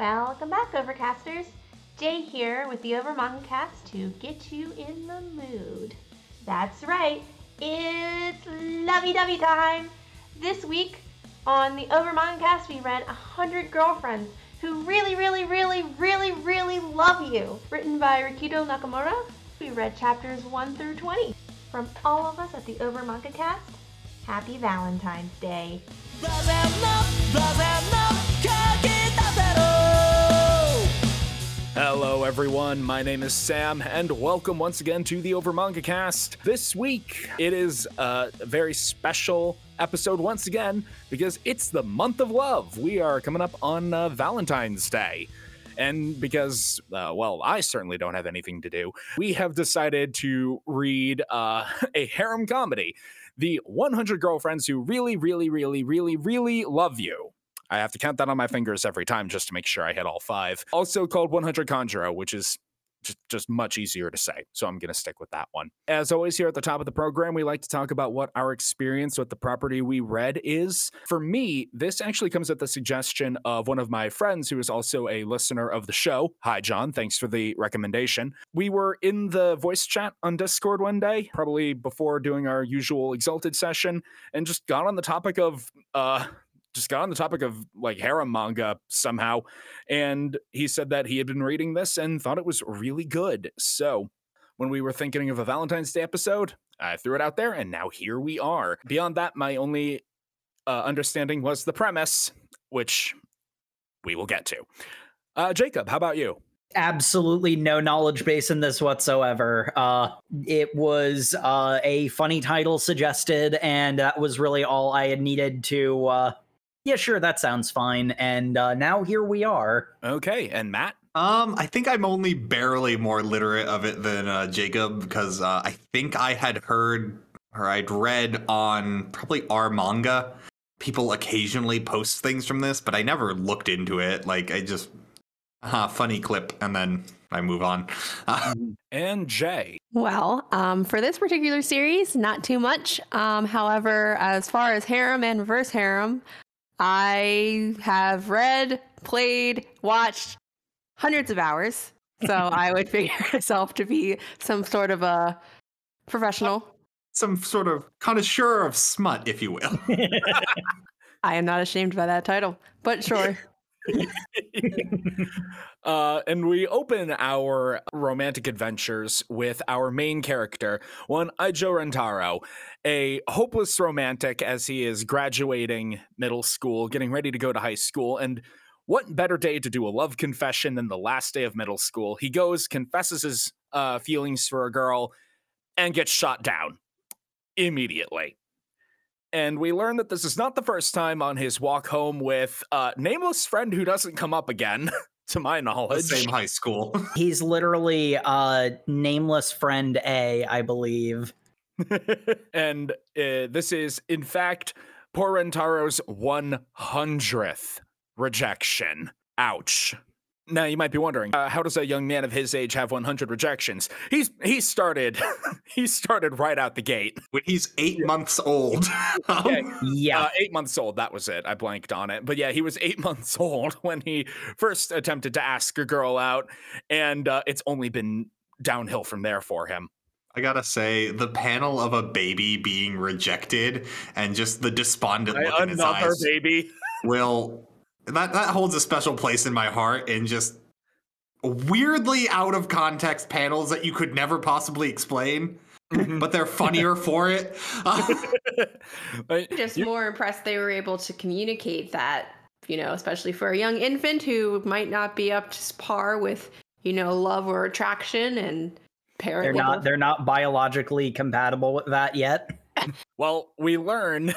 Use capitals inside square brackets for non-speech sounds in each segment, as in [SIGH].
Welcome back, Overcasters. Jay here with the Over to get you in the mood. That's right, it's lovey-dovey time. This week on the Over we read 100 Girlfriends Who Really, Really, Really, Really, Really Love You, written by Rikito Nakamura. We read chapters 1 through 20. From all of us at the Over happy Valentine's Day. Hello, everyone. My name is Sam, and welcome once again to the Over Manga Cast. This week, it is a very special episode once again because it's the month of love. We are coming up on uh, Valentine's Day. And because, uh, well, I certainly don't have anything to do, we have decided to read uh, [LAUGHS] a harem comedy The 100 Girlfriends Who Really, Really, Really, Really, Really Love You. I have to count that on my fingers every time just to make sure I hit all five. Also called 100 Kanojo, which is just, just much easier to say. So I'm going to stick with that one. As always, here at the top of the program, we like to talk about what our experience with the property we read is. For me, this actually comes at the suggestion of one of my friends who is also a listener of the show. Hi, John. Thanks for the recommendation. We were in the voice chat on Discord one day, probably before doing our usual Exalted session, and just got on the topic of, uh, just got on the topic of like harem manga somehow and he said that he had been reading this and thought it was really good. So when we were thinking of a valentine's day episode i threw it out there and now here we are. Beyond that my only uh, understanding was the premise which we will get to. Uh, jacob how about you? Absolutely no knowledge base in this whatsoever. Uh, it was uh, a funny title suggested, and that was really all I had needed to uh, yeah, sure, that sounds fine. And uh, now here we are. okay and matt Um, I think I'm only barely more literate of it than uh, Jacob because uh, I think I had heard or I'd read on probably our manga. People occasionally post things from this, but I never looked into it. Like I just, uh, funny clip, and then I move on. [LAUGHS] and jay Well, um, for this particular series, not too much. Um, however, as far as harem and reverse harem, I have read, played, watched hundreds of hours. So I would [LAUGHS] figure [LAUGHS] myself to be some sort of a professional. Some sort of connoisseur of smut, if you will. [LAUGHS] I am not ashamed by that title, but sure. [LAUGHS] uh, and we open our romantic adventures with our main character, one Aijo Rentaro, a hopeless romantic as he is graduating middle school, getting ready to go to high school. And what better day to do a love confession than the last day of middle school? He goes, confesses his uh, feelings for a girl, and gets shot down immediately. And we learn that this is not the first time on his walk home with a nameless friend who doesn't come up again, [LAUGHS] to my the knowledge. same high school. [LAUGHS] He's literally uh, nameless friend A, I believe. [LAUGHS] and uh, this is, in fact, poor Rentaro's 100th rejection. Ouch. Now you might be wondering, uh, how does a young man of his age have 100 rejections? He's he started [LAUGHS] he started right out the gate. when he's eight months old. [LAUGHS] Um, Yeah, Yeah. Uh, eight months old. That was it. I blanked on it. But yeah, he was eight [LAUGHS] months old when he first attempted to ask a girl out, and uh, it's only been downhill from there for him. I gotta say, the panel of a baby being rejected and just the despondent look in his eyes. Another baby. will that that holds a special place in my heart and just weirdly out of context panels that you could never possibly explain, mm-hmm. but they're funnier [LAUGHS] for it. [LAUGHS] Just more impressed they were able to communicate that, you know, especially for a young infant who might not be up to par with, you know, love or attraction and parent. They're not they're not biologically compatible with that yet. [LAUGHS] Well, we learn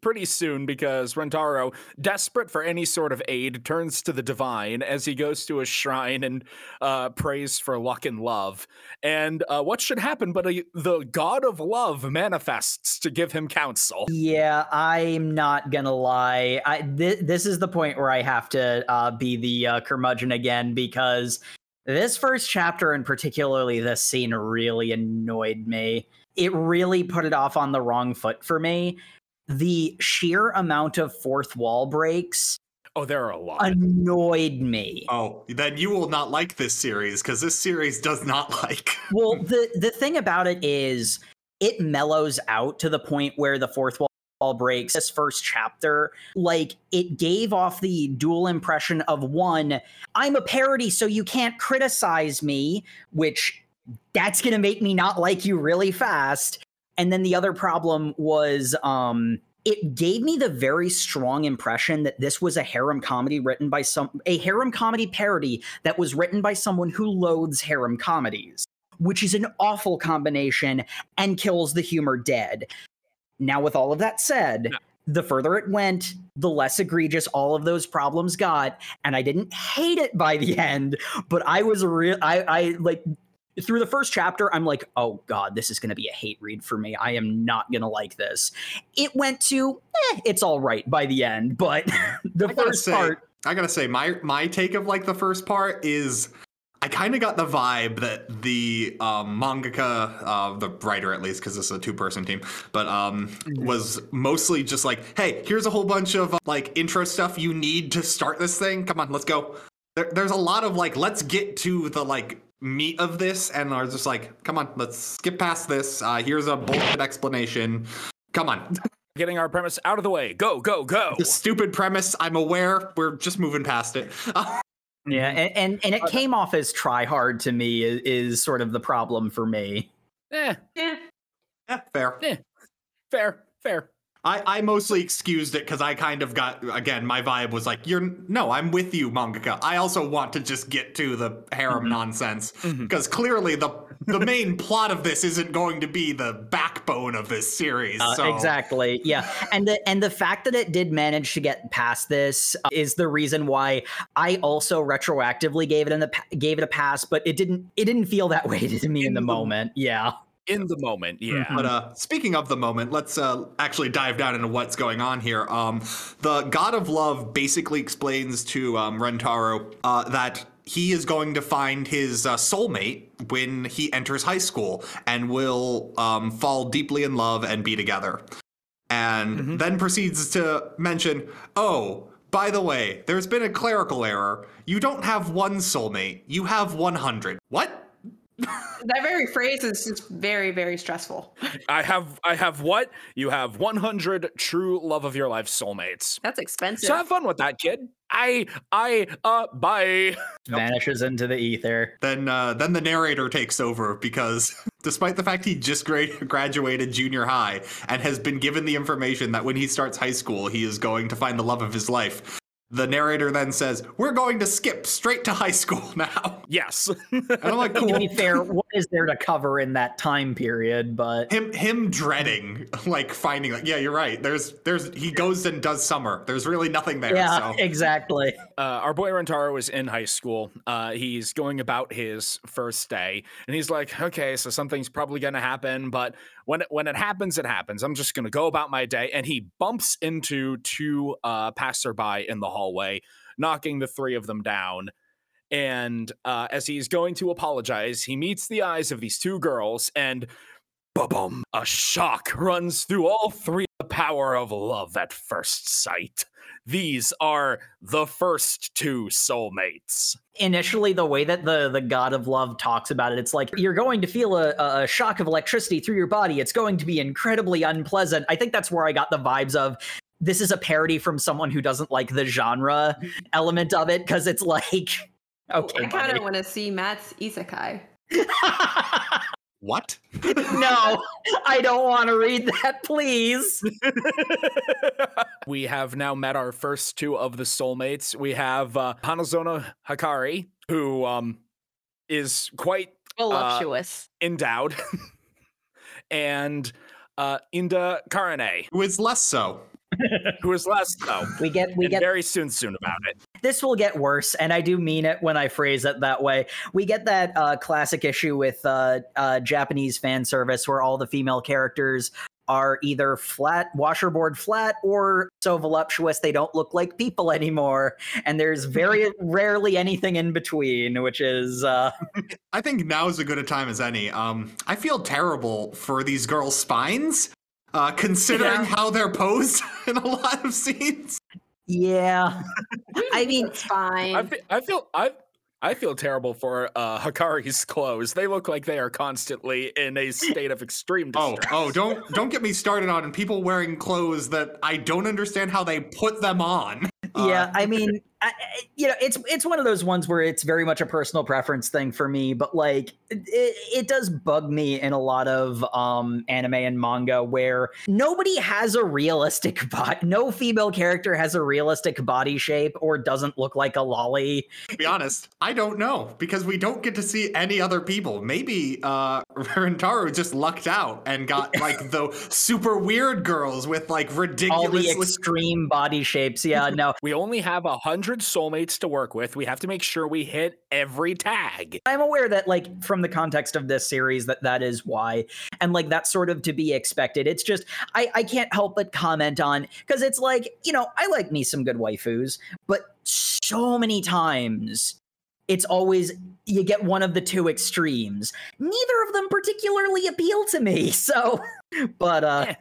pretty soon because Rentaro, desperate for any sort of aid, turns to the divine as he goes to a shrine and uh, prays for luck and love. And uh, what should happen but a, the god of love manifests to give him counsel. Yeah, I'm not gonna lie. I th- this is the point where I have to uh, be the uh, curmudgeon again because this first chapter and particularly this scene really annoyed me. It really put it off on the wrong foot for me. The sheer amount of fourth wall breaks Oh, there are a lot. annoyed me. Oh, then you will not like this series because this series does not [LAUGHS] like. well, [LAUGHS] the the thing about it is it mellows out to the point where the fourth wall breaks this first chapter like it gave off the dual impression of one i'm a parody so you can't criticize me which that's going to make me not like you really fast and then the other problem was um it gave me the very strong impression that this was a harem comedy written by some a harem comedy parody that was written by someone who loathes harem comedies which is an awful combination and kills the humor dead. Now, with all of that said, the further it went, the less egregious all of those problems got, and I didn't hate it by the end, but I was real. I, I like through the first chapter, I'm like, oh god, this is going to be a hate read for me. I am not going to like this. It went to, eh, it's all right by the end, but [LAUGHS] the first say, part, I gotta say, my my take of like the first part is, I kind of got the vibe that the um, mangaka, uh, the writer at least, because this is a two person team, but um, was mostly just like, hey, here's a whole bunch of uh, like intro stuff you need to start this thing. Come on, let's go. There, there's a lot of like, let's get to the like meat of this, and I was just like, come on, let's skip past this. Uh, here's a bullshit explanation. Come on. [LAUGHS] Getting our premise out of the way. Go, go, go. the stupid premise. I'm aware. We're just moving past it. [LAUGHS] yeah, and, and, and it came off as try hard to me, is, is sort of the problem for me. Eh, Yeah. yeah, fair. fair, fair. I, I mostly excused it because I kind of got again my vibe was like you're no I'm with you mangaka I also want to just get to the harem Mhm. nonsense because clearly the the main [LAUGHS] plot of this isn't going to be the backbone of this series Uh, so Exactly. Yeah, and the and the fact that it did manage to get past this uh, is the reason why I also retroactively gave it in the gave it a pass, but it didn't it didn't feel that way [LAUGHS] to me in In the- moment. Yeah. In the moment, yeah. Mhm. But uh, speaking of the moment, let's uh, actually dive down into what's going on here. Um, the God of Love basically explains to um, Rentaro uh, that he is going to find his uh, soulmate when he enters high school and will um, fall deeply in love and be together. And Mhm. then proceeds to mention, oh, by the way, there's been a clerical error. You don't have one soulmate, you have 100. What? That very phrase is just very, very stressful. I have I have what? You have 100 true love of your life soulmates. That's expensive. So have fun with that, kid. I I uh bye. Vanishes into the ether. then uh, then the narrator takes over because [LAUGHS] despite the fact he just gra- graduated junior high and has been given the information that when he starts high school he is going to find the love of his life the narrator then says we're going to skip straight to high school [LAUGHS] now Yes. and i'm like To be fair, what is there to cover in that time period? But him him dreading like finding like yeah you're right there's there's he goes and does summer there's really nothing there yeah, so exactly. uh, our boy Rentaro is in high school. Uh, he's going about his first day, and he's like, "Okay, so something's probably going to happen, but when it, when it happens, it happens. I'm just going to go about my day." And he bumps into two uh, passerby in the hallway, knocking the three of them down. And uh, as he's going to apologize, he meets the eyes of these two girls, and ba-bum, a shock runs through all three. The power of love at first sight. These are the first two soulmates. Initially, the way that the the God of Love talks about it, it's like you're going to feel a, a shock of electricity through your body. It's going to be incredibly unpleasant. I think that's where I got the vibes of this is a parody from someone who doesn't like the genre element of it because it's like [LAUGHS] okay, I kind of want to see Matt's isekai. [LAUGHS] what no, I don't want to read that, please. [LAUGHS] we have now met our first two of the soulmates. We have uh, Hanazono Hakari, who um, is quite Voluptuous. endowed, [LAUGHS] and uh, Inda Karane, who is less so who is less so. We get we and get very soon soon about it. this will get worse, and I do mean it when I phrase it that way. We get that uh, classic issue with uh, uh, Japanese fan service where all the female characters are either flat, washerboard flat, or so voluptuous they don't look like people anymore. And there's very [LAUGHS] rarely anything in between, which is uh, I think now is as good a time as any. Um, I feel terrible for these girls' spines, uh, considering Yeah. how they're posed [LAUGHS] in a lot of scenes. Yeah. [LAUGHS] I mean, it's fine. I feel, I feel I I feel terrible for uh, Hakari's clothes. They look like they are constantly in a state of extreme Oh, distress. oh, don't don't get me started on people wearing clothes that I don't understand how they put them on. yeah Uh, i mean I, I- you know it's it's one of those ones where it's very much a personal preference thing for me but like it, it does bug me in a lot of um anime and manga where nobody has a realistic [LAUGHS] body no female character has a realistic body shape or doesn't look like a lolly. To be honest, I don't know because we don't get to see any other people. Maybe uh [LAUGHS] Rentaro just lucked out and got [LAUGHS] like the super weird girls with like all the ridiculous extreme body shapes. Yeah no. We only have a hundred soulmates to work with. We have to make sure we hit every tag. I'm aware that like from the context of this series that that is why and like that's sort of to be expected. It's just I I can't help but comment on cuz it's like, you know, I like me some good waifus, but so many times it's always you get one of the two extremes. Neither of them particularly appeal to me. [LAUGHS] So but uh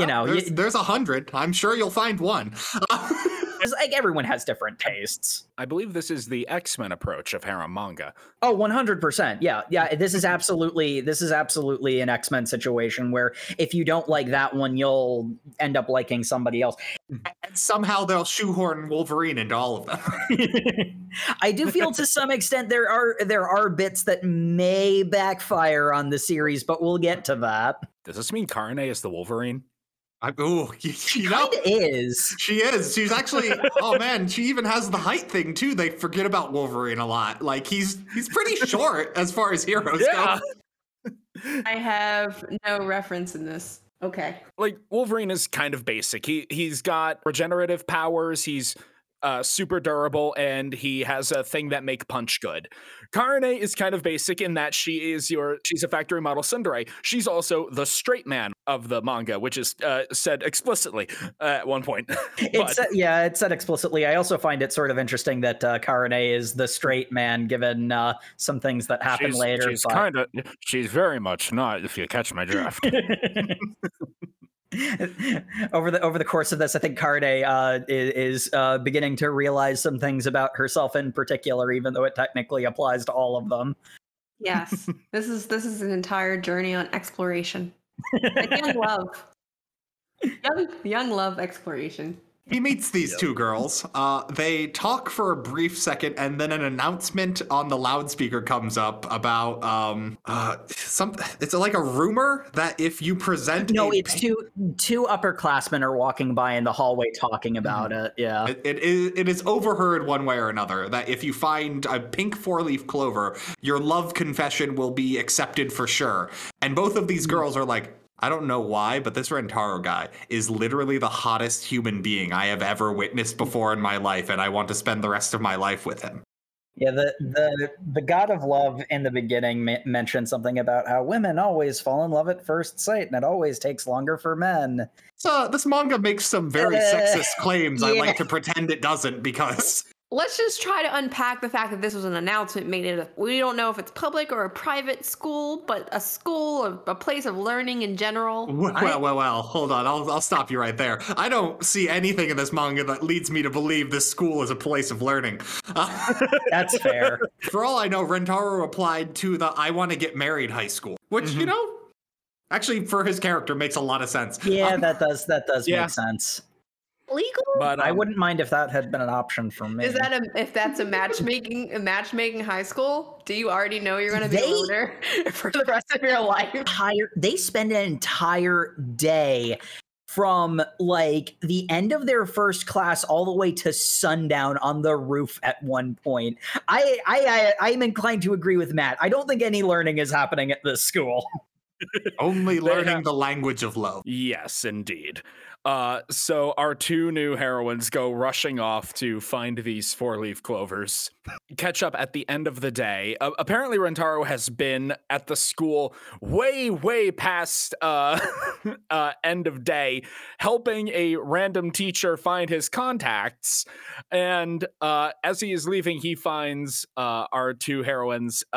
Eh. you know, there's, you, there's a hundred. I'm sure you'll find one. [LAUGHS] it's like everyone has different tastes. I believe this is the X Men approach of harem manga. Oh, 100%. Yeah. Yeah, this is absolutely this is absolutely an X-Men situation where if you don't like that one, you'll end up liking somebody else. and somehow they'll shoehorn Wolverine into all of them. [LAUGHS] I do feel to some extent there are there are bits that may backfire on the series, but we'll get to that. Does this mean Karane is the Wolverine? I, ooh, [LAUGHS] you, She you know, is. she is. She's actually. [LAUGHS] oh man, she even has the height thing too. They forget about Wolverine a lot. Like he's he's pretty [LAUGHS] short as far as heroes Yeah. go. I have no reference in this. Okay. like Wolverine is kind of basic. He he's got regenerative powers. He's uh, super durable, and he has a thing that make punch good. Karane is kind of basic in that she is your she's a factory model tsundere. She's also the straight man of the manga, which is uh, said explicitly at one point. [LAUGHS] It's said- yeah, it's said explicitly. I also find it sort of interesting that uh, Karane is the straight man, given uh, some things that happen she's, later. She's but- kind of she's very much not. If you catch my drift. [LAUGHS] [LAUGHS] over the over the course of this, I think Carde uh, is, is uh, beginning to realize some things about herself in particular, even though it technically applies to all of them. Yes. [LAUGHS] this is this is an entire journey on exploration. Like [LAUGHS] young love. Young young love exploration. He meets these two girls. Uh, they talk for a brief second, and then an announcement on the loudspeaker comes up about um, uh, some. It's like a rumor that if you present, No, a it's two two upperclassmen are walking by in the hallway talking about it. Yeah. It, it is it is overheard one way or another that if you find a pink four leaf clover, your love confession will be accepted for sure. And both of these girls are like, I don't know why, but this Rentaro guy is literally the hottest human being I have ever witnessed before in my life, and I want to spend the rest of my life with him. Yeah, the the the god of love in the beginning ma- mentioned something about how women always fall in love at first sight, and it always takes longer for men. So this manga makes some very Uh, [LAUGHS] sexist claims. I like to pretend it doesn't because Let's just try to unpack the fact that this was an announcement made at a, we don't know if it's public or a private school, but a school or a place of learning in general. well, right? well, well, well. Hold on, I'll I'll stop you right there. I don't see anything in this manga that leads me to believe this school is a place of learning. Uh, [LAUGHS] That's fair. For all I know, Rentaro applied to the I want to get married high school, which, you know, actually for his character makes a lot of sense. yeah, Um, [LAUGHS] that does that does Yeah. make sense. Legal? But I um, wouldn't mind if that had been an option for me. Is that a if that's a matchmaking a matchmaking high school? Do you already know you're gonna be They- a loner [LAUGHS] for the rest of your life? entire they spend an entire day from like the end of their first class all the way to sundown on the roof at one point. I I I I'm inclined to agree with Matt. I don't think any learning is happening at this school. [LAUGHS] Only learning have- the language of love. Yes, indeed. Uh, so our two new heroines go rushing off to find these four-leaf clovers. Catch up at the end of the day. Uh, apparently, Rentaro has been at the school way, way past uh, [LAUGHS] uh, end of day, helping a random teacher find his contacts. And uh, as he is leaving, he finds uh, our two heroines. [LAUGHS]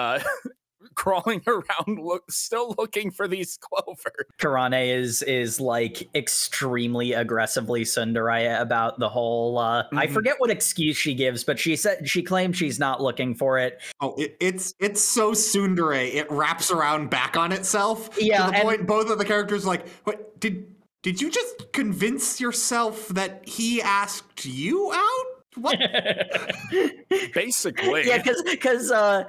[LAUGHS] Crawling around, look, still looking for these [LAUGHS] clover. Karane is is like extremely aggressively tsundere about the whole. Uh, I Mhm. forget what excuse she gives, but she said she claims she's not looking for it. Oh, it, it's it's so tsundere. It wraps around back on itself. Yeah, to the and- point both of the characters are like, what did did you just convince yourself that he asked you out? What? [LAUGHS] Basically, Yeah, because because uh,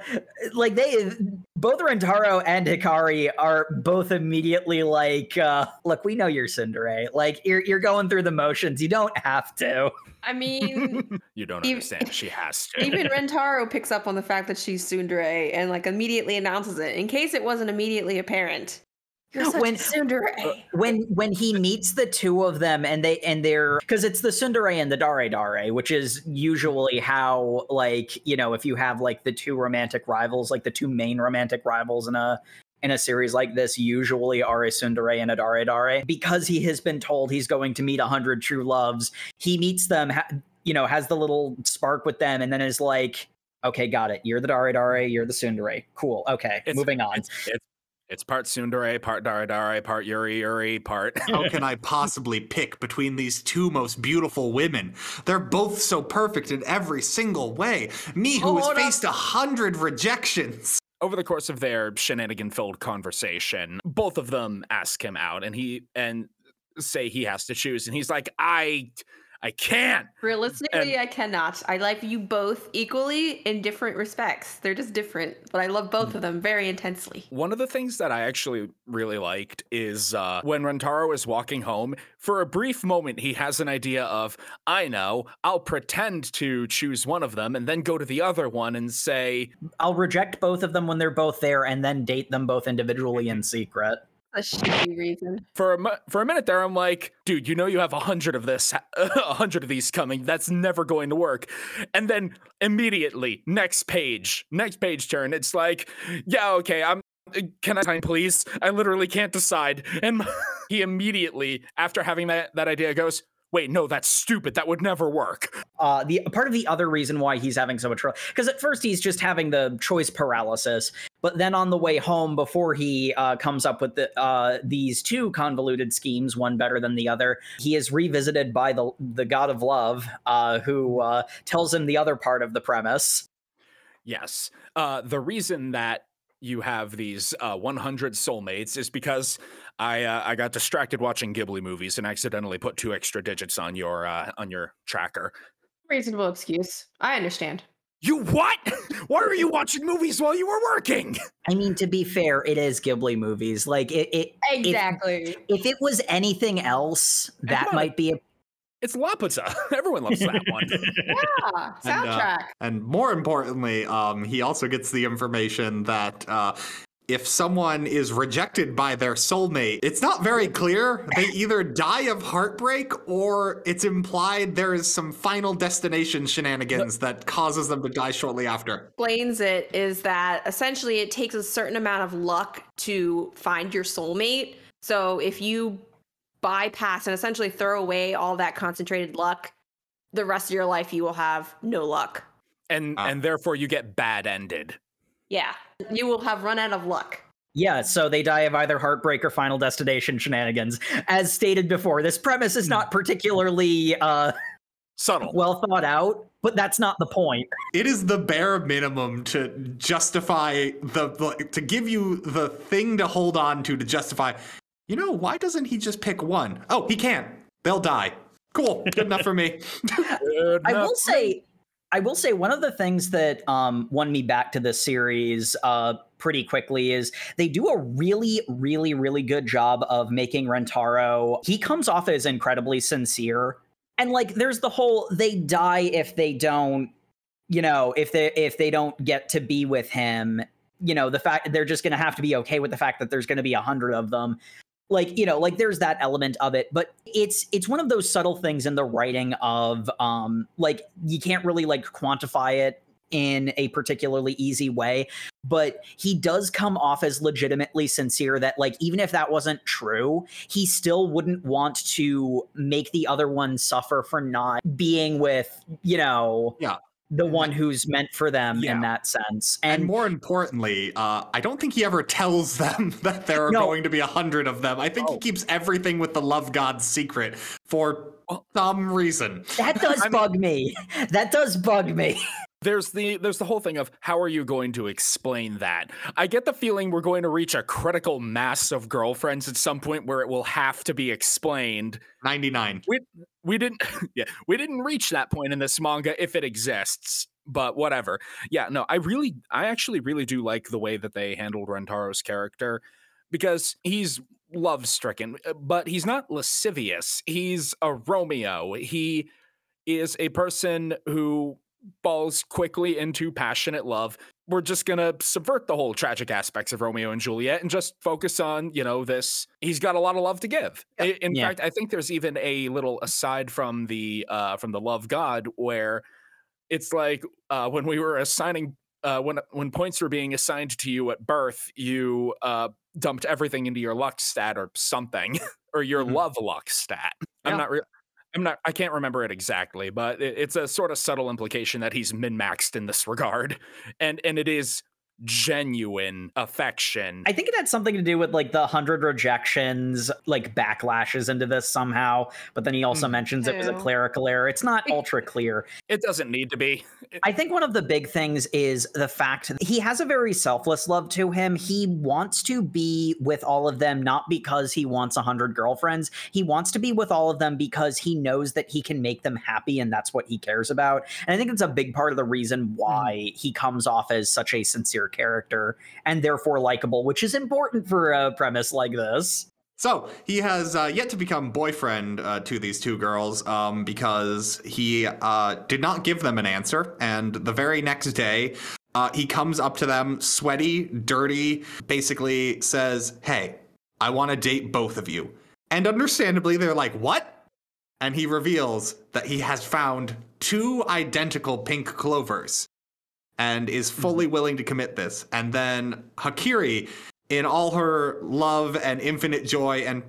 like they both Rentaro and Hikari are both immediately like, uh, look, we know you're tsundere. Like you're you're going through the motions. You don't have to. I mean, [LAUGHS] you don't Even- understand. She has to. even [LAUGHS] Rentaro picks up on the fact that she's tsundere and like immediately announces it in case it wasn't immediately apparent. You're such When- a tsundere. Uh, when when he meets the two of them and they and they're because it's the tsundere and the deredere, which is usually how like you know if you have like the two romantic rivals, like the two main romantic rivals in a in a series like this usually are a tsundere and a deredere because he has been told he's going to meet a hundred true loves. He meets them, ha- you know, has the little spark with them, and then is like. Okay, got it. You're the deredere. You're the tsundere. Cool. Okay, It's- moving on. It's, it's, it's part tsundere, part deredere, part Yuri Yuri, part. [LAUGHS] How can I possibly pick between these two most beautiful women? They're both so perfect in every single way. Me, who has Hold faced a hundred rejections. Over the course of their shenanigan-filled conversation, both of them ask him out, and he and say he has to choose, and he's like, "I, I can't." Realistically, I cannot. I like you both equally in different respects. They're just different, but I love both of them very intensely. One of the things that I actually really liked is uh, when Rentaro is walking home, for a brief moment, he has an idea of, I know, I'll pretend to choose one of them and then go to the other one and say, I'll reject both of them when they're both there and then date them both individually in secret. A shitty reason. for a, for a minute there, I'm like, dude, you know you have a hundred of this, [LAUGHS] a hundred of these coming. That's never going to work. And then immediately, next page, next page turn, it's like, yeah, okay, I'm. uh, Can I please? I literally can't decide. And [LAUGHS] he immediately, after having that that idea, goes, "Wait, no, that's stupid. That would never work." Uh, the part of the other reason why he's having so much trouble because at first he's just having the choice paralysis, but then on the way home, before he uh, comes up with the uh, these two convoluted schemes, one better than the other, he is revisited by the the god of love, uh, who uh, tells him the other part of the premise. Yes. Uh, the reason that you have these uh, 100 soulmates is because I uh, I got distracted watching Ghibli movies and accidentally put two extra digits on your uh, on your tracker. Reasonable excuse. I understand. You what? [LAUGHS] Why are you watching movies while you were working? I mean, to be fair, it is Ghibli movies. Like it, it Exactly. if it was anything else, that might be a It's Laputa. [LAUGHS] Everyone loves that [LAUGHS] one. yeah. And, uh, Soundtrack. And more importantly, um, he also gets the information that uh, if someone is rejected by their soulmate, it's not very clear. They either die of heartbreak or it's implied there is some final destination shenanigans that causes them to die shortly after. explains it is that essentially it takes a certain amount of luck to find your soulmate. So if you bypass and essentially throw away all that concentrated luck, the rest of your life you will have no luck. and Ah. and therefore you get bad ended. Yeah. You will have run out of luck. Yeah, so they die of either heartbreak or final destination shenanigans. As stated before, this premise is not particularly uh, Subtle. well thought out, but that's not the point. It is the bare minimum to justify the, the to give you the thing to hold on to to justify. You know, why doesn't he just pick one? Oh, he can't. They'll die. Cool. Good enough for me. [LAUGHS] Good I will say, I will say one of the things that um, won me back to this series uh, pretty quickly is they do a really, really, really good job of making Rentaro. He comes off as incredibly sincere, and like, there's the whole they die if they don't, you know, if they if they don't get to be with him. You know, the fact they're just going to have to be okay with the fact that there's going to be a hundred of them like you know like there's that element of it but it's it's one of those subtle things in the writing of um like you can't really like quantify it in a particularly easy way but he does come off as legitimately sincere that like even if that wasn't true he still wouldn't want to make the other one suffer for not being with you know Yeah. The one who's meant for them Yeah. in that sense. And, And, more importantly, uh, I don't think he ever tells [LAUGHS] them that there are No. going to be a hundred of them. I think he Oh. keeps everything with the love god secret for some reason. that does [LAUGHS] I mean- bug me. That does bug me. [LAUGHS] there's the there's the whole thing of how are you going to explain that i get the feeling we're going to reach a critical mass of girlfriends at some point where it will have to be explained 99. we didn't [LAUGHS] yeah we didn't reach that point in this manga if it exists but whatever. Yeah no i really i actually really do like the way that they handled rentaro's character because he's love stricken uh, but he's not lascivious. He's a romeo. He is a person who falls quickly into passionate love we're just gonna subvert the whole tragic aspects of romeo and juliet and just focus on you know this he's got a lot of love to give I- in Yeah. fact i think there's even a little aside from the uh from the love god where it's like uh when we were assigning uh when when points were being assigned to you at birth you uh dumped everything into your luck stat or something [LAUGHS] or your Mhm. love luck stat i'm not re- I'm not. I can't remember it exactly, but it, it's a sort of subtle implication that he's min maxed in this regard, and and it is genuine affection. I think it had something to do with like the hundred rejections, like backlashes into this somehow. But then he also Mm. mentions it was a clerical error. It's not ultra clear. it doesn't need to be. I think one of the big things is the fact that he has a very selfless love to him. He wants to be with all of them, not because he wants a hundred girlfriends. He wants to be with all of them because he knows that he can make them happy and that's what he cares about. And I think it's a big part of the reason why he comes off as such a sincere character and therefore likable, which is important for a premise like this. So he has uh, yet to become boyfriend uh, to these two girls um, because he uh, did not give them an answer. And the very next day, uh, he comes up to them, sweaty, dirty, basically says, Hey, I want to date both of you. And understandably, they're like, What? And he reveals that he has found two identical pink clovers and is fully willing to commit this. And then Hakari, in all her love and infinite joy and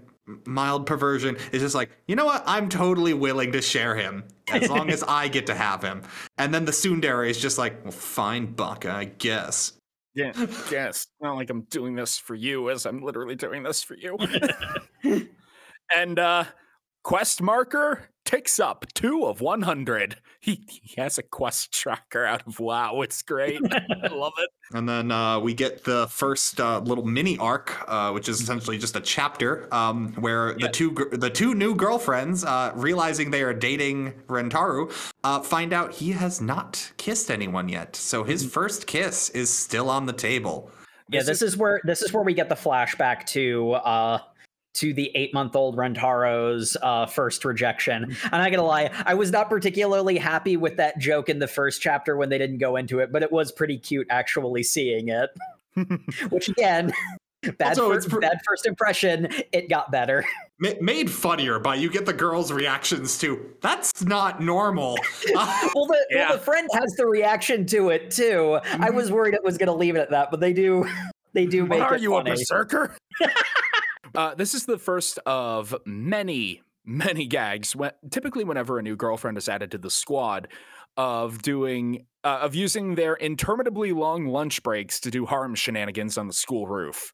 mild perversion, is just like, you know what? I'm totally willing to share him as long as I get to have him. And then the tsundere is just like, well, fine, Baka, I guess. Yeah, yes. Not like I'm doing this for you, as I'm literally doing this for you. [LAUGHS] and uh quest marker ticks up two of 100. He, he has a quest tracker out of WoW. It's great. I love it. [LAUGHS] And then uh, we get the first uh, little mini arc, uh, which is essentially just a chapter um, where the two gr- the two new girlfriends, uh, realizing they are dating Rentaro, uh, find out he has not kissed anyone yet. So his first kiss is still on the table. Yeah, this is where this is where we get the flashback to uh to the eight month old Rentaro's uh, first rejection. I'm not gonna lie, I was not particularly happy with that joke in the first chapter when they didn't go into it, but it was pretty cute actually seeing it. [LAUGHS] Which again, bad, Also, fir- pr- bad first impression. It got better. [LAUGHS] Made funnier by you get the girls' reactions to that's not normal. Uh, [LAUGHS] Well, the, Yeah. well, the friend has the reaction to it too. I was worried it was gonna leave it at that, but they do. They do make What are it you, funny. a berserker? Uh, this is the first of many, many gags. When, typically, whenever a new girlfriend is added to the squad, of doing uh, of using their interminably long lunch breaks to do harm shenanigans on the school roof.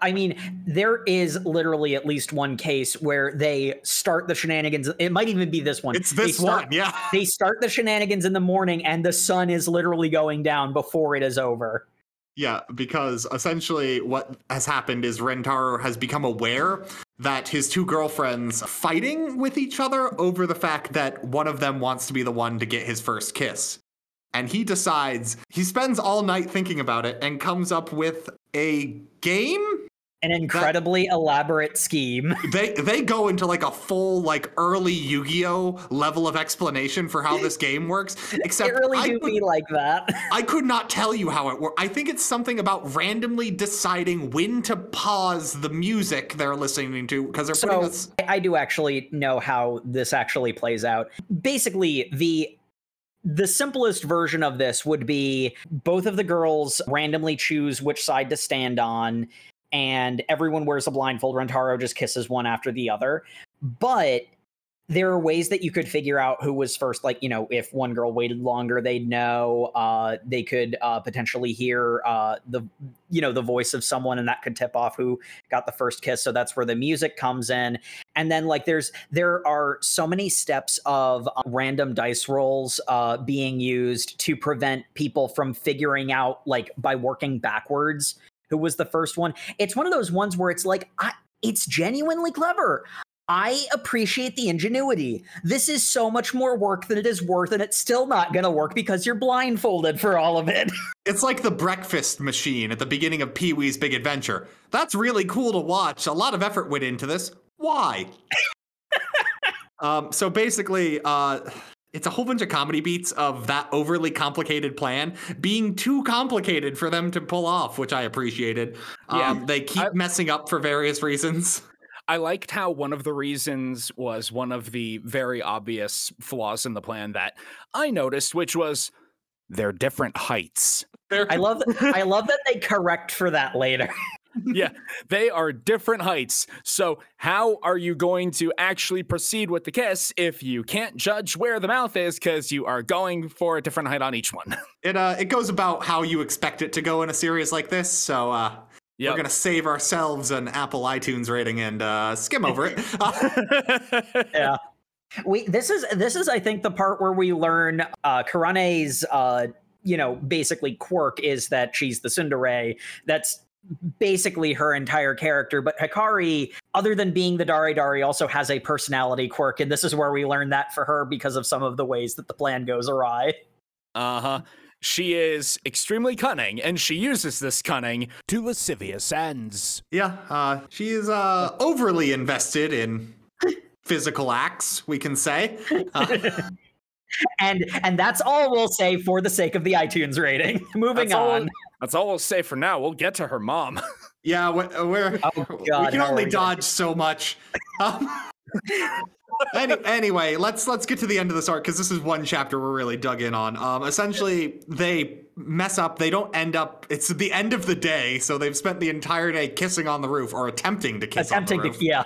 I mean, there is literally at least one case where they start the shenanigans. It might even be this one. it's this start- one, yeah. They start the shenanigans in the morning, and the sun is literally going down before it is over. Yeah, because essentially what has happened is Rentaro has become aware that his two girlfriends fighting with each other over the fact that one of them wants to be the one to get his first kiss. And he decides, he spends all night thinking about it and comes up with a game An incredibly elaborate scheme. [LAUGHS] they they go into like a full like early Yu-Gi-Oh level of explanation for how this game works. [LAUGHS] Except it really I do could, be like that. I could not tell you how it works. I think it's something about randomly deciding when to pause the music they're listening to because they're putting So us. I- I do actually know how this actually plays out. Basically, the the simplest version of this would be both of the girls randomly choose which side to stand on, and everyone wears a blindfold. Rentaro just kisses one after the other. But there are ways that you could figure out who was first like you know if one girl waited longer they'd know uh they could uh potentially hear uh the you know the voice of someone and that could tip off who got the first kiss so that's where the music comes in and then like there's there are so many steps of uh, random dice rolls uh being used to prevent people from figuring out like by working backwards who was the first one it's one of those ones where it's like I, it's genuinely clever I appreciate the ingenuity. This is so much more work than it is worth, and it's still not going to work because you're blindfolded for all of it. [LAUGHS] It's like the breakfast machine at the beginning of Pee Wee's Big Adventure. That's really cool to watch. A lot of effort went into this. Why? [LAUGHS] um, so basically, uh, it's a whole bunch of comedy beats of that overly complicated plan being too complicated for them to pull off, which I appreciated. Yeah, um, they keep I- messing up for various reasons. [LAUGHS] I liked how one of the reasons was one of the very obvious flaws in the plan that I noticed, which was they're different heights. I love I [LAUGHS] love that they correct for that later. [LAUGHS] yeah, they are different heights. So, how are you going to actually proceed with the kiss if you can't judge where the mouth is because you are going for a different height on each one? [LAUGHS] it uh, it goes about how you expect it to go in a series like this. So uh, Yep. we're gonna save ourselves an Apple iTunes rating and uh, skim over it. Uh, [LAUGHS] [LAUGHS] yeah. We this is this is I think the part where we learn uh Karane's uh you know basically quirk is that she's the tsundere. That's basically her entire character. But Hikari, other than being the deredere, also has a personality quirk, and this is where we learn that for her because of some of the ways that the plan goes awry. Uh huh. She is extremely cunning, and she uses this cunning to lascivious ends. yeah, uh, she is uh, overly invested in [LAUGHS] physical acts. We can say. Uh, [LAUGHS] And and that's all we'll say for the sake of the iTunes rating. [LAUGHS] Moving That's all- on. That's all we'll say for now. We'll get to her mom. [LAUGHS] yeah, we- we're Oh, we can only are we dodge so much. Um, [LAUGHS] any, anyway, let's let's get to the end of this arc because this is one chapter we're really dug in on. Um, essentially, they mess up. They don't end up. It's the end of the day, so they've spent the entire day kissing on the roof or attempting to kiss attempting on the to yeah.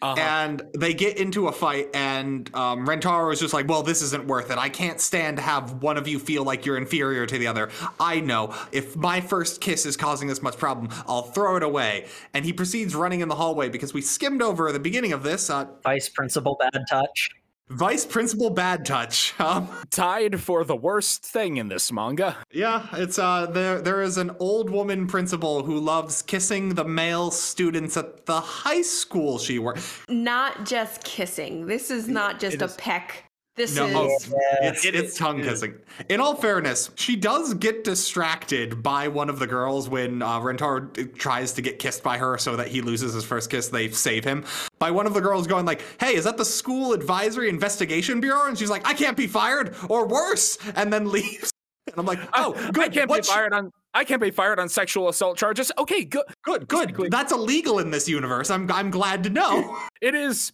Uh-huh. And they get into a fight, and um, Rentaro is just like, "Well, this isn't worth it. I can't stand to have one of you feel like you're inferior to the other. I know if my first kiss is causing this much problem, I'll throw it away." And he proceeds running in the hallway because we skimmed over the beginning of this. Uh, Vice principal bad touch. Vice Principal Bad Touch. Um, Tied for the worst thing in this manga. yeah, it's uh, there. There is an old woman principal who loves kissing the male students at the high school she works. Not just kissing. This is not just It a is- peck. This No, is oh, Yeah. it's, It it's tongue kissing. In all fairness, she does get distracted by one of the girls when uh, Rentaro tries to get kissed by her so that he loses his first kiss. They save him by one of the girls going like, "Hey, is that the school advisory investigation bureau?" And she's like, "I can't be fired, or worse," and then [LAUGHS] leaves. And I'm like, "Oh, I good. can't What be fired on. I can't be fired on sexual assault charges. Okay, good. good, good. That's illegal in this universe. I'm I'm glad to know." It is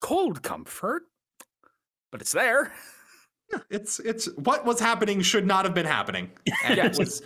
cold comfort, but it's there. It's it's what was happening should not have been happening. [LAUGHS] And it was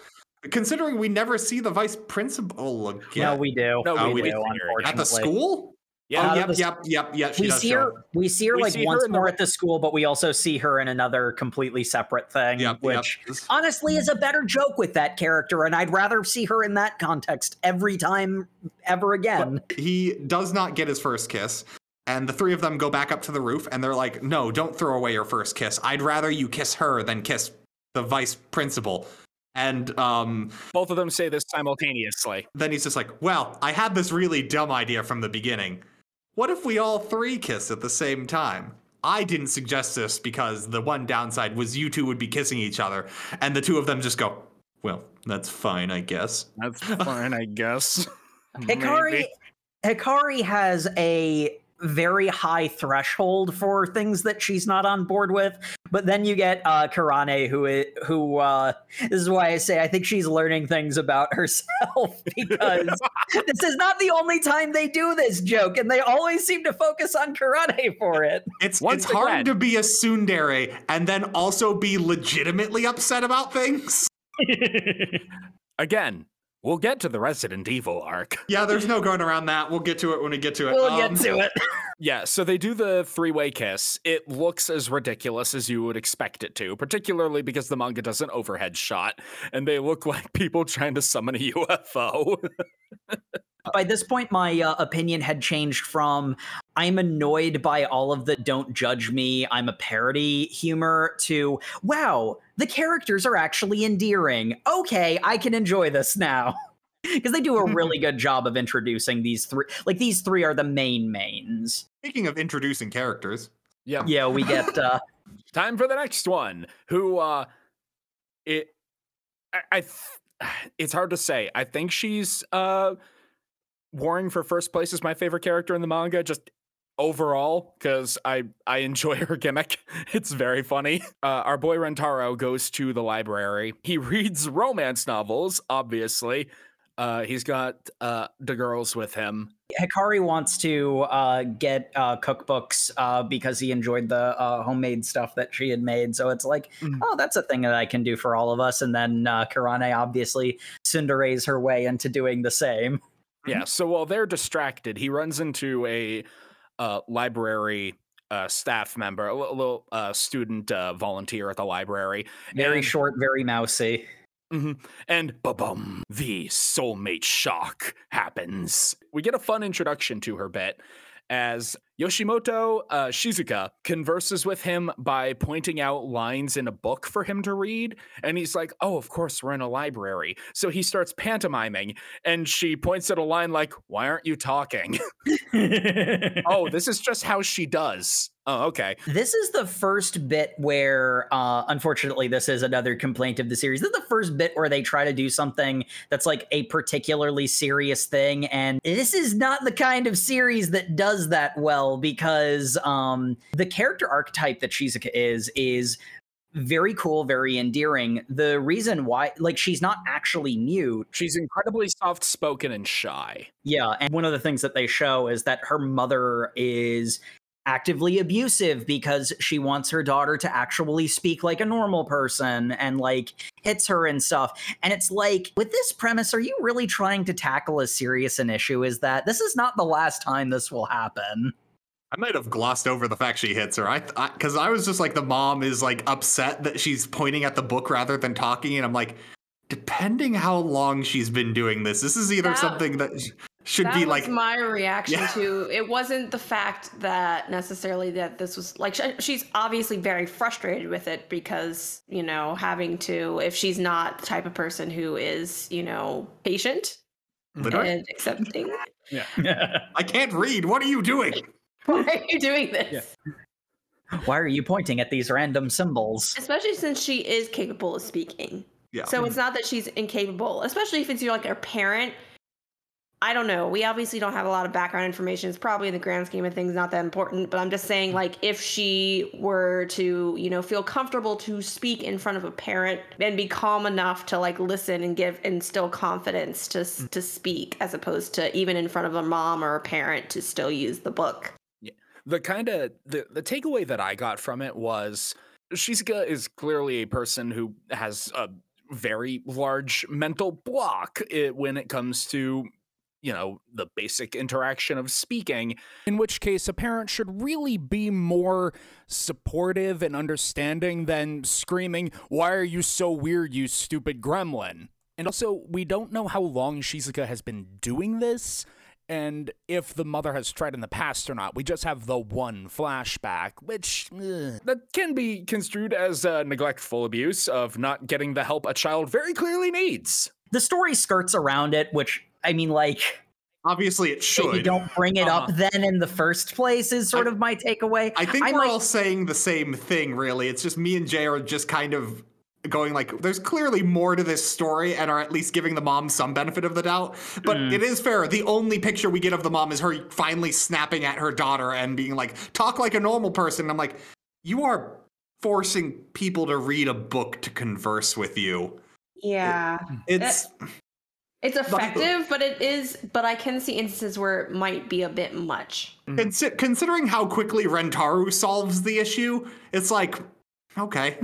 considering we never see the vice principal again. No, we do. No, we we do. do. At at the school. Yeah, oh, yep, the- yep, yep, yep. She we does see show her. up. We see her We like see her once the- more at the school, but we also see her in another completely separate thing, Yep, which yep. honestly is a better joke with that character, and I'd rather see her in that context every time ever again. he does not get his first kiss. And the three of them go back up to the roof and they're like, no, don't throw away your first kiss. I'd rather you kiss her than kiss the vice principal. And um, Both of them say this simultaneously. then he's just like, well, I had this really dumb idea from the beginning. What if we all three kiss at the same time? I didn't suggest this because the one downside was you two would be kissing each other. And the two of them just go, well, that's fine, I guess. That's fine, I guess. [LAUGHS] Hikari Hikari has a very high threshold for things that she's not on board with. But then you get uh, Karane, who i- who uh, this is why I say I think she's learning things about [LAUGHS] herself because [LAUGHS] this is not the only time they do this joke, and they always seem to focus on Karane for it. It's Once it's hard to be a tsundere and then also be legitimately upset about things. [LAUGHS] Again, We'll get to the Resident Evil arc. [LAUGHS] Yeah, there's no going around that. We'll get to it when we get to it. We'll Um, get to it. [LAUGHS] Yeah, so they do the three way kiss. It looks as ridiculous as you would expect it to, particularly because the manga does an overhead shot and they look [LAUGHS] like people trying to summon a UFO. By this point, my uh, opinion had changed from I'm annoyed by all of the don't judge me, I'm a parody humor to wow, the characters are actually endearing. Okay, I can enjoy this now. [LAUGHS] Because they do a [LAUGHS] really good job of introducing these three. Like, these three are the main mains. Speaking of introducing characters, yeah. Yeah, we get. uh [LAUGHS] Time for the next one. Who uh it I, I th- [SIGHS] it's hard to say. I think she's uh warring for first place as my favorite character in the manga just overall cuz I I enjoy [LAUGHS] her gimmick. It's very funny. Uh our boy Rentaro goes to the library. He reads romance novels, obviously. Uh he's got uh the girls with him. Hakari wants to uh, get uh, cookbooks uh, because he enjoyed the uh, homemade stuff that she had made. So it's like, Mhm. oh, that's a thing that I can do for all of us. And then uh, Karane obviously tsundere's her way into doing the same. [LAUGHS] Yeah, so while they're distracted, he runs into a uh, library uh, staff member, a li- little uh, student uh, volunteer at the library. Very And- short, very mousy. Mhm. And ba-bum, the soulmate shock happens. We get a fun introduction to her bit as Yoshimoto uh, Shizuka converses with him by pointing out lines in a book for him to read. And he's like, Oh, of course, we're in a library. So he starts pantomiming, and she points at a line like, Why aren't you talking? [LAUGHS] [LAUGHS] oh, this is just how she does. Oh, okay. This is the first bit where, uh, unfortunately, this is another complaint of the series. This is the first bit where they try to do something that's like a particularly serious thing, and this is not the kind of series that does that well because um, the character archetype that Shizuka is is very cool, very endearing. The reason why, like, she's not actually mute. She's incredibly soft spoken and shy. Yeah, and one of the things that they show is that her mother is actively abusive because she wants her daughter to actually speak like a normal person and like hits her and stuff. And it's like, with this premise, are you really trying to tackle as serious an issue as that? This is not the last time this will happen. I might have glossed over the fact she hits her. I because I, was just like the mom is like upset that she's pointing at the book rather than talking, and I'm like, depending how long she's been doing this, this is either That- something that should that be was like my reaction Yeah. to it wasn't the fact that necessarily that this was like sh- she's obviously very frustrated with it because you know having to if she's not the type of person who is you know patient literally. and accepting yeah, [LAUGHS] I can't read. What are you doing? [LAUGHS] why are you doing this Why are you pointing at these random symbols? especially since she is capable of speaking Yeah. So it's not that she's incapable, especially if it's your like her parent. I don't know. We obviously don't have a lot of background information. It's probably in the grand scheme of things not that important, but I'm just saying mm. like if she were to, you know, feel comfortable to speak in front of a parent and be calm enough to like listen and give instill confidence to s mm. to speak as opposed to even in front of a mom or a parent to still use the book. The kind of the, the takeaway that I got from it was Shizuka is clearly a person who has a very large mental block i when it comes to you know the basic interaction of speaking in which case a parent should really be more supportive and understanding than screaming why are you so weird you stupid gremlin? And also we don't know how long Shizuka has been doing this and if the mother has tried in the past or not. We just have the one flashback, which ugh, that can be construed as uh, neglectful abuse of not getting the help a child very clearly needs. The story skirts around it, which, I mean, like, Obviously, it that should. you don't bring it up Uh-huh. then in the first place is sort I- of my takeaway. I think I we're might- all saying the same thing, really. It's just me and Jay are just kind of going like, there's clearly more to this story, and are at least giving the mom some benefit of the doubt. But Mm. it is fair. The only picture we get of the mom is her finally snapping at her daughter and being like, "Talk like a normal person." I'm like, you are forcing people to read a book to converse with you. Yeah. It's It's effective, but it is but I can see instances where it might be a bit much. consi- considering how quickly Rentaro solves the issue. It's like, okay.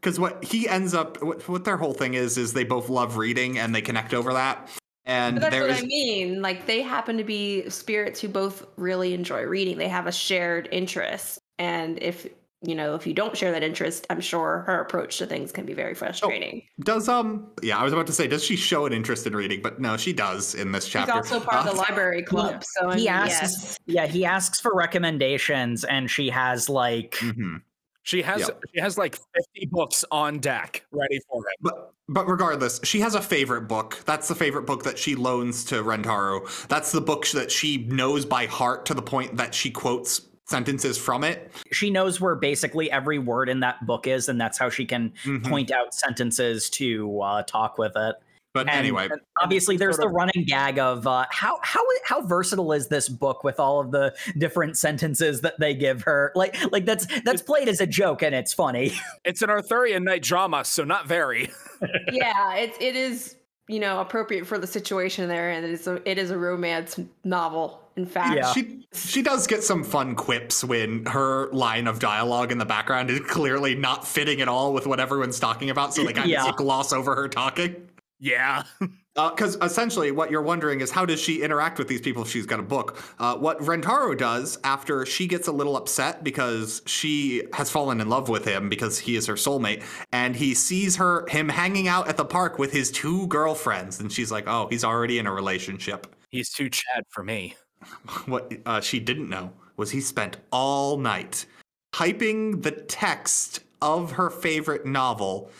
Because what he ends up what, what their whole thing is is they both love reading and they connect over that and But that's there what is I mean. Like they happen to be spirits who both really enjoy reading. They have a shared interest. And if you know, if you don't share that interest, I'm sure her approach to things can be very frustrating. does um yeah i was about to say does she show an interest in reading but no she does in this She's chapter also part of the Uh, library club. So I he mean, asks yes. yeah he asks for recommendations and she has like mhm. She has Yep. she has like 50 books on deck ready for him. But but regardless, she has a favorite book. That's the favorite book that she loans to Rentaro. That's the book that she knows by heart to the point that she quotes sentences from it. she knows where basically every word in that book is and that's how she can Mhm. point out sentences to uh, talk with it But And- anyway, and obviously there's sort the running gag of uh, how how how versatile is this book with all of the different sentences that they give her like like that's that's played as a joke and it's funny [LAUGHS] It's an Arthurian knight drama, so not very. [LAUGHS] yeah, it it is you know appropriate for the situation there, and it is a it is a romance novel. In fact, Yeah. she she does get some fun quips when her line of dialogue in the background is clearly not fitting at all with what everyone's talking about, so they kind Yeah. of gloss over her talking. Yeah. [LAUGHS] Because essentially, what you're wondering is how does she interact with these people if she's got a book? Uh, what Rentaro does after she gets a little upset because she has fallen in love with him because he is her soulmate, and he sees her him hanging out at the park with his two girlfriends, and she's like, "Oh, he's already in a relationship." He's too Chad for me. [LAUGHS] What uh, she didn't know was he spent all night typing the text of her favorite novel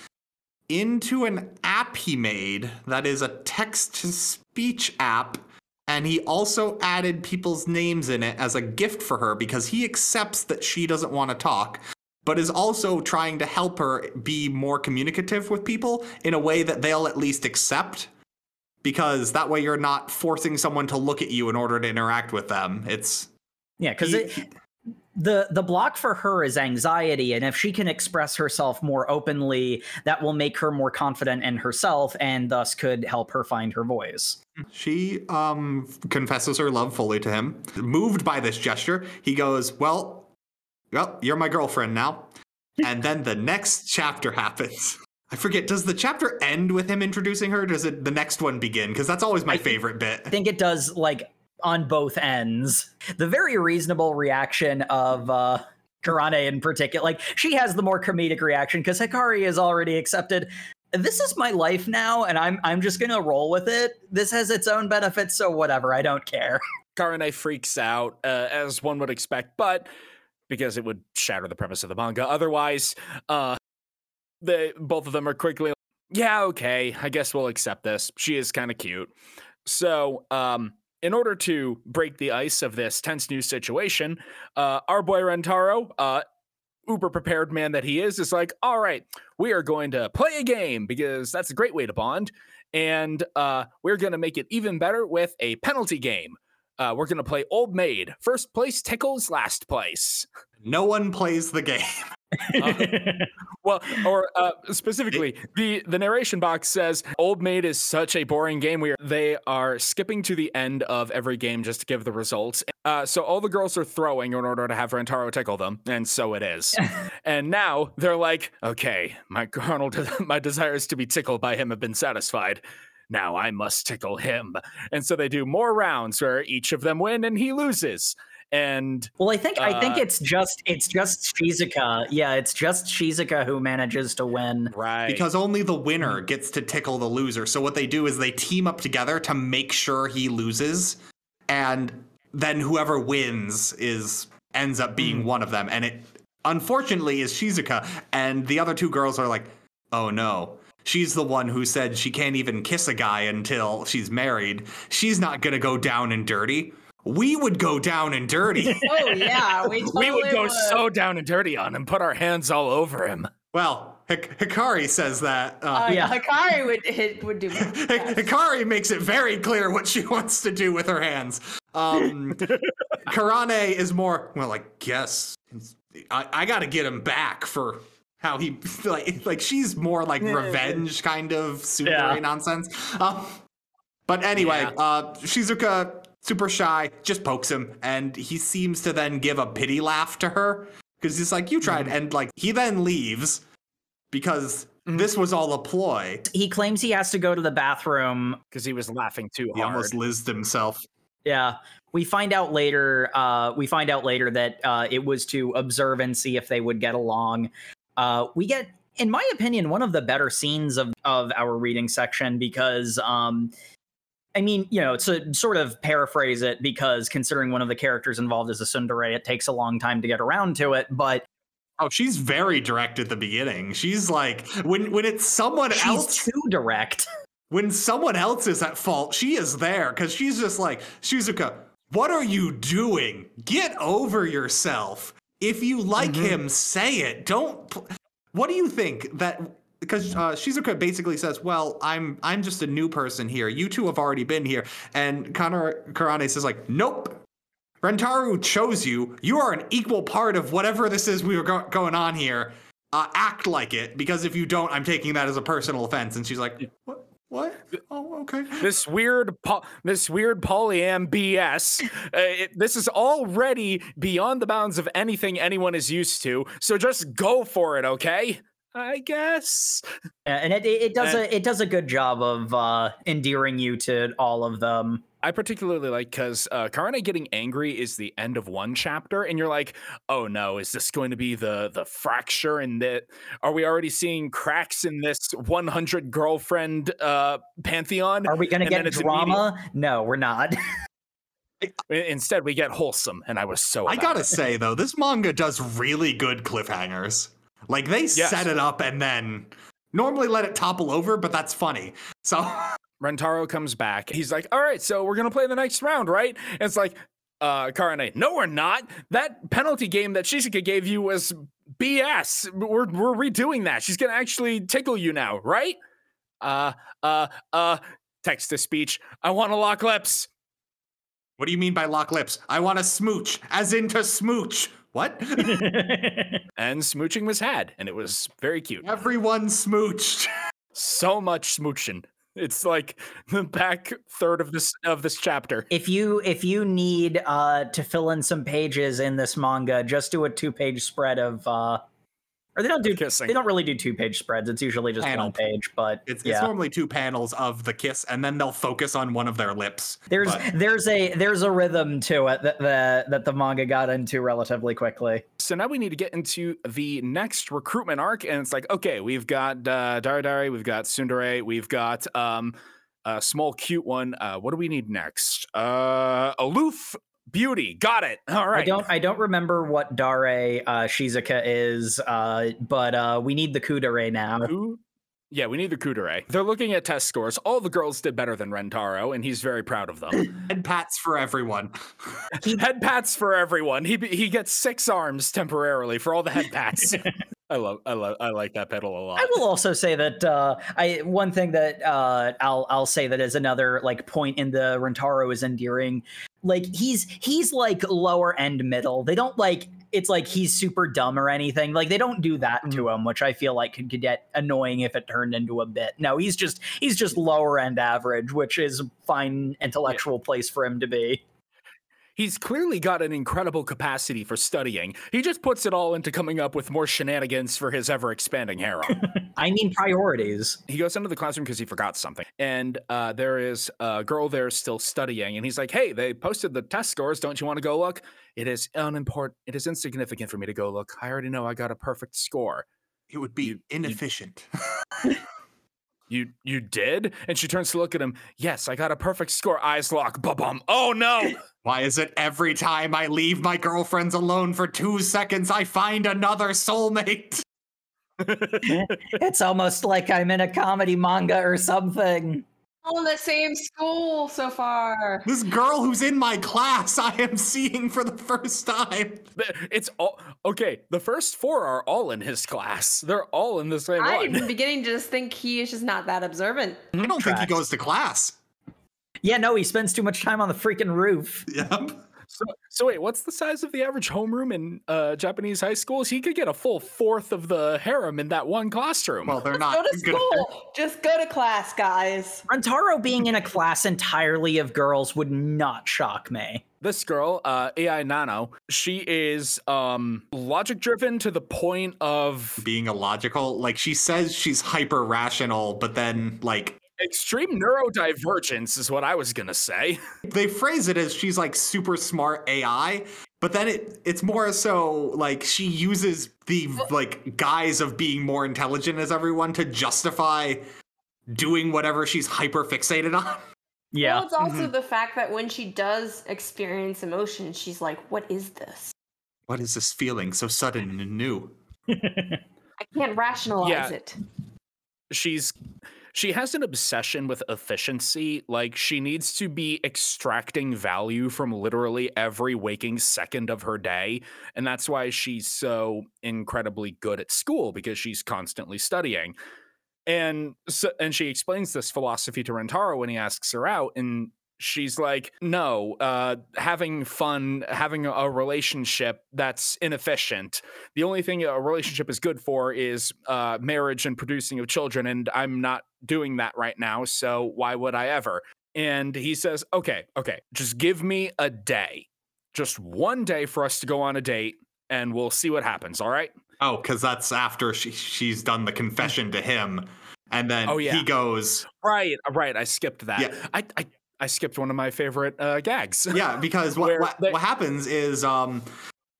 into an app he made that is a text to speech app. And he also added people's names in it as a gift for her because he accepts that she doesn't want to talk, but is also trying to help her be more communicative with people in a way that they'll at least accept because that way you're not forcing someone to look at you in order to interact with them. It's yeah because the the block for her is anxiety and if she can express herself more openly that will make her more confident in herself and thus could help her find her voice she um confesses her love fully to him. Moved by this gesture, he goes, "Well, well, you're my girlfriend now." [LAUGHS] and then the next chapter happens. I forget. Does the chapter end with him introducing her? Or does it the next one begin? Because that's always my I favorite bit. I think it does like on both ends. The very reasonable reaction of uh Karane in particular, like she has the more comedic reaction because Hakari is already accepted. This is my life now, and I'm I'm just gonna roll with it. This has its own benefits, so whatever. I don't care. [LAUGHS] Karane freaks out, uh, as one would expect, but because it would shatter the premise of the manga. Otherwise, uh, they both of them are quickly, yeah, okay, I guess we'll accept this. She is kind of cute. So, um, in order to break the ice of this tense new situation, uh, our boy Rentaro, uh, uber prepared man that he is, is like, all right, we are going to play a game because that's a great way to bond. And uh, we're going to make it even better with a penalty game. Uh, we're going to play Old Maid. First place tickles last place. No one plays the [LAUGHS] game. Well, or uh, specifically, the the narration box says Old Maid is such a boring game. We are, they are skipping to the end of every game just to give the results. Uh, so all the girls are throwing in order to have Rentaro tickle them, and so it is. [LAUGHS] and now they're like, okay, my [LAUGHS] carnal, de- my desires to be tickled by him have been satisfied. Now I must tickle him. And so they do more rounds where each of them win and he loses. And Well, I think I think Uh, it's just it's just Shizuka. Yeah, it's just Shizuka who manages to win. right. Because only the winner gets to tickle the loser. So what they do is they team up together to make sure he loses, and then whoever wins is ends up being one of them. And it unfortunately is Shizuka, and the other two girls are like, "Oh no." She's the one who said she can't even kiss a guy until she's married. She's not gonna go down and dirty. We would go down and dirty. [LAUGHS] Oh yeah, we, [LAUGHS] totally we would totally go so down and dirty on him, and put our hands all over him. well, Hik- Hakari says that. Uh, Uh, Yeah. Hakari would hit, would do. [LAUGHS] that. Hakari makes it very clear what she wants to do with her hands. Um, Karane is more well, I guess I, I got to get him back for how he like like she's more like revenge kind of super Yeah. nonsense. Um, but anyway, Yeah. uh, Shizuka super shy, just pokes him, and he seems to then give a pity laugh to her because he's like, "You tried," and like he then leaves. because Mhm. this was all a ploy. He claims he has to go to the bathroom. because he was laughing too He hard. He almost lizzed himself. Yeah. We find out later. Uh, we find out later that uh, it was to observe and see if they would get along. Uh, we get, in my opinion, one of the better scenes of of our reading section because, um, I mean, you know, to sort of paraphrase it, because considering one of the characters involved is a tsundere, it takes a long time to get around to it. But Oh, she's very direct at the beginning. She's like when when it's someone she's else too direct. [LAUGHS] when someone else is at fault, she is there because she's just like, Shizuka, what are you doing? Get over yourself. If you like Mhm. him, say it. Don't. Pl- what do you think that? Because uh, Shizuka basically says, "Well, I'm I'm just a new person here. You two have already been here." And Connor Karane says, "Like, nope. Rentaro chose you. You are an equal part of whatever this is we were go- going on here. Uh, act like it, because if you don't, I'm taking that as a personal offense." And she's like, "What? What? Oh, okay." this weird po- this weird polyam BS. Uh, it, this is already beyond the bounds of anything anyone is used to. So just go for it, okay? I guess. [LAUGHS] Yeah, and it, it, it does And- a it does a good job of uh, endearing you to all of them. I particularly like because uh, Karane getting angry is the end of one chapter, and you're like, "Oh no, is this going to be the the fracture in that? Are we already seeing cracks in this 100 girlfriend uh, pantheon?" Are we going to get it's drama? No, we're not. [LAUGHS] Instead, we get wholesome, and I was so. I gotta it. say though, this manga does really good cliffhangers. Like they Yes. set it up and then normally let it topple over, but that's funny. So [LAUGHS] Rentaro comes back. He's like, "All right, so we're gonna play the next round, right?" And it's like, uh, Karane, no, we're not. That penalty game that Shizuka gave you was BS. We're we're redoing that. She's gonna actually tickle you now, right? Uh, uh, uh. Text to speech. I want to lock lips. what do you mean by lock lips? I want to smooch, as in to smooch. What? [LAUGHS] [LAUGHS] [LAUGHS] And smooching was had, and it was very cute. Everyone smooched. So much smooching. It's like the back third of this of this chapter. if you if you need uh, to fill in some pages in this manga, just do a two page spread of. Uh, or they don't do Kissing. They don't really do two page spreads. It's usually just Panel. one page. But It's, yeah, it's normally two panels of the kiss, and then they'll focus on one of their lips. there's But there's a there's a rhythm to it that the that the manga got into relatively quickly. So now we need to get into the next recruitment arc, and it's like, okay, we've got uh, deredere, we've got tsundere, we've got um, a small cute one. Uh, what do we need next? Uh, aloof beauty. Got it. All right. I don't I don't remember what Dare uh, Shizuka is, uh, but uh, we need the Kudere now. Who? Yeah, we need the Kudere. They're looking at test scores. All the girls did better than Rentaro, and he's very proud of them. [LAUGHS] head pats for everyone. [LAUGHS] head pats for everyone. He he gets six arms temporarily for all the head pats. [LAUGHS] I love I love I like that pedal a lot. I will also say that uh, I one thing that uh, I'll I'll say that is another like point in the Rentaro is endearing. Like he's he's like lower end middle. They don't like it's like he's super dumb or anything. Like they don't do that to mm-hmm. him, which I feel like could get annoying if it turned into a bit. No, he's just he's just lower end average, which is fine intellectual place for him to be. He's clearly got an incredible capacity for studying. He just puts it all into coming up with more shenanigans for his ever expanding harem. [LAUGHS] I mean priorities. he goes into the classroom because he forgot something. And uh, there is a girl there still studying. And he's like, hey, they posted the test scores. Don't you want to go look? It is unimportant. It is insignificant for me to go look. I already know I got a perfect score. It would be You- you- inefficient. You [LAUGHS] you you did? And she turns to look at him. Yes, I got a perfect score. Eyes lock. Ba-bum. Oh no! [LAUGHS] Why is it every time I leave my girlfriends alone for two seconds, I find another soulmate? [LAUGHS] It's almost like I'm in a comedy manga or something. All in the same school so far. This girl who's in my class, I am seeing for the first time. it's all okay. The first four are all in his class. They're all in the same I'm one. [LAUGHS] beginning to just think he is just not that observant. I don't think he goes to class. Yeah, no, he spends too much time on the freaking roof. Yep. So, so wait, what's the size of the average homeroom in uh, Japanese high schools? He could get a full fourth of the harem in that one classroom. Well, they're not to gonna- school. Just go to class, guys. Rentaro being in a class entirely of girls would not shock me. this girl, uh, Eiai Nano, she is um logic driven to the point of Being illogical, like she says she's hyper rational, but then like extreme neurodivergence is what I was gonna say. [LAUGHS] they phrase it as she's like super smart AI, but then it it's more so like she uses the like guise of being more intelligent as everyone to justify doing whatever she's hyper fixated on. Yeah. Well, it's also mm-hmm. the fact that when she does experience emotion, she's like, "What is this? What is this feeling so sudden and new? [LAUGHS] I can't rationalize Yeah. it." she's she has an obsession with efficiency like she needs to be extracting value from literally every waking second of her day and that's why she's so incredibly good at school because she's constantly studying. And so, and she explains this philosophy to Rentaro when he asks her out and she's like no uh having fun having a- relationship that's inefficient the only thing a relationship is good for is uh, marriage and producing of children, and I'm not doing that right now. So why would I ever? And he says, "Okay, okay, just give me a day, just one day for us to go on a date, and we'll see what happens. All right." Oh, because that's after she she's done the confession to him, and then Oh, yeah. he goes, Right, right. I skipped that. Yeah. I, I I skipped one of my favorite uh, gags. yeah, [LAUGHS] because what what, they- what happens is um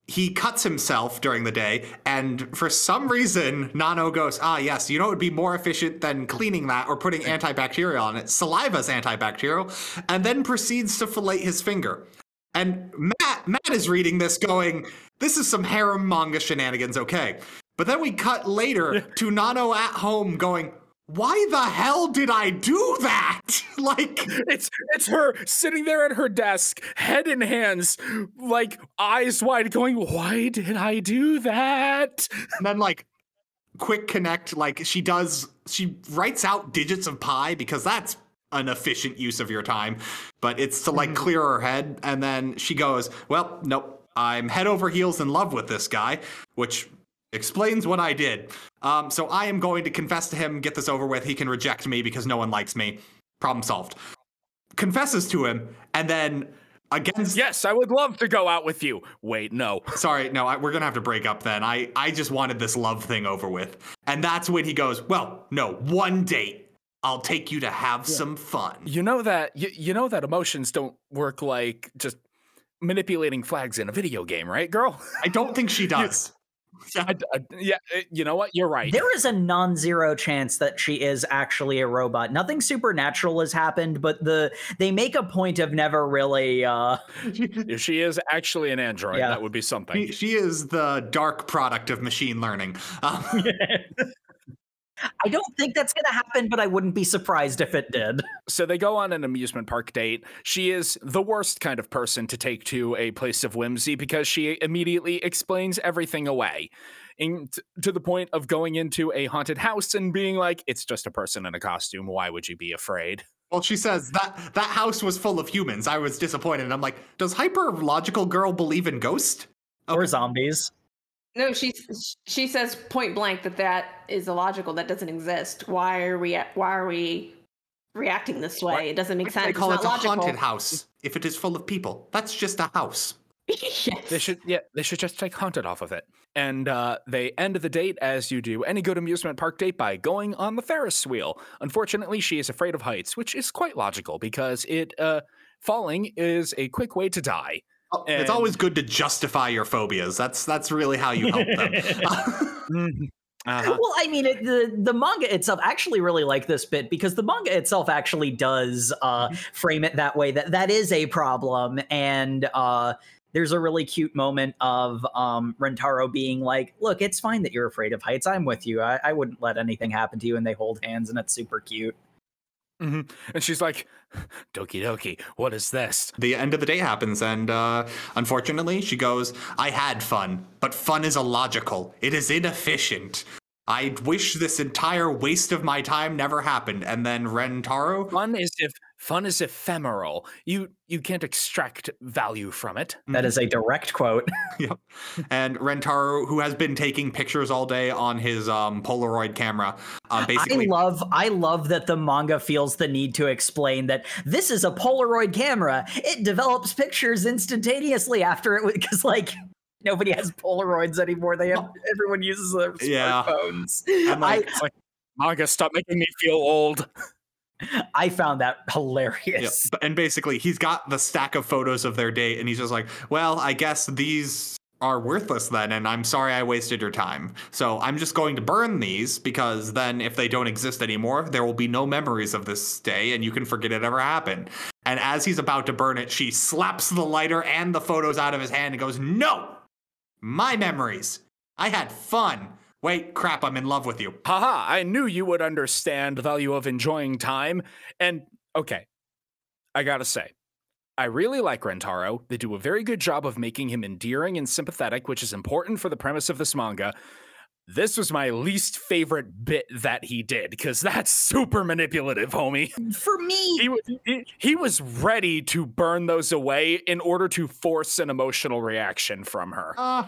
he cuts himself during the day, and for some reason, Nano goes, ah, yes, you know, it would be more efficient than cleaning that or putting antibacterial on it. Saliva's antibacterial, and then proceeds to fillet his finger. And Matt, Matt is reading this, going, "This is some harem manga shenanigans, okay?" But then we cut later to Nano at home, going, "Why the hell did I do that?" [LAUGHS] like, It's it's her sitting there at her desk, head in hands, like eyes wide, going, "Why did I do that?" and then like quick connect like she does she writes out digits of pi because that's an efficient use of your time but it's to like mm-hmm. clear her head and then she goes well nope i'm head over heels in love with this guy which explains what i did um, so i am going to confess to him get this over with he can reject me because no one likes me problem solved confesses to him and then against Yes, I would love to go out with you. Wait, no. Sorry, no, I, we're gonna have to break up then. I I just wanted this love thing over with, and that's when he goes, "Well, no, one date. I'll take you to have some fun." You know that you, you know that emotions don't work like just manipulating flags in a video game, right, girl? I don't think she [LAUGHS] does. [LAUGHS] I, I- yeah, uh, you know what? You're right. There is a non-zero chance that she is actually a robot. Nothing supernatural has happened, but the they make a point of never really uh [LAUGHS] If she is actually an android, Yeah. that would be something. She, she is the dark product of machine learning. [LAUGHS] Um, I don't think that's going to happen, but I wouldn't be surprised if it did. So they go on an amusement park date. She is the worst kind of person to take to a place of whimsy because she immediately explains everything away. In, t- to the point of going into a haunted house and being like, it's just a person in a costume. Why would you be afraid? well, she says that that house was full of humans. I was disappointed. I'm like, does hyper logical girl believe in ghost? Or zombies. No, she she says point blank that that is illogical. That doesn't exist. Why are we why are we reacting this way? It doesn't make sense. They call it's it a logical. haunted house. If it is full of people, that's just a house. [LAUGHS] yes. They should, yeah, they should just take haunted off of it. And uh, they end the date as you do any good amusement park date by going on the Ferris wheel. Unfortunately, she is afraid of heights, which is quite logical because it uh, falling is a quick way to die. Oh, It's always good to justify your phobias. That's that's really how you help them. [LAUGHS] [LAUGHS] Uh-huh. Well, I mean, it, the the manga itself I actually really like this bit because the manga itself actually does uh, frame it that way. That that is a problem, and uh, there's a really cute moment of um, Rentaro being like, "Look, it's fine that you're afraid of heights. I'm with you. I, I wouldn't let anything happen to you." And they hold hands, and it's super cute. Mhm. And she's like, Doki Doki, what is this? the end of the day happens, and uh, unfortunately, she goes, I had fun, but fun is illogical. It is inefficient. I wish this entire waste of my time never happened. And then Rentaro, Fun is if fun is ephemeral. You you can't extract value from it. That is a direct quote. [LAUGHS] Yep. And Rentaro, who has been taking pictures all day on his um, Polaroid camera, uh, basically. I love I love that the manga feels the need to explain that this is a Polaroid camera. It develops pictures instantaneously after it because like nobody has Polaroids anymore. They have everyone uses their Yeah. smartphones. I'm like, It's like manga, stop making me feel old. [LAUGHS] I found that hilarious. but- and basically, he's got the stack of photos of their date, and he's just like, "Well, I guess these are worthless then, and I'm sorry I wasted your time. So I'm just going to burn these because then, if they don't exist anymore, there will be no memories of this day, and you can forget it ever happened." And as he's about to burn it, she slaps the lighter and the photos out of his hand and goes, "No, my memories. I had fun." Wait, crap! I'm in love with you. Haha, I knew you would understand the value of enjoying time. And okay, I gotta say, I really like Rentaro. They do a very good job of making him endearing and sympathetic, which is important for the premise of this manga. This was my least favorite bit that he did, because that's [LAUGHS] super manipulative, homie. For me, He, he, he was ready to burn those away in order to force an emotional reaction from her. Uh,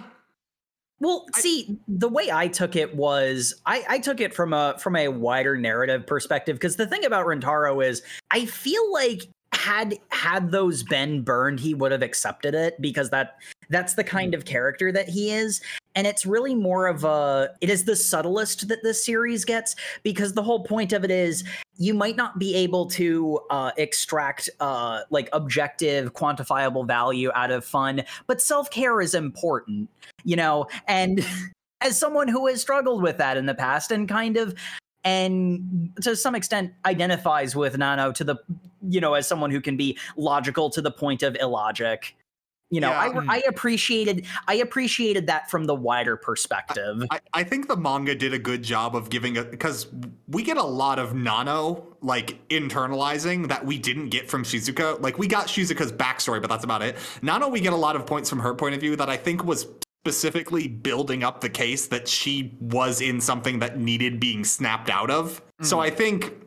Well, see, the way I took it was I, I took it from a from a wider narrative perspective because the thing about Rentaro is I feel like had had those been burned, he would have accepted it because that that's the kind of character that he is. And it's really more of a it is the subtlest that this series gets because the whole point of it is you might not be able to uh, extract uh, like objective, quantifiable value out of fun, but self care is important, you know. And [LAUGHS] as someone who has struggled with that in the past and kind of and to some extent identifies with Nano to the you know as someone who can be logical to the point of illogic. You know, Yeah. I, hmm. I appreciated I appreciated that from the wider perspective. I, I think the manga did a good job of giving it because we get a lot of Nano like internalizing that we didn't get from Shizuka. Like we got Shizuka's backstory, but that's about it. Nano, we get a lot of points from her point of view that I think was specifically building up the case that she was in something that needed being snapped out of. So mm-hmm. I think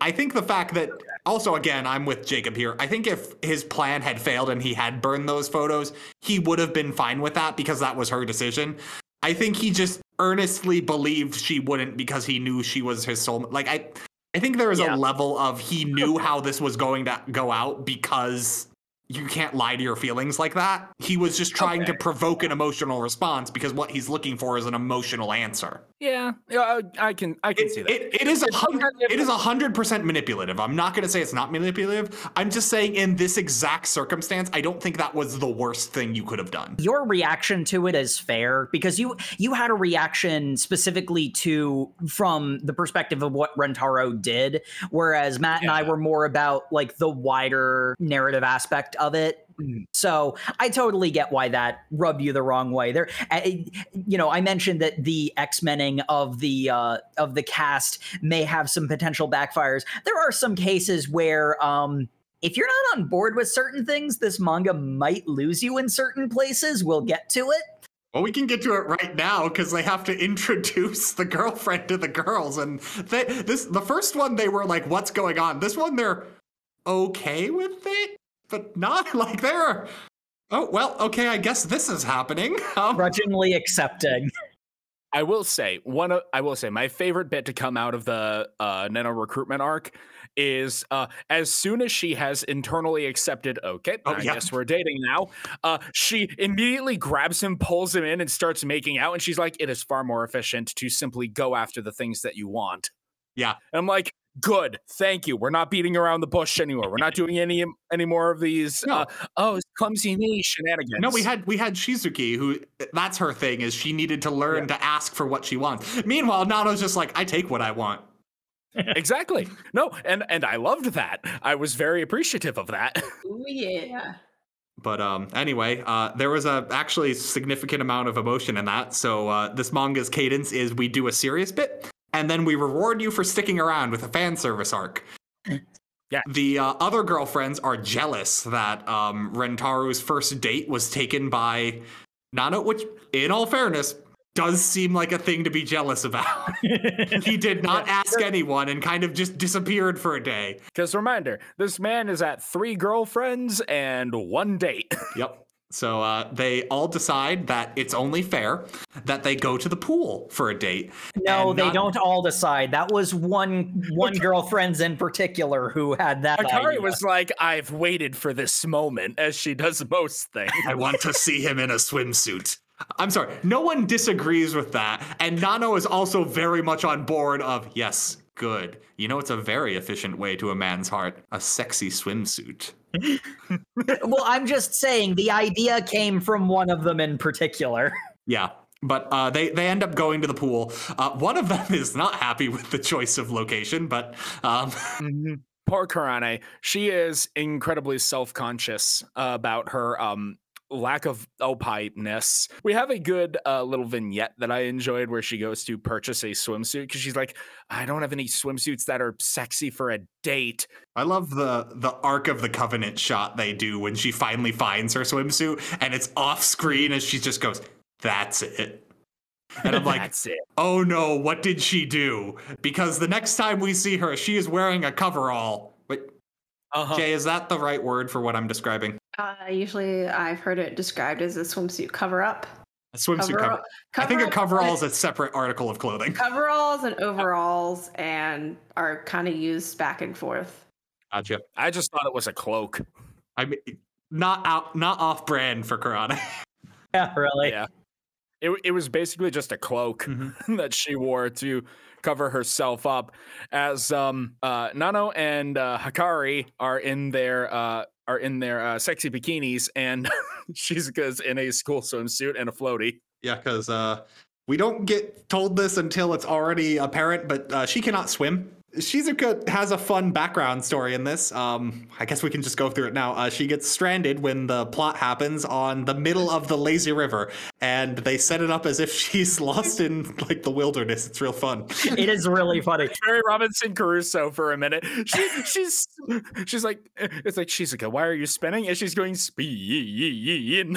I think the fact that also again I'm with Jacob here. I think if his plan had failed and he had burned those photos, he would have been fine with that because that was her decision. I think he just earnestly believed she wouldn't because he knew she was his soul. Like I I think there is Yeah. a level of he knew how this was going to go out because you can't lie to your feelings like that. He was just trying to provoke an emotional response because what he's looking for is an emotional answer. Yeah, yeah, I I can I can It, see that. it, it is a hundred. It is a hundred percent manipulative. I'm not going to say it's not manipulative. I'm just saying in this exact circumstance, I don't think that was the worst thing you could have done. your reaction to it is fair because you you had a reaction specifically to from the perspective of what Rentaro did whereas Matt and I were more about like the wider narrative aspect of it Mm. so I totally get why that rubbed you the wrong way there you know I mentioned that the X-mening of the uh of the cast may have some potential backfires there are some cases where um if you're not on board with certain things, this manga might lose you in certain places. We'll get to it. Well, we can get to it right now because they have to [LAUGHS] introduce the girlfriend to the girls, and they, this the first one they were like, "What's going on?" This one they're okay with it, but not [LAUGHS] like they're. Oh well, okay. I guess this is happening. [LAUGHS] Um, Grudgingly accepting. I will say one of I will say my favorite bit to come out of the uh Nano recruitment arc is uh as soon as she has internally accepted okay Oh, I yeah. guess we're dating now uh she immediately grabs him pulls him in and starts making out and she's like it is far more efficient to simply go after the things that you want Yeah. and I'm like good thank you we're not beating around the bush anymore we're not doing any any more of these No. uh, oh it's clumsy me shenanigans No, we had we had Shizuka, who that's her thing is she needed to learn to ask for what she wants. Meanwhile, Nano's just like, I take what I want. [LAUGHS] exactly no and and I loved that I was very appreciative of that [LAUGHS] Ooh, yeah. But um, anyway, uh, there was a actually significant amount of emotion in that. So uh, this manga's cadence is we do a serious bit, and then we reward you for sticking around with a fan service arc. Yeah. The uh, other girlfriends are jealous that um, Rentaro's first date was taken by Nano, which, in all fairness, does seem like a thing to be jealous about. [LAUGHS] he did not ask anyone and kind of just disappeared for a day. Because reminder, this man is at three girlfriends and one date. [LAUGHS] Yep. So uh, they all decide that it's only fair that they go to the pool for a date. No, they not- don't all decide. That was one one girlfriends in particular who had that. Hakari idea. was like, I've waited for this moment, as she does most things. I want to see him in a swimsuit. I'm sorry, no one disagrees with that. And Nano is also very much on board of, yes, good. You know, it's a very efficient way to a man's heart a sexy swimsuit. [LAUGHS] well, I'm just saying the idea came from one of them in particular. Yeah. But uh, they, they end up going to the pool. Uh, one of them [LAUGHS] is not happy with the choice of location, but um, [LAUGHS] Poor Karane. She is incredibly self-conscious about her um lack of opie-ness. We have a good uh, little vignette that I enjoyed where she goes to purchase a swimsuit because she's like, I don't have any swimsuits that are sexy for a date. I love the the Ark of the Covenant shot they do when she finally finds her swimsuit and it's off screen and she just goes, "That's it." And I'm [LAUGHS] like, That's it. "Oh no, what did she do?" Because the next time we see her, she is wearing a coverall. Wait, Uh-huh. Jay, is that the right word for what I'm describing? Uh, usually, I've heard it described as a swimsuit cover up. A swimsuit cover. Up. I think a coverall is a separate article of clothing. [LAUGHS] coveralls and overalls, and are kind of used back and forth. Gotcha. I just thought it was a cloak. I mean, not out, not off brand for Karane. [LAUGHS] yeah, really. Yeah. It, it was basically just a cloak [LAUGHS] that she wore to cover herself up as um uh Nano and uh Hakari are in their uh are in their uh, sexy bikinis and [LAUGHS] she's in a school swimsuit and a floaty. Yeah, because uh, we don't get told this until it's already apparent, but uh, she cannot swim. Shizuka has a fun background story in this. Um, I guess we can just go through it now. Uh, she gets stranded when the plot happens on the middle of the lazy river, and they set it up as if [LAUGHS] she's lost in like the wilderness. It's real fun. It is really funny. Mary Robinson Crusoe for a minute. She, she's she's like it's like Shizuka, why are you spinning? And she's going spin in,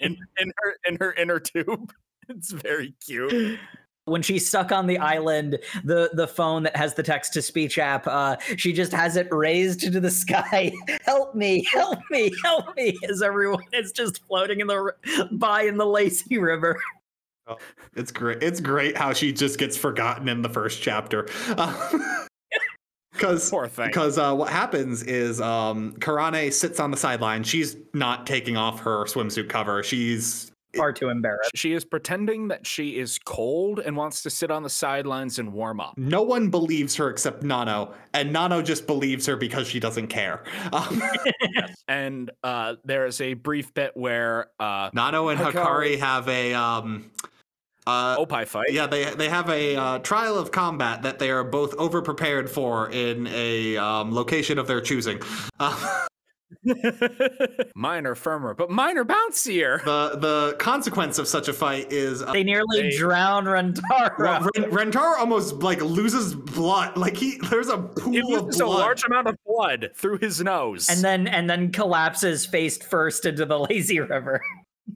in in her in her inner tube. [LAUGHS] It's very cute. When she's stuck on the island, the the phone that has the text to speech app, uh, she just has it raised to the [LAUGHS] sky. help me, help me, help me! As everyone is just floating in the by in the lazy river. It's great. It's great how she just gets forgotten in the first chapter. [LAUGHS] Because Poor thing. Because uh, what happens is um, Karane sits on the sideline. She's not taking off her swimsuit cover. She's Far too embarrassed. She is pretending that she is cold and wants to sit on the sidelines and warm up. no one believes her except Nano, and Nano just believes her because she doesn't care. Um, [LAUGHS] And uh, there is a brief bit where uh, Nano and Hakari- Hakari have a um, uh, fight. yeah they they have a uh, trial of combat that they are both over prepared for in a um, location of their choosing. Uh, [LAUGHS] [LAUGHS] mine are firmer, but mine are bouncier. the the consequence of such a fight is uh, They nearly They- drown Rentaro. Well, Ren- Rentar almost like loses blood. Like he, there's a pool He of loses a large amount of blood through his nose. and then and then collapses face first into the lazy river.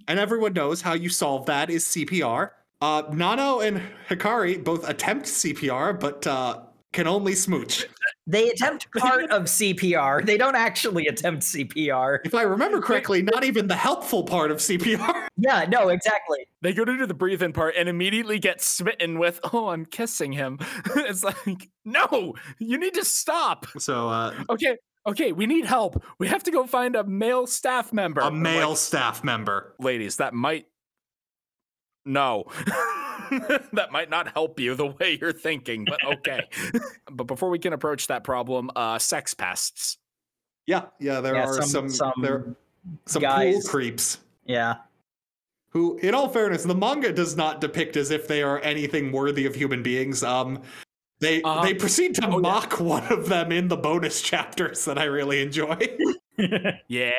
and everyone knows how you solve that is CPR. Uh, Nano and Hakari both attempt CPR, but uh, can only smooch. They attempt [LAUGHS] part of CPR. They don't actually attempt CPR. If I remember correctly, not even the helpful part of CPR. [LAUGHS] Yeah, no, exactly. they go to do the breathe in part and immediately get smitten with, oh, I'm kissing him. [LAUGHS] it's like, no, you need to stop. So uh, Okay, okay, we need help. We have to go find a male staff member. a I'm male like, staff member. ladies, that might. No. [LAUGHS] that might not help you the way you're thinking, but okay. [LAUGHS] but before we can approach that problem, uh, sex pests. Yeah, yeah. There Yeah, are some, some- there some pool creeps. Yeah. who in all fairness the manga does not depict as if they are anything worthy of human beings um they Uh-huh. they proceed to Oh, yeah. mock one of them in the bonus [LAUGHS] chapters that i really enjoy [LAUGHS] Yeah.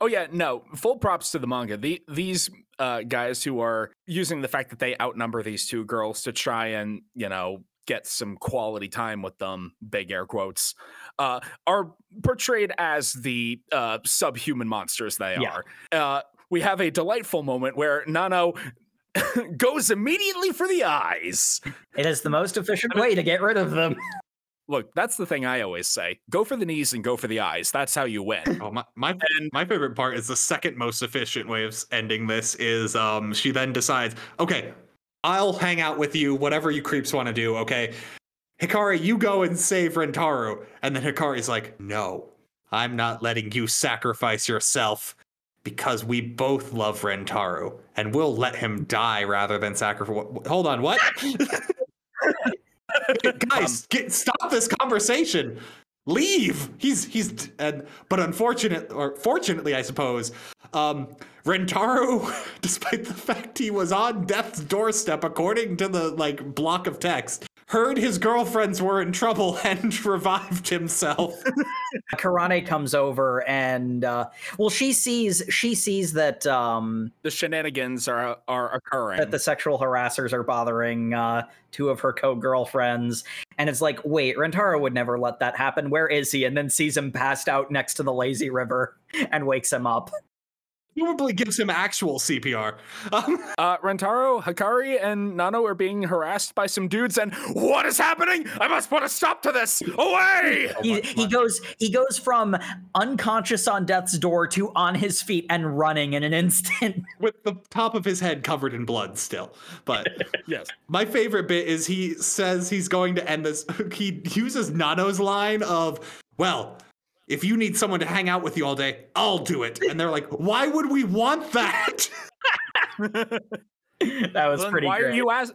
Oh yeah, no. Full props to the manga. The these uh guys who are using the fact that they outnumber these two girls to try and, you know, get some quality time with them, big air quotes, uh, are portrayed as the uh subhuman monsters they Yeah. are. Uh we have a delightful moment where Nano [LAUGHS] goes immediately for the eyes. It is the most efficient way to get rid of them. Look, that's the thing I always say. Go for the knees and go for the eyes. That's how you win. Oh my my And- my favorite part is the second most efficient way of ending this is um she then decides, okay, I'll hang out with you, whatever you creeps want to do, okay? Hakari, you go and save Rentaro. And then Hakari's like, no, I'm not letting you sacrifice yourself because we both love Rentaro and we'll let him die rather than sacrifice. Hold on, what? [LAUGHS] Guys, get, stop this conversation. Leave. He's he's and but unfortunate or fortunately, I suppose, um, Rentaro, [LAUGHS] despite the fact he was on death's doorstep, according to the like block of text, heard his girlfriends were in trouble [LAUGHS] and revived himself. [LAUGHS] Karane comes over and uh well she sees she sees that um The shenanigans are are occurring. that the sexual harassers are bothering uh two of her co-girlfriends and it's like wait Rentaro would never let that happen where is he and then sees him passed out next to the lazy river [LAUGHS] and wakes him up Probably gives him actual CPR. Um, [LAUGHS] Uh, Rentaro, Hakari, and Nano are being harassed by some dudes, and what is happening? I must put a stop to this! Away! he, he goes he goes from unconscious on death's door to on his feet and running in an [LAUGHS] instant with the top of his head covered in blood still. But [LAUGHS] Yes. My favorite bit is he says he's going to end this. He uses Nano's line of, well, if you need someone to hang out with you all day, I'll do it. And they're like, why would we want that? [LAUGHS] that was then pretty why great are you as-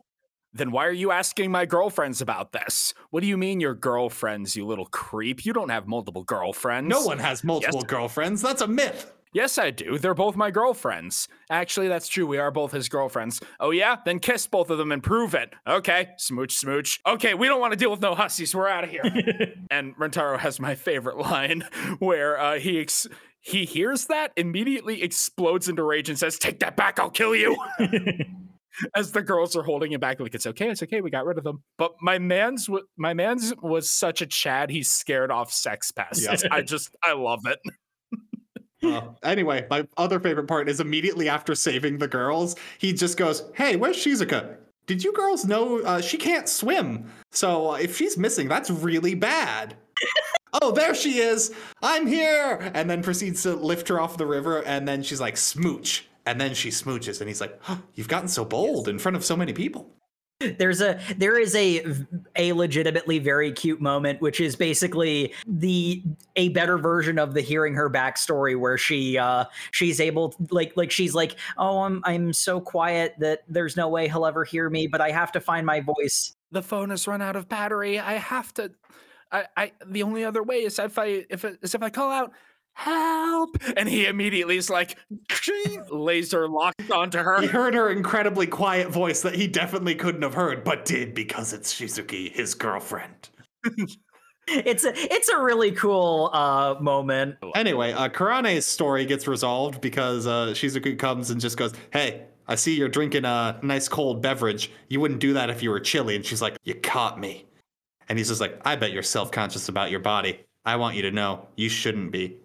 Then why are you asking my girlfriends about this? What do you mean your girlfriends, you little creep? You don't have multiple girlfriends. No one has multiple girlfriends. That's a myth. Yes, I do. They're both my girlfriends. Actually, that's true. We are both his girlfriends. Oh, yeah? Then kiss both of them and prove it. Okay. Smooch, smooch. Okay, we don't want to deal with no hussies. We're out of here. [LAUGHS] and Rentaro has my favorite line [LAUGHS] where uh, he ex- he hears that, immediately explodes into rage and says, Take that back, I'll kill you. [LAUGHS] As the girls are holding him back, like it's okay, it's okay, we got rid of them. But my man's w- my man's was such a Chad, he's scared off sex pests. Yeah. I just I love it. Uh, anyway, my other favorite part is immediately after saving the girls, he just goes, Hey, where's Shizuka? Did you girls know uh, she can't swim? So uh, if she's missing, that's really bad. [LAUGHS] oh, there she is. I'm here. And then proceeds to lift her off the river. And then she's like, Smooch. And then she smooches. And he's like, huh, You've gotten so bold in front of so many people. There's a there is a a legitimately very cute moment which is basically the a better version of the hearing her backstory where she uh she's able like like she's like oh i'm i'm so quiet that there's no way he'll ever hear me but i have to find my voice the phone has run out of battery. I have to. I, I the only other way is if I if is if I call out help, and he immediately is like laser locked onto her. He heard her incredibly quiet voice that he definitely couldn't have heard, but did because it's Shizuka, his girlfriend. [LAUGHS] it's a it's a really cool uh moment Anyway, uh, Karane's story gets resolved because uh, Shizuka comes and just goes, "Hey, I see you're drinking a nice cold beverage. You wouldn't do that if you were chilly." And she's like, "You caught me." And he's just like, "I bet you're self-conscious about your body. I want you to know you shouldn't be.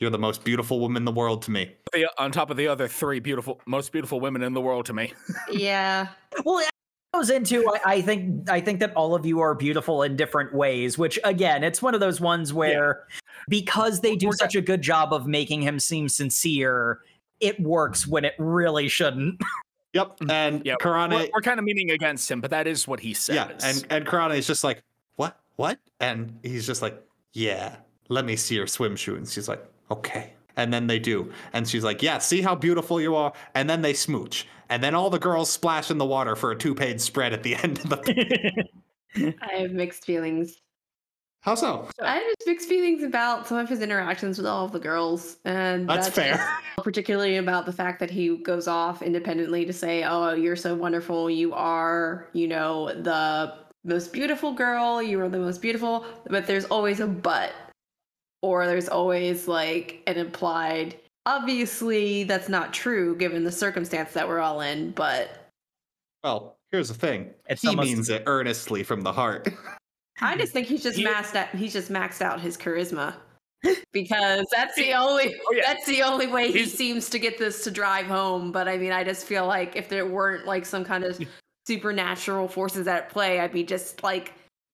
You're the most beautiful woman in the world to me." The- on top of the other three beautiful, most beautiful women in the world to me. [LAUGHS] Yeah. well it goes into I, I think i think that all of you are beautiful in different ways which again it's one of those ones where because they do We're such a good job of making him seem sincere it works when it really shouldn't [LAUGHS] Yep. And Yeah, Karane, We're, we're kind of meaning against him, but that is what he says. yeah, and and Karane is just like, "What? What?" And he's just like, "Yeah, let me see your swim shoe." And she's like, "Okay." And then they do. And she's like, "Yeah, see how beautiful you are." And then they smooch. And then all the girls splash in the water for a two-page spread at the [LAUGHS] end of the [LAUGHS] I have mixed feelings. How so? I have just mixed feelings about some of his interactions with all of the girls, and That's fair. just [LAUGHS] particularly about the fact that he goes off independently to say, "Oh, you're so wonderful. You are, you know, the most beautiful girl. You are the most beautiful." But there's always a but, or there's always like an implied. Obviously, that's not true given the circumstance that we're all in. But Well, here's the thing. It's he almost- means it earnestly from the heart. [LAUGHS] I just think he's just He- maxed out. He's just maxed out his charisma. [LAUGHS] because that's the only [LAUGHS] Oh, yeah. that's the only way he He's- seems to get this to drive home. But I mean, I just feel like if there weren't like some kind of supernatural forces at play, I'd be just like,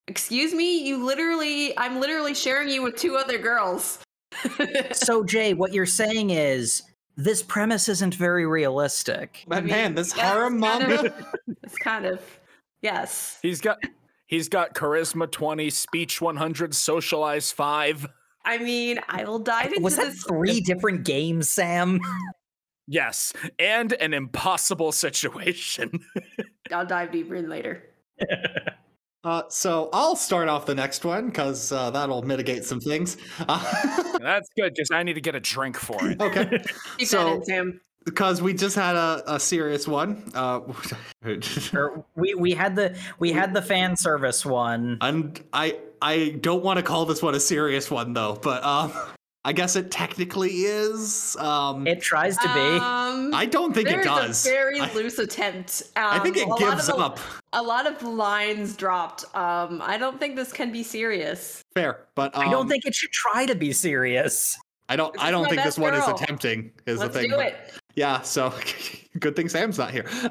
"Excuse me, you literally, I'm literally sharing you with two other girls." [LAUGHS] So Jay, what you're saying is this premise isn't very realistic. But mean, man, this yeah, harem it's kind manga. of- it's kind of yes. He's got he's got charisma 20, speech 100, socialize 5. I mean, I will dive into Was that this. three different games, Sam? Yes, and an impossible [LAUGHS] situation. I'll dive deeper in later. [LAUGHS] Uh, so I'll start off the next one because uh, that'll mitigate some things. Uh, [LAUGHS] That's good because I need to get a drink for it. okay, [LAUGHS] Keep So- that in, Sam. because we just had a, a serious one. Uh, [LAUGHS] Or we we had the we had the fan service one. and I I don't want to call this one a serious one though, but um, I guess it technically is. Um, It tries to be. Um, I don't think it there's does. a very I- loose attempt. I think Um, it a lot gives of up. A lot of lines dropped. Um, I don't think this can be serious. Fair, but um, I don't think it should try to be serious. I don't. This I don't think this best one is attempting. Is Let's the thing. do it. Yeah, so [LAUGHS] good thing Sam's not here. [LAUGHS]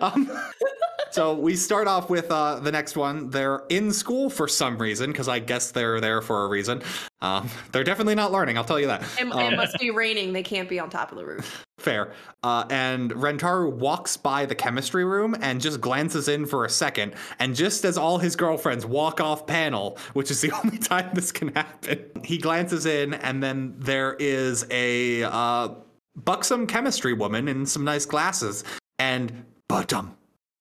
Um, so we start off with uh, the next one. They're in school for some reason, because I guess they're there for a reason. Um, they're definitely not learning, I'll tell you that. It, Um, it must be raining. They can't be on top of the roof. Fair. Uh, and Rentaro walks by the chemistry room and just glances in for a second. And just as all his girlfriends walk off panel, which is the [LAUGHS] only time this can happen, he glances in, and then there is a uh, buxom chemistry woman in some nice glasses. And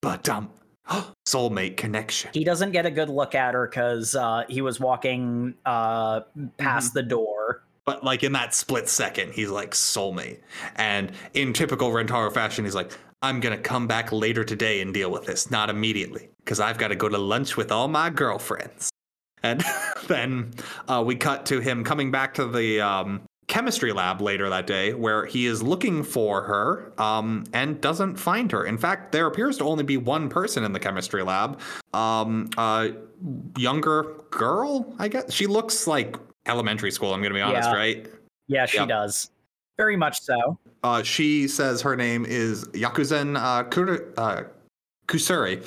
but-um, but-um, [GASPS] soulmate connection. He doesn't get a good look at her because uh, he was walking uh, past Mm-hmm. the door. But like in that split second, he's like soulmate. And in typical Rentaro fashion, he's like, I'm gonna come back later today and deal with this, not immediately, because I've got to go to lunch with all my girlfriends. And [LAUGHS] then uh, we cut to him coming back to the um, chemistry lab later that day, where he is looking for her um, and doesn't find her. In fact, there appears to only be one person in the chemistry lab. Um, uh, younger girl, I guess. She looks like elementary school. I'm gonna be honest, Yeah. right? Yeah, she Yep. does. Very much so. Uh, she says her name is Yakuzen uh, Kuru, uh, Kusuri.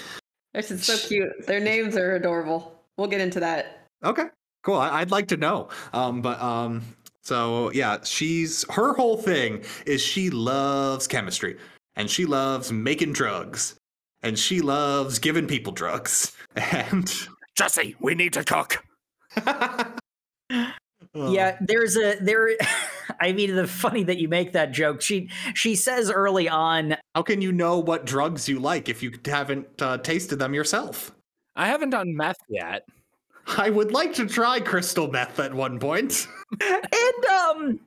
This is so cute. Their names are adorable. We'll get into that. Okay, cool. I- I'd like to know. Um, but um, so yeah, she's her whole thing is she loves chemistry and she loves making drugs and she loves giving people drugs [LAUGHS] and Jesse, we need to cook. [LAUGHS] Yeah, there's a there. [LAUGHS] I mean, the funny that you make that joke. She she says early on, How can you know what drugs you like if you haven't uh, tasted them yourself? I haven't done meth yet. [LAUGHS] I would like to try crystal meth at one point. and um,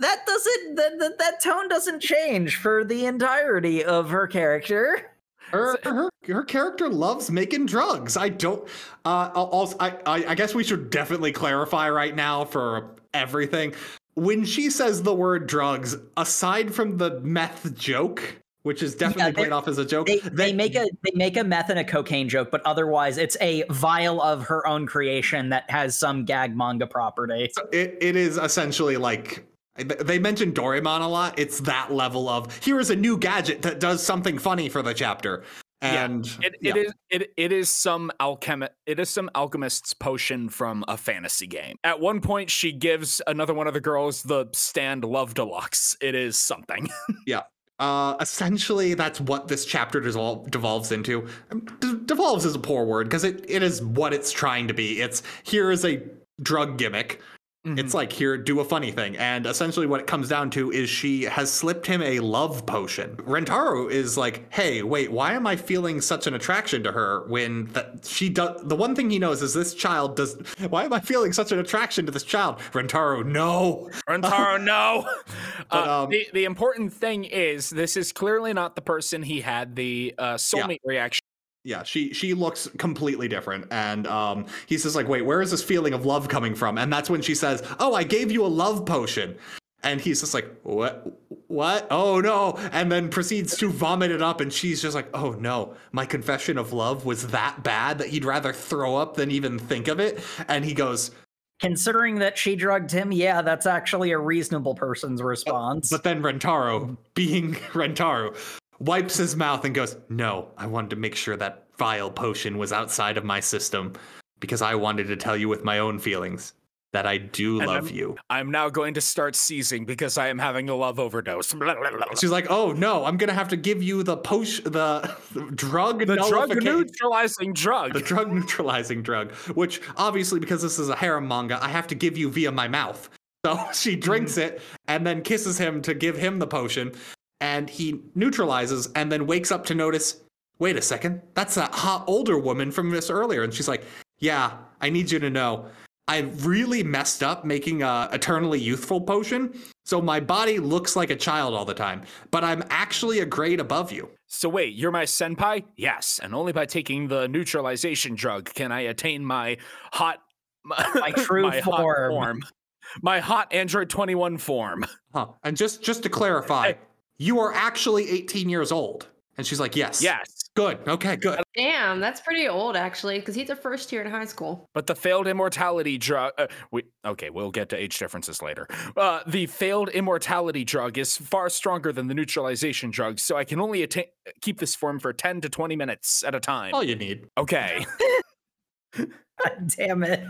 that doesn't that, that that tone doesn't change for the entirety of her character. Her, her her character loves making drugs. I don't. Uh, also, I, I I guess we should definitely clarify right now for everything. When she says the word drugs, aside from the meth joke, which is definitely they- played off as a joke, They they make a they make a meth and a cocaine joke, but otherwise it's a vial of her own creation that has some gag manga property. it, it is essentially like they mentioned Doraemon a lot. It's that level of here is a new gadget that does something funny for the chapter. Yeah, And It, yeah. it is it, it is some alchemi- it is some alchemist's potion from a fantasy game. At one point she gives another one of the girls the stand love deluxe. It is something. [LAUGHS] Uh, essentially, that's what this chapter devol- devolves into. Um, De- devolves is a poor word because it, it is what it's trying to be. It's here is a drug gimmick. It's like here, do a funny thing, and essentially what it comes down to is she has slipped him a love potion. Rentaro is like, hey, wait, why am I feeling such an attraction to her when that she does? The one thing he knows is this child does. Why am I feeling such an attraction to this child? Rentaro, no. [LAUGHS] Rentaro, no. [LAUGHS] But, uh, um, the the important thing is this is clearly not the person he had the uh, soulmate reaction. Yeah she she looks completely different. And um he says like wait where is this feeling of love coming from? And that's when she says oh i gave you a love potion. And he's just like what what? Oh no. And then proceeds to vomit it up and she's just like oh no. My confession of love was that bad that he'd rather throw up than even think of it. And he goes Considering that she drugged him, yeah, that's actually a reasonable person's response. But then Rentaro, being [LAUGHS] Rentaro, wipes his mouth and goes, No, I wanted to make sure that vile potion was outside of my system because I wanted to tell you with my own feelings that I do And love I'm- you. I'm now going to start seizing because I am having a love overdose. She's like, "Oh no, I'm gonna have to give you the potion, the [LAUGHS] drug, the drug neutralizing drug. the drug neutralizing drug." Which obviously, because this is a harem manga, I have to give you via my mouth. So [LAUGHS] she drinks mm. it and then kisses him to give him the potion, and he neutralizes and then wakes up to notice, "Wait a second, that's that hot older woman from this earlier." And she's like, "Yeah, I need you to know." I really messed up making a eternally youthful potion, so my body looks like a child all the time. But I'm actually a grade above you. So wait, you're my senpai? Yes, and only by taking the neutralization drug can I attain my hot [LAUGHS] My true my hot form. form. My hot Android 21 form. Huh. And just just to clarify, [LAUGHS] Hey. You are actually 18 years old. And she's like, "Yes." Yes. Good. Okay, good. Damn, that's pretty old actually, because he's a first year in high school. But the failed immortality drug. Uh, we, okay, we'll get to age differences later. Uh, the failed immortality drug is far stronger than the neutralization drug, so I can only attain, keep this form for 10 to 20 minutes at a time. All you need. Okay. [LAUGHS] God damn it.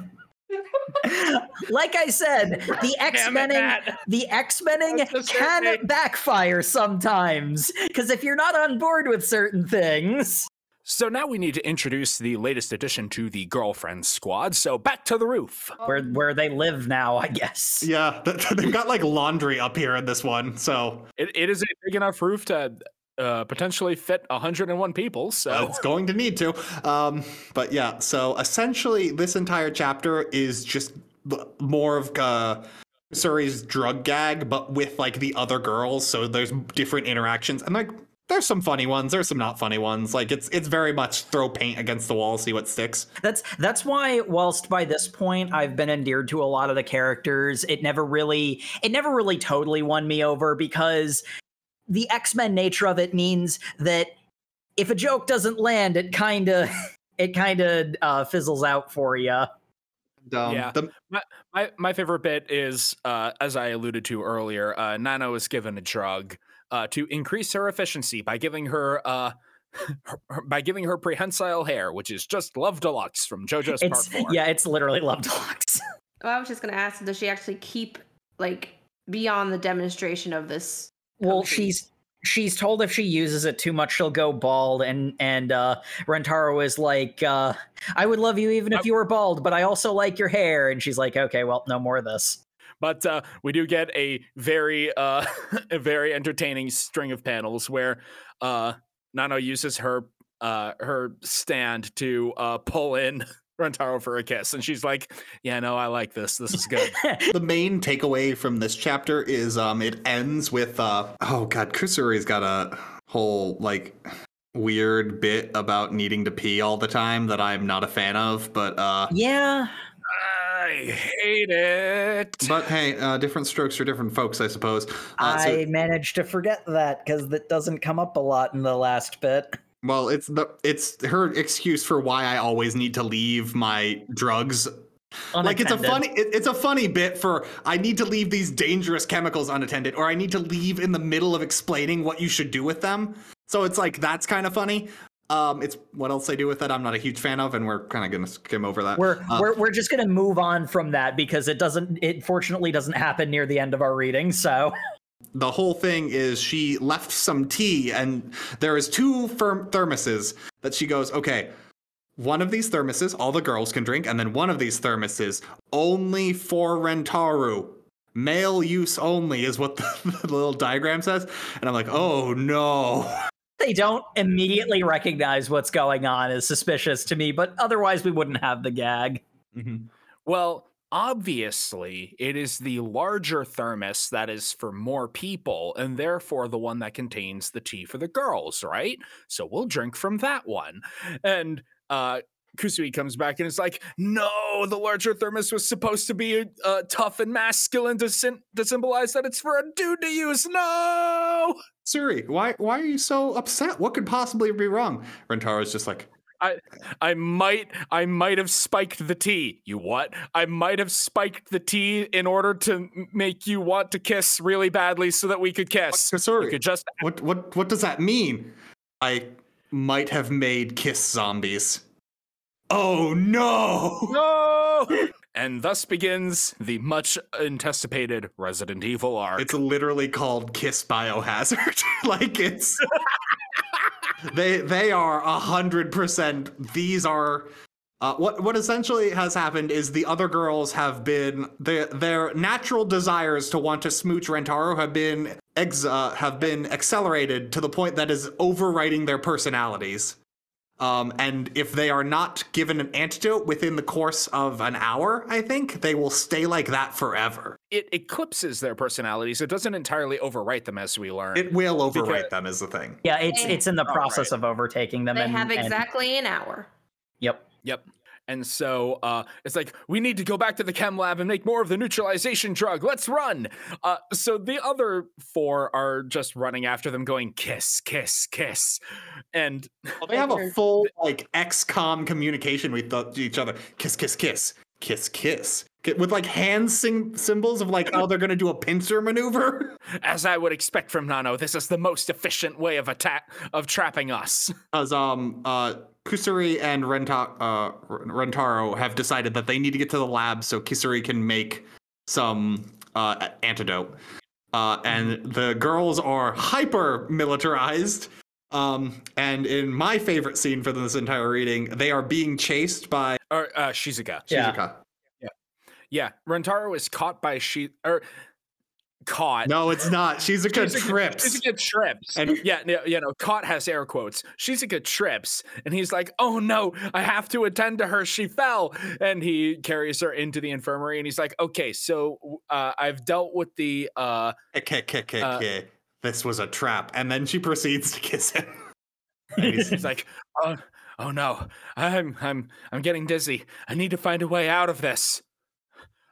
[LAUGHS] like I said, the [LAUGHS] X-Mening the X-Mening can thing. backfire sometimes. Because if you're not on board with certain things, So now we need to introduce the latest addition to the girlfriend squad. So back to the roof. where where they live now, I guess. Yeah, [LAUGHS] they've got like laundry up here in this one. So It, it is a big enough roof to uh, potentially fit 101 people. So it's going to need to. Um, but yeah, so essentially, this entire chapter is just more of uh, Suri's drug gag, but with like the other girls. So there's different interactions, and like there's some funny ones, there's some not funny ones. Like it's it's very much throw paint against the wall, see what sticks. That's that's why whilst by this point I've been endeared to a lot of the characters, it never really it never really totally won me over because the X-Men nature of it means that if a joke doesn't land, it kind of [LAUGHS] it kind of uh, fizzles out for you. Um, Yeah. the- my, my favorite bit is, uh, as I alluded to earlier, uh, Nano is given a drug uh, to increase her efficiency by giving her. Uh, [LAUGHS] her- her- by giving her prehensile hair, which is just Love Deluxe from JoJo's Part 4. yeah, it's literally Love Deluxe. Well, [LAUGHS] I was just gonna ask, does she actually keep like beyond the demonstration of this? Well, she's she's told if she uses it too much, she'll go bald, and and uh, Rentaro is like, uh, "I would love you even if you were bald, but I also like your hair." And she's like, "Okay, well, no more of this." But uh, we do get a very, uh, [LAUGHS] a very entertaining string of panels where uh, Nano uses her uh, her stand to uh, pull in Rentaro for a kiss, and she's like, "Yeah, no, I like this. This is good." [LAUGHS] the main takeaway from this chapter is um it ends with uh oh god kusuri's got a whole like weird bit about needing to pee all the time that i'm not a fan of but uh yeah, I hate it. but hey uh different strokes for different folks i suppose uh, so- I managed to forget that because that doesn't come up a lot in the last bit. [LAUGHS] well it's the it's her excuse for why i always need to leave my drugs. Like it's a funny it, it's a funny bit for i need to leave these dangerous chemicals unattended or i need to leave in the middle of explaining what you should do with them. So it's like that's kind of funny. Um it's what else they do with it i'm not a huge fan of and we're kind of gonna skim over that. We're, Uh, we're we're just gonna move on from that because it doesn't it fortunately doesn't happen near the end of our reading. So [LAUGHS] the whole thing is she left some tea and there is two firm thermoses that she goes okay one of these thermoses all the girls can drink and then one of these thermoses only for rentaro. Male use only is what the, [LAUGHS] the little diagram says. And i'm like oh no. They don't immediately recognize what's going on is suspicious to me, but otherwise we wouldn't have the gag. Mm-hmm. Well, obviously, it is the larger thermos that is for more people, and therefore the one that contains the tea for the girls, right? So we'll drink from that one. And uh Kusuri comes back and is like, "No, the larger thermos was supposed to be uh, tough and masculine to, syn- to symbolize that it's for a dude to use. No, suri why why are you so upset what could possibly be wrong rentaro's just like I I might I might have spiked the tea. You what? I might have spiked the tea in order to make you want to kiss really badly so that we could kiss. You Sorry. could just What what what does that mean? I might have made kiss zombies. Oh no! no. [LAUGHS] And thus begins the much anticipated Resident Evil arc. It's literally called Kiss Biohazard. [LAUGHS] like it's [LAUGHS] they they are a hundred percent. These are uh, what what essentially has happened is the other girls have been their their natural desires to want to smooch Rentaro have been ex uh, have been accelerated to the point that is overwriting their personalities. Um, and if they are not given an antidote within the course of an hour, I think they will stay like that forever. it eclipses their personalities. It doesn't entirely overwrite them, as we learn. It will overwrite Because- them, is the thing. Yeah, it's it's in the Oh, process of overtaking them. They and, have and- exactly an hour. yep. Yep. And so uh, it's like, we need to go back to the chem lab and make more of the neutralization drug. Let's run. Uh, so the other four are just running after them, going, kiss, kiss, kiss. And Well, they have a full like XCOM communication with the- each other. Kiss, kiss, kiss, kiss, kiss, with like hand sing- symbols of like, oh, they're gonna do a pincer maneuver. [LAUGHS] as I would expect from Nano, this is the most efficient way of attack of trapping us. Because um, uh, Kusuri and Renta- uh, Rentaro have decided that they need to get to the lab so Kusuri can make some uh, antidote. Uh, and the girls are hyper militarized. Um, and in my favorite scene for this entire reading, they are being chased by Or uh, Shizuka. Yeah. Shizuka. Yeah, Rentaro is caught by she or caught. No, it's not. Shizuka Shizuka- trips. Shizuka trips. And- yeah, you know, caught has air quotes. Shizuka trips, and he's like, "Oh no, I have to attend to her. She fell." And he carries her into the infirmary, and he's like, "Okay, so uh, I've dealt with the uh, Okay, okay, okay, Uh, okay. This was a trap. And then she proceeds to kiss him. [LAUGHS] And he's- He's like, "Oh, oh no, I'm, I'm, I'm getting dizzy. I need to find a way out of this."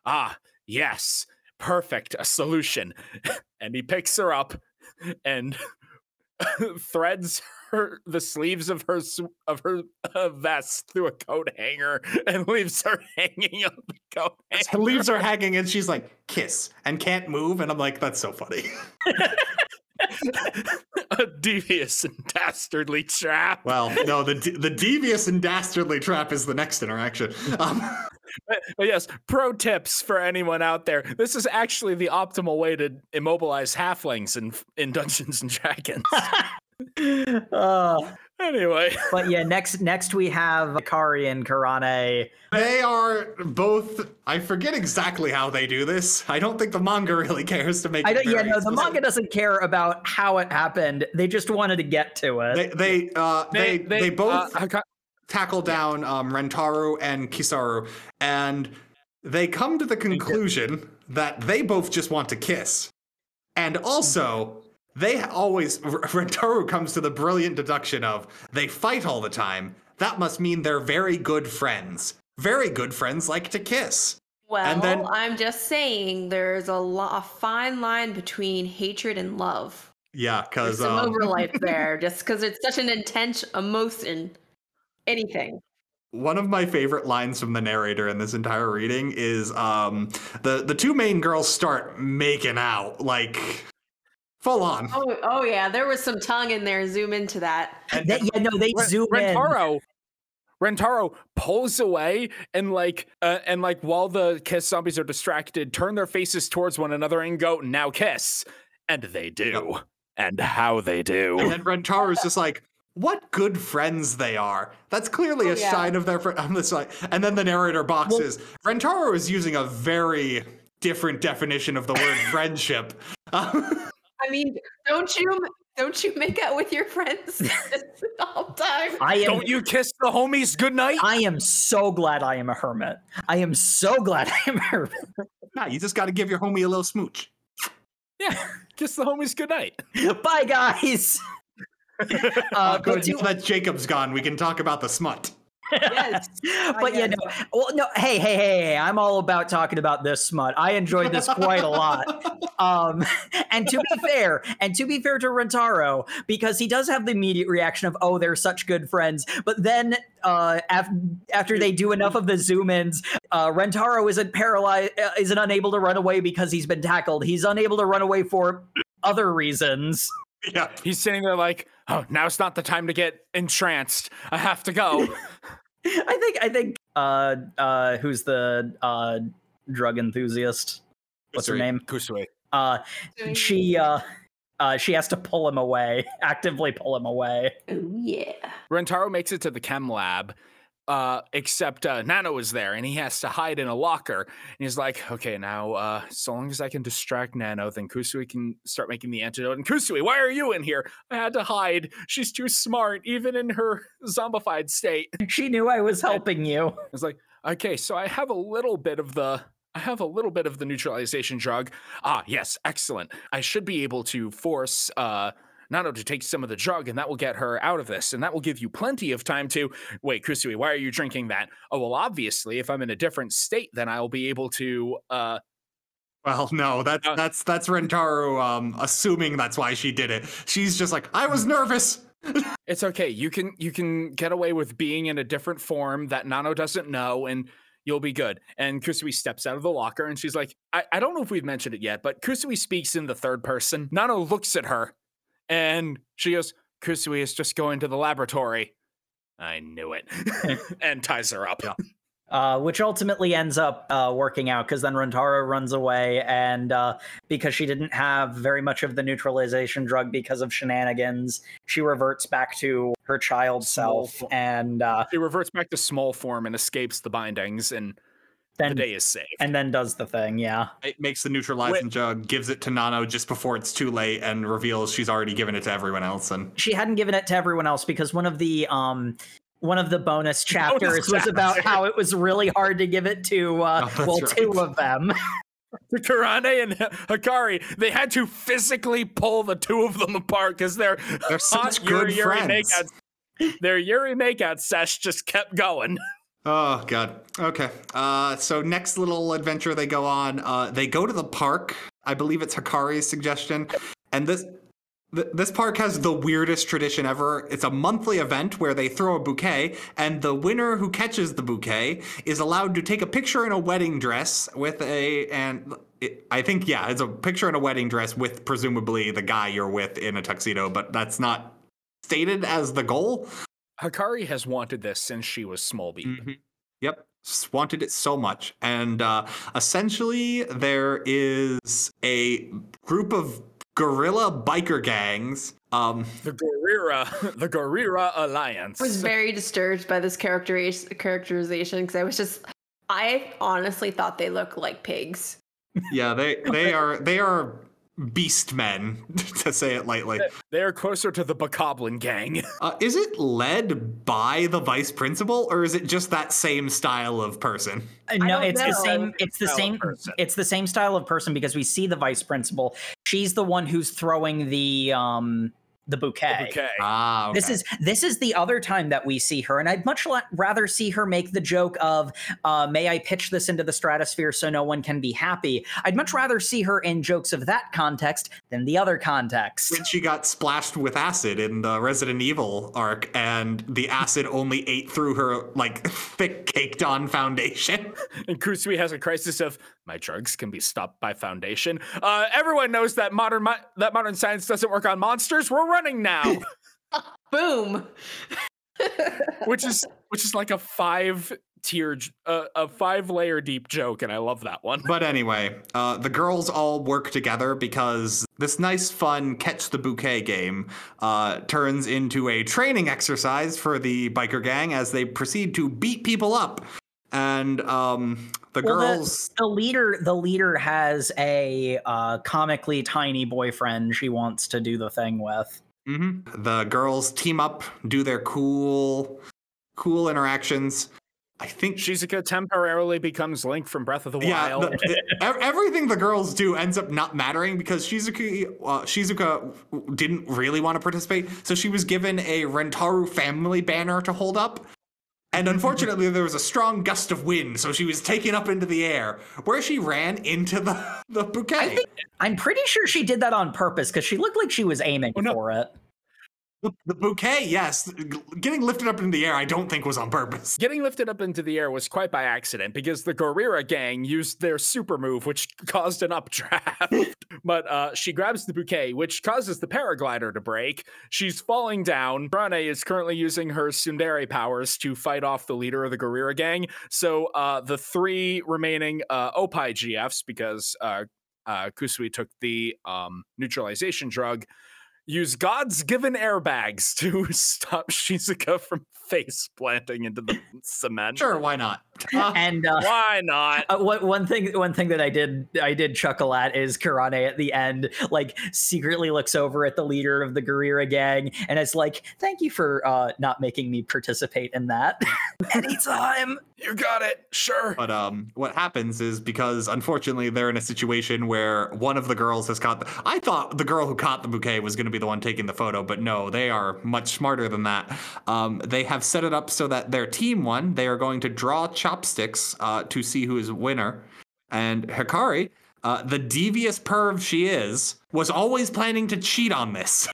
Ah, yes, perfect, a solution. [LAUGHS] and he picks her up and [LAUGHS] threads her the sleeves of her of her uh, vest through a coat hanger and leaves her hanging on the coat her hanger. leaves are hanging and she's like, kiss, and can't move. And I'm like, that's so funny. [LAUGHS] a devious and dastardly trap. Well, no, the de- the devious and dastardly trap is the next interaction. Um, [LAUGHS] But, but yes, pro tips for anyone out there. This is actually the optimal way to immobilize halflings in in Dungeons and Dragons. Uh, [LAUGHS] anyway, [LAUGHS] but yeah, next next we have Kari and Karane. they are both. I forget exactly how they do this. I don't think the manga really [LAUGHS] cares to make. I don't, yeah, no, the specific. manga doesn't care about how it happened. They just wanted to get to it. They they uh, they, they, both uh, Haka- tackle down um, Rentaro and Kusuri, and they come to the conclusion that they both just want to kiss. And also, they always, [LAUGHS] Rentaro comes to the brilliant deduction of they fight all the time. That must mean they're very good friends. Very good friends like to kiss. Well, And then- I'm just saying there's a, lo- a fine line between hatred and love. Yeah, There's because some um, overlap [LAUGHS] there, just because it's such an intense emotion. Anything. one of my favorite lines from the narrator in this entire reading is um, the the two main girls start making out like full on. Oh, oh yeah, there was some tongue in there. Zoom into that. They- yeah, no, they Ren- zoom in. Rentaro. Rentaro pulls away and like uh, and like while the kiss zombies are distracted, turn their faces towards one another and go, "Now kiss," and they do, and how they do. And then Rentaro's just like, what good friends they are. That's clearly Oh, a yeah. sign of their friend. I'm just like, and then the narrator boxes. Rentaro is using a very different definition of the word [LAUGHS] friendship. Um, [LAUGHS] I mean, don't you don't you make out with your friends [LAUGHS] all the time? I am. Don't you kiss the homies goodnight? I am so glad I am a hermit. I am so glad [LAUGHS] I am a hermit. nah, you just got to give your homie a little smooch. Yeah, [LAUGHS] kiss the homies goodnight. Bye, guys. Uh, but good. to- Now that Jacob's gone, we can talk about the smut. Yes. [LAUGHS] but yeah, no. Well, no. Hey, hey, hey, hey! I'm all about talking about this smut. I enjoyed this quite a lot. [LAUGHS] Um, [LAUGHS] and to be fair, and to be fair to Rentaro, because he does have the immediate reaction of, "Oh, they're such good friends," but then uh, af- after they do enough of the zoom ins, uh, Rentaro isn't paralyzed, uh, isn't unable to run away because he's been tackled. He's unable to run away for [CLEARS THROAT] other reasons. Yeah. He's sitting there like, oh, now's not the time to get entranced. I have to go. I think I think uh uh who's the uh drug enthusiast? What's her name? Kusuri. Uh she uh uh she has to pull him away, [LAUGHS] actively pull him away. Oh yeah. Rentaro makes it to the chem lab, uh, except uh, Nano is there and he has to hide in a locker. And he's like, okay, now, uh, so long as I can distract Nano, then Kusuri can start making the antidote. And Kusuri, why are you in here? I had to hide. She's too smart, even in her [LAUGHS] zombified state. [LAUGHS] She knew I was helping you. It's like, okay, so I have a little bit of the. I have a little bit of the neutralization drug. Ah, yes, excellent. I should be able to force uh Nano to take some of the drug, and that will get her out of this, and that will give you plenty of time to wait, Kusuri, why are you drinking that? Oh well, obviously, if I'm in a different state, then I'll be able to uh [LAUGHS] Well, no, that's Uh, that's that's Rentaro um assuming that's why she did it. She's just like, I was nervous. [LAUGHS] it's okay. You can you can get away with being in a different form that Nano doesn't know, and you'll be good. And Kusuri steps out of the locker and she's like, I, I don't know if we've mentioned it yet, but Kusuri speaks in the third person. Nano looks at her and she goes, Kusuri is just going to the laboratory. I knew it. and [LAUGHS] ties her up. Uh, which ultimately ends up uh, working out because then Rentaro runs away, and uh, because she didn't have very much of the neutralization drug because of shenanigans, she reverts back to her child Small self, fo- and uh, She reverts back to small form and escapes the bindings, and the then day is saved. and then does the thing. Yeah, It makes the neutralizing jug, gives it to Nano just before it's too late, and reveals she's already given it to everyone else. And she hadn't given it to everyone else because one of the um one of the bonus chapters was about how it was really hard to give it to uh, Oh, that's well two of them. [LAUGHS] Karane and Hakari, they had to physically pull the two of them apart because their They're such good Yuri Yuri friends. makeout, their Yuri makeout sesh just kept going. [LAUGHS] Oh god. Okay. Uh so next little adventure they go on, uh they go to the park. I believe it's Hakari's suggestion. And this th- this park has the weirdest tradition ever. It's a monthly event where they throw a bouquet, and the winner who catches the bouquet is allowed to take a picture in a wedding dress with a and I think yeah, it's a picture in a wedding dress with presumably the guy you're with in a tuxedo, but that's not stated as the goal. Hakari has wanted this since she was small beep. Mhm. Yep. Wanted it so much. And uh, essentially, there is a group of guerrilla biker gangs. Um, The Gorira, [LAUGHS] the Gorira Alliance. I was very disturbed by this characterization characterization because I was just I honestly thought they looked like pigs. yeah, they they are they are beast men, [LAUGHS] to say it lightly. they are closer to the Bokoblin gang. [LAUGHS] Uh, is it led by the vice principal, or is it just that same style of person? Uh, No, don't it's the same. It's the same. person. It's the same style of person because we see the vice principal. She's the one who's throwing the um the bouquet. okay. Ah, okay. This is this is the other time that we see her, and I'd much la- rather see her make the joke of, uh, "May I pitch this into the stratosphere so no one can be happy?" I'd much rather see her in jokes of that context than the other context. when she got splashed with acid in the Resident Evil arc, and the acid [LAUGHS] only ate through her like thick caked on foundation. And Kusuri has a crisis of my drugs can be stopped by foundation. Uh, everyone knows that modern that modern science doesn't work on monsters. We're running now, [LAUGHS] Boom. [LAUGHS] which is which is like a five tier, uh, a five layer deep joke, and I love that one. But anyway, uh, the girls all work together because this nice, fun catch the bouquet game uh, turns into a training exercise for the biker gang as they proceed to beat people up. And um, the Well, girls. The leader, the leader has a uh, comically tiny boyfriend she wants to do the thing with. Mhm. The girls team up, do their cool, cool interactions. I think Shizuka temporarily becomes Link from Breath of the Yeah, Wild. the- the- [LAUGHS] everything the girls do ends up not mattering because Shizuka uh, Shizuka didn't really want to participate, so she was given a Rentaro family banner to hold up. And unfortunately, there was a strong gust of wind, so she was taken up into the air, where she ran into the, [LAUGHS] the bouquet. I think I'm pretty sure she did that on purpose because she looked like she was aiming Oh, no. for it. The, bouquet, yes. Getting lifted up into the air, I don't think was on purpose. Getting lifted up into the air was quite by accident because the Gorira gang used their super move, which [LAUGHS] caused an updraft. [LAUGHS] but uh, she grabs the bouquet, which causes the paraglider to break. She's falling down. Brane is currently using her tsundere powers to fight off the leader of the Gorira gang. So uh, the three remaining uh, Opie GFs, because uh, uh, Kusuri took the um, neutralization drug, use God's given airbags to [LAUGHS] stop Shizuka from face planting into the [LAUGHS] cement. Sure, why not? [LAUGHS] Uh, And uh, Why not? Uh, one, one thing one thing that I did I did chuckle at is Karane at the end like secretly looks over at the leader of the Gorira gang and it's like thank you for uh, not making me participate in that anytime You got it. Sure. But um, what happens is because unfortunately they're in a situation where one of the girls has caught. The, I thought the girl who caught the bouquet was going to be the one taking the photo, but no, they are much smarter than that. Um, they have set it up so that their team won. They are going to draw chopsticks uh, to see who is winner, and Hakari. Uh, the devious perv she is was always planning to cheat on this.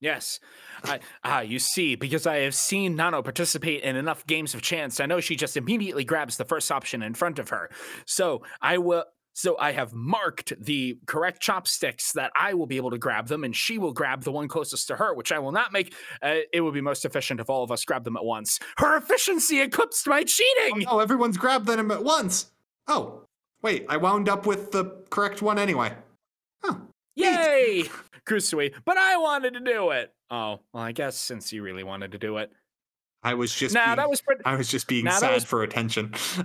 Yes. I, ah, you see, because I have seen Nano participate in enough games of chance, I know she just immediately grabs the first option in front of her. So I will. So I have marked the correct chopsticks that I will be able to grab them, and she will grab the one closest to her, which I will not make. Uh, it would be most efficient if all of us grab them at once. Her efficiency eclipsed my cheating. Oh, everyone's grabbed them at once. Oh, wait, I wound up with the correct one anyway. Huh. Yay, Kusuri! But I wanted to do it. Oh, well, I guess since you really wanted to do it. I was just. Nah, being- that was pretty. I was just being Nah, sad was- for attention. [LAUGHS]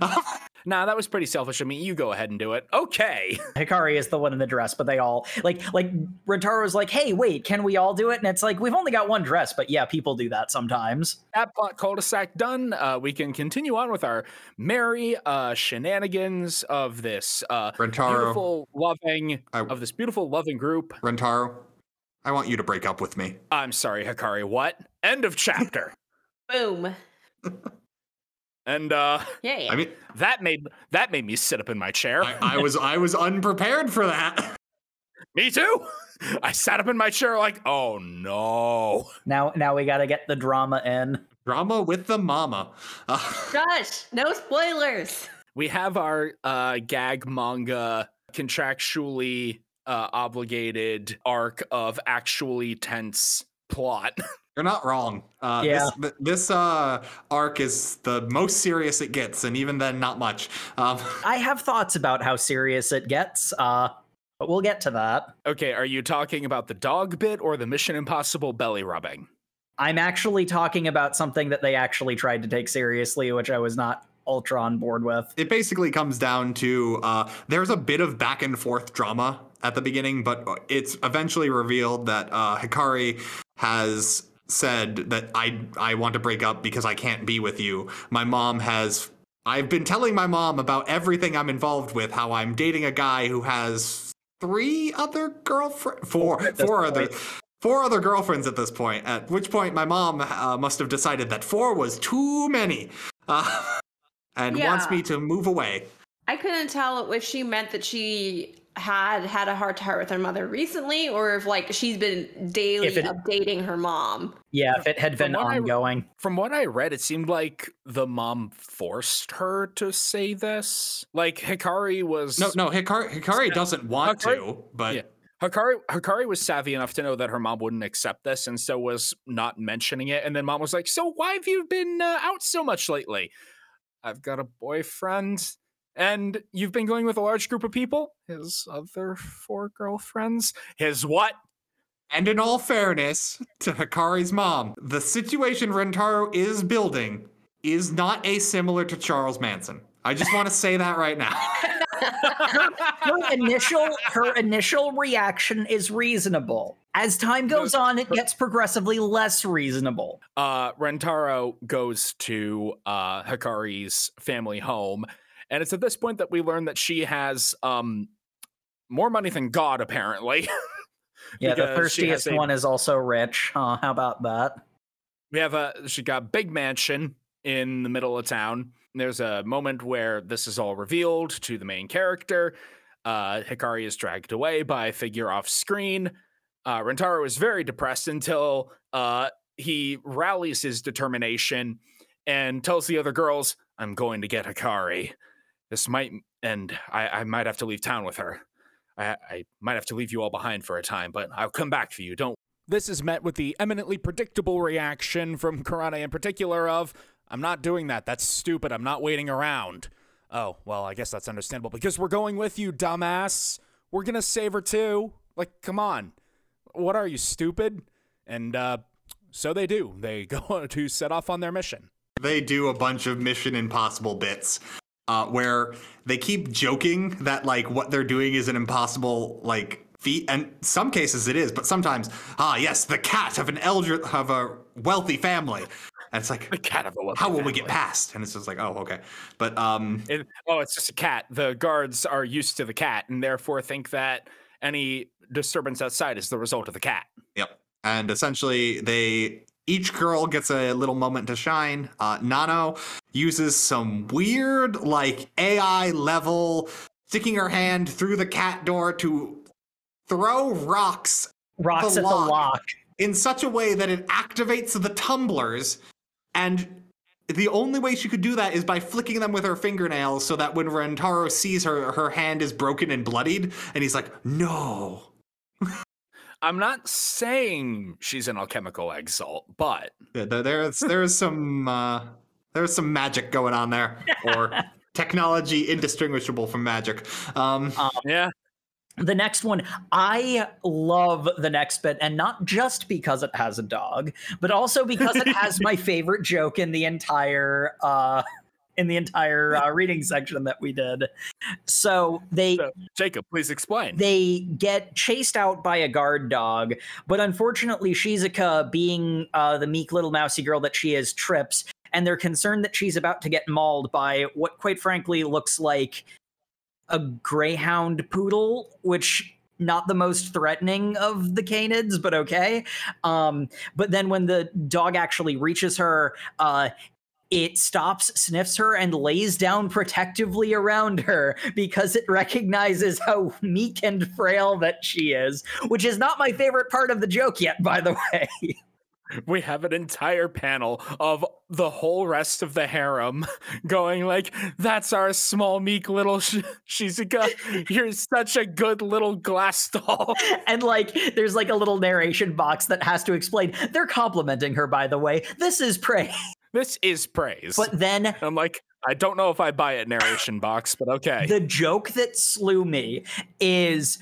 Nah, that was pretty selfish of me. You go ahead and do it. Okay. [LAUGHS] Hakari is the one in the dress but they all like like Rentaro's like hey wait can we all do it and it's like we've only got one dress but yeah people do that sometimes that plot cul-de-sac done, uh, we can continue on with our merry uh, shenanigans of this uh, Rentaro, beautiful, loving I- of this beautiful, loving group. Rentaro, I want you to break up with me. I'm sorry, Hakari. What? End of chapter. Boom. and uh, Yay. I mean, that made that made me sit up in my chair. I, I was I was unprepared for that. me too. I sat up in my chair like, oh no. now now we got to get the drama in Drama with the mama. [LAUGHS] Gosh, no spoilers. we have our uh, gag manga contractually uh, obligated arc of actually tense plot. [LAUGHS] you're not wrong. Uh, Yeah. This, this uh, arc is the most serious it gets, and even then, not much. Um, [LAUGHS] I have thoughts about how serious it gets uh but we'll get to that okay, are you talking about the dog bit or the Mission Impossible belly rubbing? I'm actually talking about something that they actually tried to take seriously which I was not ultra on board with it basically comes down to uh, there's a bit of back and forth drama at the beginning, but it's eventually revealed that uh, Hakari has said that I I want to break up because I can't be with you. My mom has. I've been telling my mom about everything I'm involved with. How I'm dating a guy who has three other girlfriends, four, At this four other. point. Four other girlfriends at this point. At which point, my mom uh, must have decided that four was too many, uh, [LAUGHS] and wants me to move away. I couldn't tell if she meant that she had had a heart to heart with her mother recently or if like she's been daily it- updating her mom. yeah if it had From been I- ongoing From what I read, it seemed like the mom forced her to say this. Like Hakari was No, no, Hakari, Hakari doesn't want Hakari- to, but Yeah. Hakari Hakari was savvy enough to know that her mom wouldn't accept this, and so was not mentioning it. And then mom was like, "So why have you been uh, out so much lately?" I've got a boyfriend, and you've been going with a large group of people. His other four girlfriends. His what? and in all fairness to Hakari's mom, the situation Rentaro is building is not asimilar to Charles Manson. I just want to say that right now. [LAUGHS] her initial her initial reaction is reasonable. As time goes on, it gets progressively less reasonable. uh, Rentaro goes to uh, Hakari's family home, and it's at this point that we learn that she has um, more money than God, apparently. [LAUGHS] Yeah, the Because she has thirstiest a- one is also rich. Uh, how about that? we have a she got a big mansion, in the middle of town. There's a moment where this is all revealed to the main character. Uh, Hakari is dragged away by a figure off screen. Uh, Rentaro is very depressed until uh, he rallies his determination and tells the other girls, I'm going to get Hakari. This might, and I, I might have to leave town with her. I, I might have to leave you all behind for a time, but I'll come back for you. Don't. This is met with the eminently predictable reaction from Karane in particular of, I'm not doing that. That's stupid. I'm not waiting around. Oh, well, I guess that's understandable because we're going with you, dumbass. We're going to save her too. Like, come on. What are you, stupid? And uh, so they do. They [LAUGHS] go to set off on their mission. They do a bunch of Mission Impossible bits uh, where they keep joking that like what they're doing is an impossible like feat, and some cases it is, but sometimes ah yes, the cat of an elder of a wealthy family. And it's like The cat of a wealthy how will we get past? And it's just like, oh, okay. But um It, oh, it's just a cat. The guards are used to the cat and therefore think that any disturbance outside is the result of the cat. Yep. And essentially, they each girl gets a little moment to shine. Uh, Nano uses some weird, like AI level, sticking her hand through the cat door to throw rocks Rocks The at the lock. lock. in such a way that it activates the tumblers. And the only way she could do that is by flicking them with her fingernails so that when Rentaro sees her, her hand is broken and bloodied, and he's like, no. [LAUGHS] I'm not saying she's an alchemical exalt, but there- there's there's some uh, there's some magic going on there, or [LAUGHS] technology indistinguishable from magic. Um, yeah, The next one, I love the next bit, and not just because it has a dog, but also because it has my [LAUGHS] favorite joke in the entire uh, in the entire uh, reading section that we did. So they So, Jacob, please explain. they get chased out by a guard dog, but unfortunately, Shizuka, being uh, the meek little mousy girl that she is, trips, and they're concerned that she's about to get mauled by what, quite frankly, looks like a greyhound poodle, which not the most threatening of the canids, but okay. Um, but then when the dog actually reaches her, uh, it stops, sniffs her, and lays down protectively around her because it recognizes how meek and frail that she is, which is not my favorite part of the joke yet, by the [LAUGHS] way. We have an entire panel of the whole rest of the harem [LAUGHS] going like, "That's our small, meek little Sh- [LAUGHS] Shizuka. You're such a good little glass doll." [LAUGHS] and like, there's like a little narration box that has to explain they're complimenting her, by the way. This is praise. This is praise. But then I'm like, I don't know if I buy it narration box, but okay. the joke that slew me is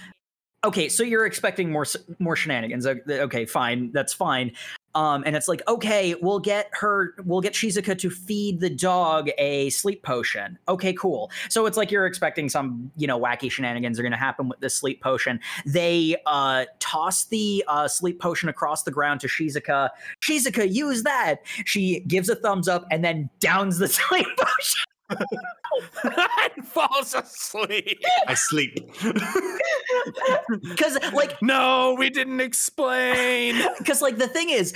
okay so you're expecting more more shenanigans okay fine that's fine um and it's like okay we'll get her we'll get shizuka to feed the dog a sleep potion. Okay cool. So it's like you're expecting some you know wacky shenanigans are going to happen with this sleep potion. They uh toss the uh sleep potion across the ground to shizuka. Shizuka use that! She gives a thumbs up and then downs the [LAUGHS] sleep potion [LAUGHS] and falls asleep. I sleep. [LAUGHS] because like No, we didn't explain. [LAUGHS] because like the thing is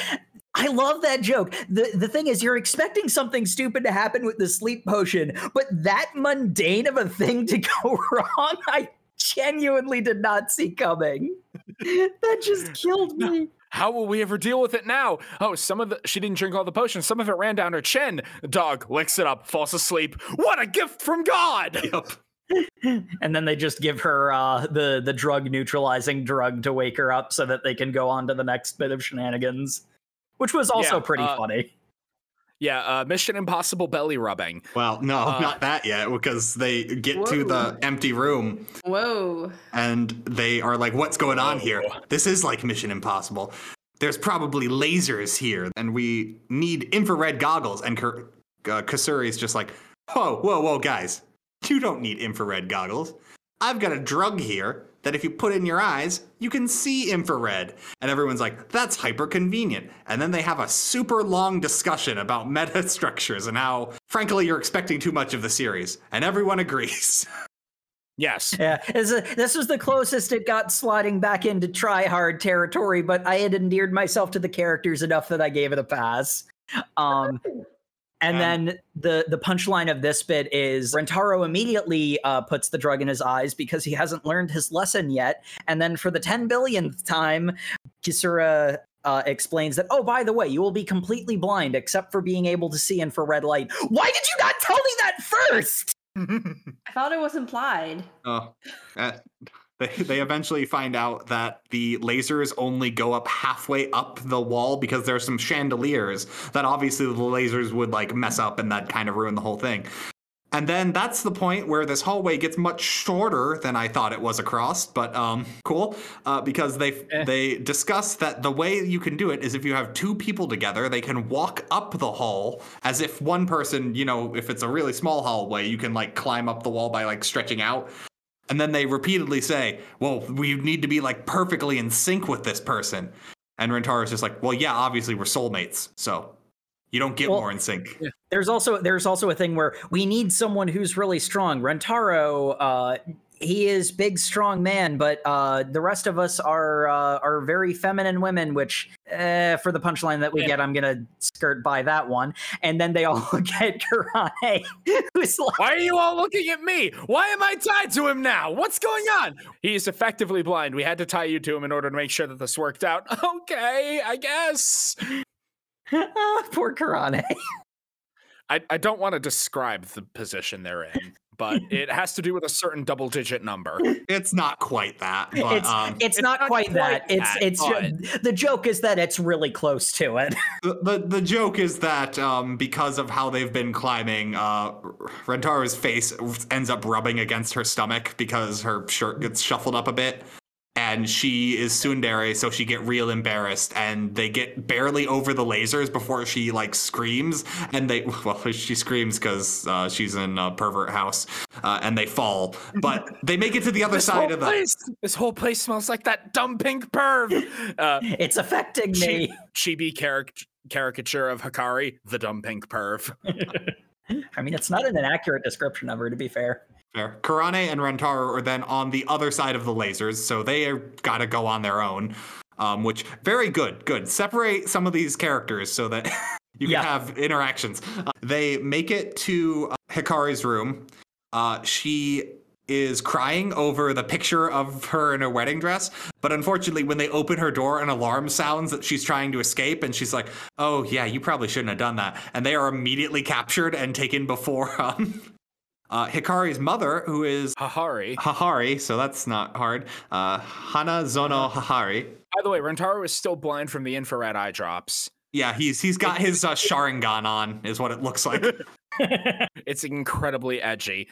I love that joke. The the thing is you're expecting something stupid to happen with the sleep potion, but that mundane of a thing to go wrong, I genuinely did not see coming. That just killed me. How will we ever deal with it now? Oh, some of the she didn't drink all the potion. Some of it ran down her chin. The dog licks it up, falls asleep. What a gift from God! Yep. [LAUGHS] And then they just give her uh, the the drug neutralizing drug to wake her up so that they can go on to the next bit of shenanigans, which was also Yeah, pretty uh, funny. Yeah, uh, Mission Impossible belly rubbing. Well, no, Uh, not that yet, because they get to the empty room Whoa. and they are like, "What's going on here? This is like Mission Impossible. There's probably lasers here, and we need infrared goggles." And Kur- uh, Kusuri's just like, "Whoa, whoa, whoa, guys! You don't need infrared goggles. I've got a drug here that if you put in your eyes, you can see infrared." And everyone's like, "That's hyper convenient." And then they have a super long discussion about [LAUGHS] meta structures and how, frankly, you're expecting too much of the series, and everyone agrees. [LAUGHS] Yes. Yeah, this, is- was the closest it got sliding back into try hard territory, but I had endeared myself to the characters enough that I gave it a pass. Um, And And- then the the punchline of this bit is Rentaro immediately uh, puts the drug in his eyes because he hasn't learned his lesson yet. And then for the ten billionth time, Kusuri uh, explains that, oh, by the way, you will be completely blind except for being able to see infrared light. Why did you not tell me that first? [LAUGHS] I thought it was implied. Oh, uh, they, [LAUGHS] they eventually find out that the lasers only go up halfway up the wall because there's some chandeliers that obviously the lasers would like mess up and that kind of ruin the whole thing. And then that's the point where this hallway gets much shorter than I thought it was across, but um, cool uh, because they Eh. they discuss that the way you can do it is if you have two people together, they can walk up the hall as if one person, you know, if it's a really small hallway, you can like climb up the wall by like stretching out. And then they repeatedly say, "Well, we need to be like perfectly in sync with this person." And Rentaro's just like, "Well, yeah, obviously we're soulmates, so you don't get Well- more in sync." There's also there's also a thing where we need someone who's really strong. Rentaro, uh, he is big, strong man, but uh, the rest of us are uh, are very feminine women. Which, uh, for the punchline that we Yeah. get, I'm gonna skirt by that one. And then they all [LAUGHS] get Karane, who's like, Why are you all looking at me? Why am I tied to him now? What's going on? He's effectively blind. We had to tie you to him in order to make sure that this worked out. [LAUGHS] Okay, I guess. ah, [LAUGHS] poor Karane. I, I don't want to describe the position they're in, but it has to do with a certain double digit number. It's not quite that, but it's um, it's, it's not, not quite that. quite It's that, it's but- the joke is that it's really close to it. [LAUGHS] the, the the joke is that um, because of how they've been climbing, uh, Rentaro's face ends up rubbing against her stomach because her shirt gets shuffled up a bit. And she is tsundere, so she get real embarrassed, and they get barely over the lasers before she like screams, and they [LAUGHS] well she screams because uh, she's in a pervert house, uh, and they fall, but [LAUGHS] they make it to the other This side of the. place, this whole place smells like that dumb pink perv. [LAUGHS] Uh, It's affecting me. chi- chibi caric- caricature of Hakari, the dumb pink perv. I mean, it's not an inaccurate description of her, to be fair. Fair. Karane and Rentaro are then on the other side of the lasers, so they got to go on their own. Um, which very good, good. Separate some of these characters so that [LAUGHS] you can Yeah. have interactions. Uh, they make it to uh, Hakari's room. Uh, she is crying over the picture of her in her wedding dress, but unfortunately, when they open her door, an alarm sounds that she's trying to escape, and she's like, "Oh yeah, you probably shouldn't have done that." And they are immediately captured and taken before [LAUGHS] um, uh, Hakari's mother, who is Hahari. Hahari, so that's not hard. Uh, Hanazono Hahari. By the way, Rentaro is still blind from the infrared eye drops. Yeah, he's he's got his uh, Sharingan on, is what it looks like. [LAUGHS] It's incredibly edgy.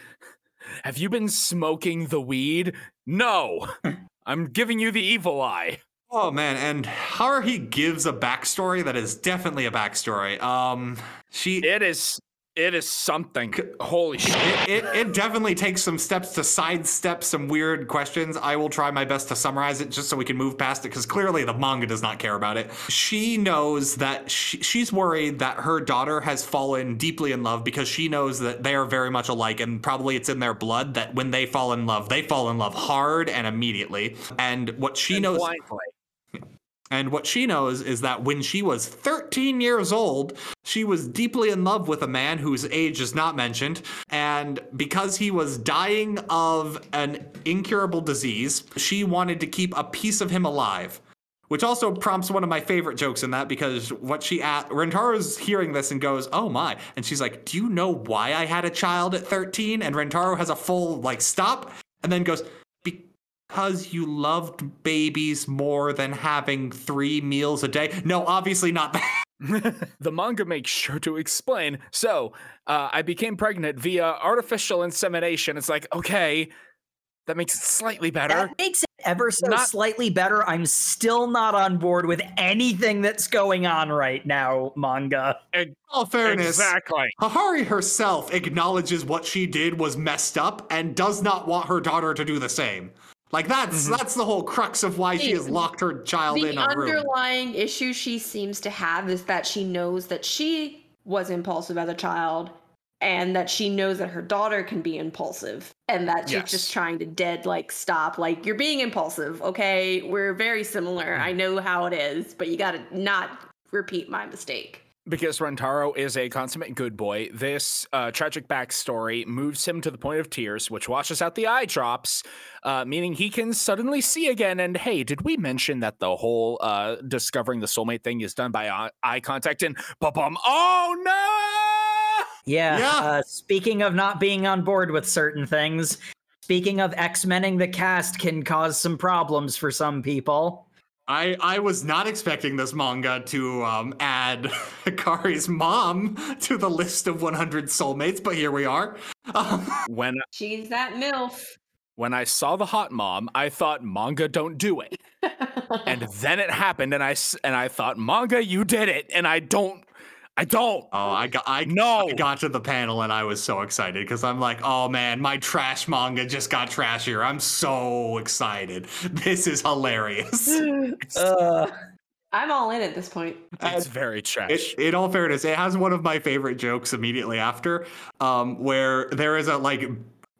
Have you been smoking the weed? No. [LAUGHS] I'm giving you the evil eye. oh man, and Hahari gives a backstory that is definitely a backstory. Um, she It is it is something. Holy shit. it, it, it definitely takes some steps to sidestep some weird questions. I will try my best to summarize it just so we can move past it because clearly the manga does not care about it. She knows that she, she's worried that her daughter has fallen deeply in love because she knows that they are very much alike and probably it's in their blood that when they fall in love, they fall in love hard and immediately. And what she And knows. blindly. And what she knows is that when she was 13 years old, she was deeply in love with a man whose age is not mentioned. And because he was dying of an incurable disease, she wanted to keep a piece of him alive. Which also prompts one of my favorite jokes in that because what she at Rentaro's hearing this and goes, "Oh my!" and she's like, "Do you know why I had a child at 13?" And Rentaro has a full like stop and then goes, because you loved babies more than having three meals a day. No, obviously not that. [LAUGHS] [LAUGHS] the manga makes sure to explain. So, uh, I became pregnant via artificial insemination. It's like, okay, that makes it slightly better. That makes it ever so Not- slightly better. I'm still not on board with anything that's going on right now, manga. In All fairness, Exactly. Hahari herself acknowledges what she did was messed up and does not want her daughter to do the same. Like that's mm-hmm. that's the whole crux of why she has locked her child the in a room. The underlying issue she seems to have is that she knows that she was impulsive as a child and that she knows that her daughter can be impulsive and that she's Yes. just trying to dead like stop like you're being impulsive okay? We're very similar. Mm-hmm. I know how it is but you gotta not repeat my mistake because Rentaro is a consummate good boy, this uh, tragic backstory moves him to the point of tears, which washes out the eye drops, uh, meaning he can suddenly see again. And hey, did we mention that the whole uh, discovering the soulmate thing is done by eye- eye contact? And bum, oh no! Yeah. Yeah. Uh, speaking of not being on board with certain things, speaking of X-Mening the cast can cause some problems for some people. I I was not expecting this manga to um, add [LAUGHS] Hakari's mom to the list of 100 soulmates, but here we are. Um, [LAUGHS] When She's that MILF. when I saw the hot mom, I thought manga don't do it, [LAUGHS] and then it happened, and I s- and I thought manga you did it, and I don't, I don't. oh, I got I, No. I got to the panel and I was so excited because I'm like, oh man, my trash manga just got trashier. I'm so excited. [LAUGHS] This is hilarious. [LAUGHS] Uh, I'm all in at this point. It's very trash. It, in all fairness, it has one of my favorite jokes immediately after, um, where there is a like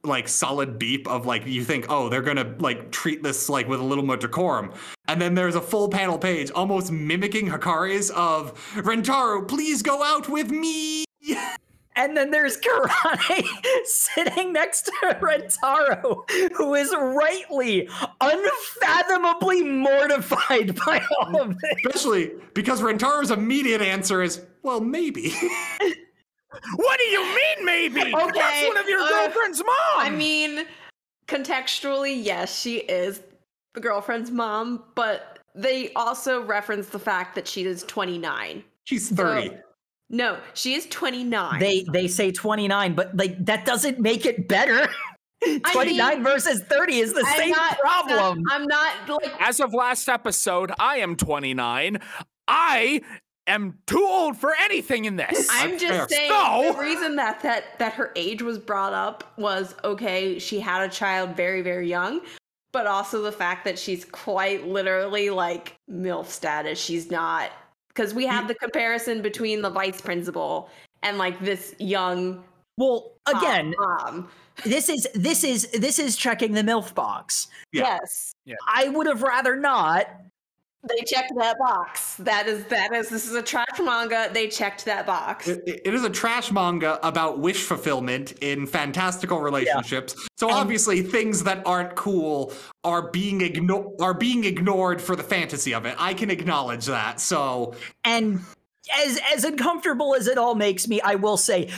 like solid beep of like you think, oh, they're gonna like treat this like with a little more decorum, and then there's a full panel page almost mimicking Hakari's of Rentaro, please go out with me. [LAUGHS] and then there's Karane [LAUGHS] sitting next to Rentaro, who is rightly, unfathomably mortified by all of this. Especially because Rentaro's immediate answer is, well, maybe. [LAUGHS] what do you mean, maybe? [LAUGHS] That's one of your uh, girlfriend's mom. I mean, contextually, yes, she is the girlfriend's mom, but they also reference the fact that she is 29. She's 30. No, she is 29. They they say 29, but like that doesn't make it better. [LAUGHS] 29 mean, versus 30 is the I'm same not- problem. I'm not like As of last episode, I am 29. I am too old for anything in this. I'm That's just fair. saying No. the reason that that that her age was brought up was okay, she had a child very very young, but also the fact that she's quite literally like MILF status. She's not because we have the comparison between the vice principal and like this young well, again, mom. this is this is this is checking the MILF box. Yeah. Yes. I would have rather not. They checked that box. That is that is this is a trash manga. They checked that box. It, it is a trash manga about wish fulfillment in fantastical relationships. So obviously, things that aren't cool are being igno- are being ignored for the fantasy of it. I can acknowledge that. So And as as uncomfortable as it all makes me, I will say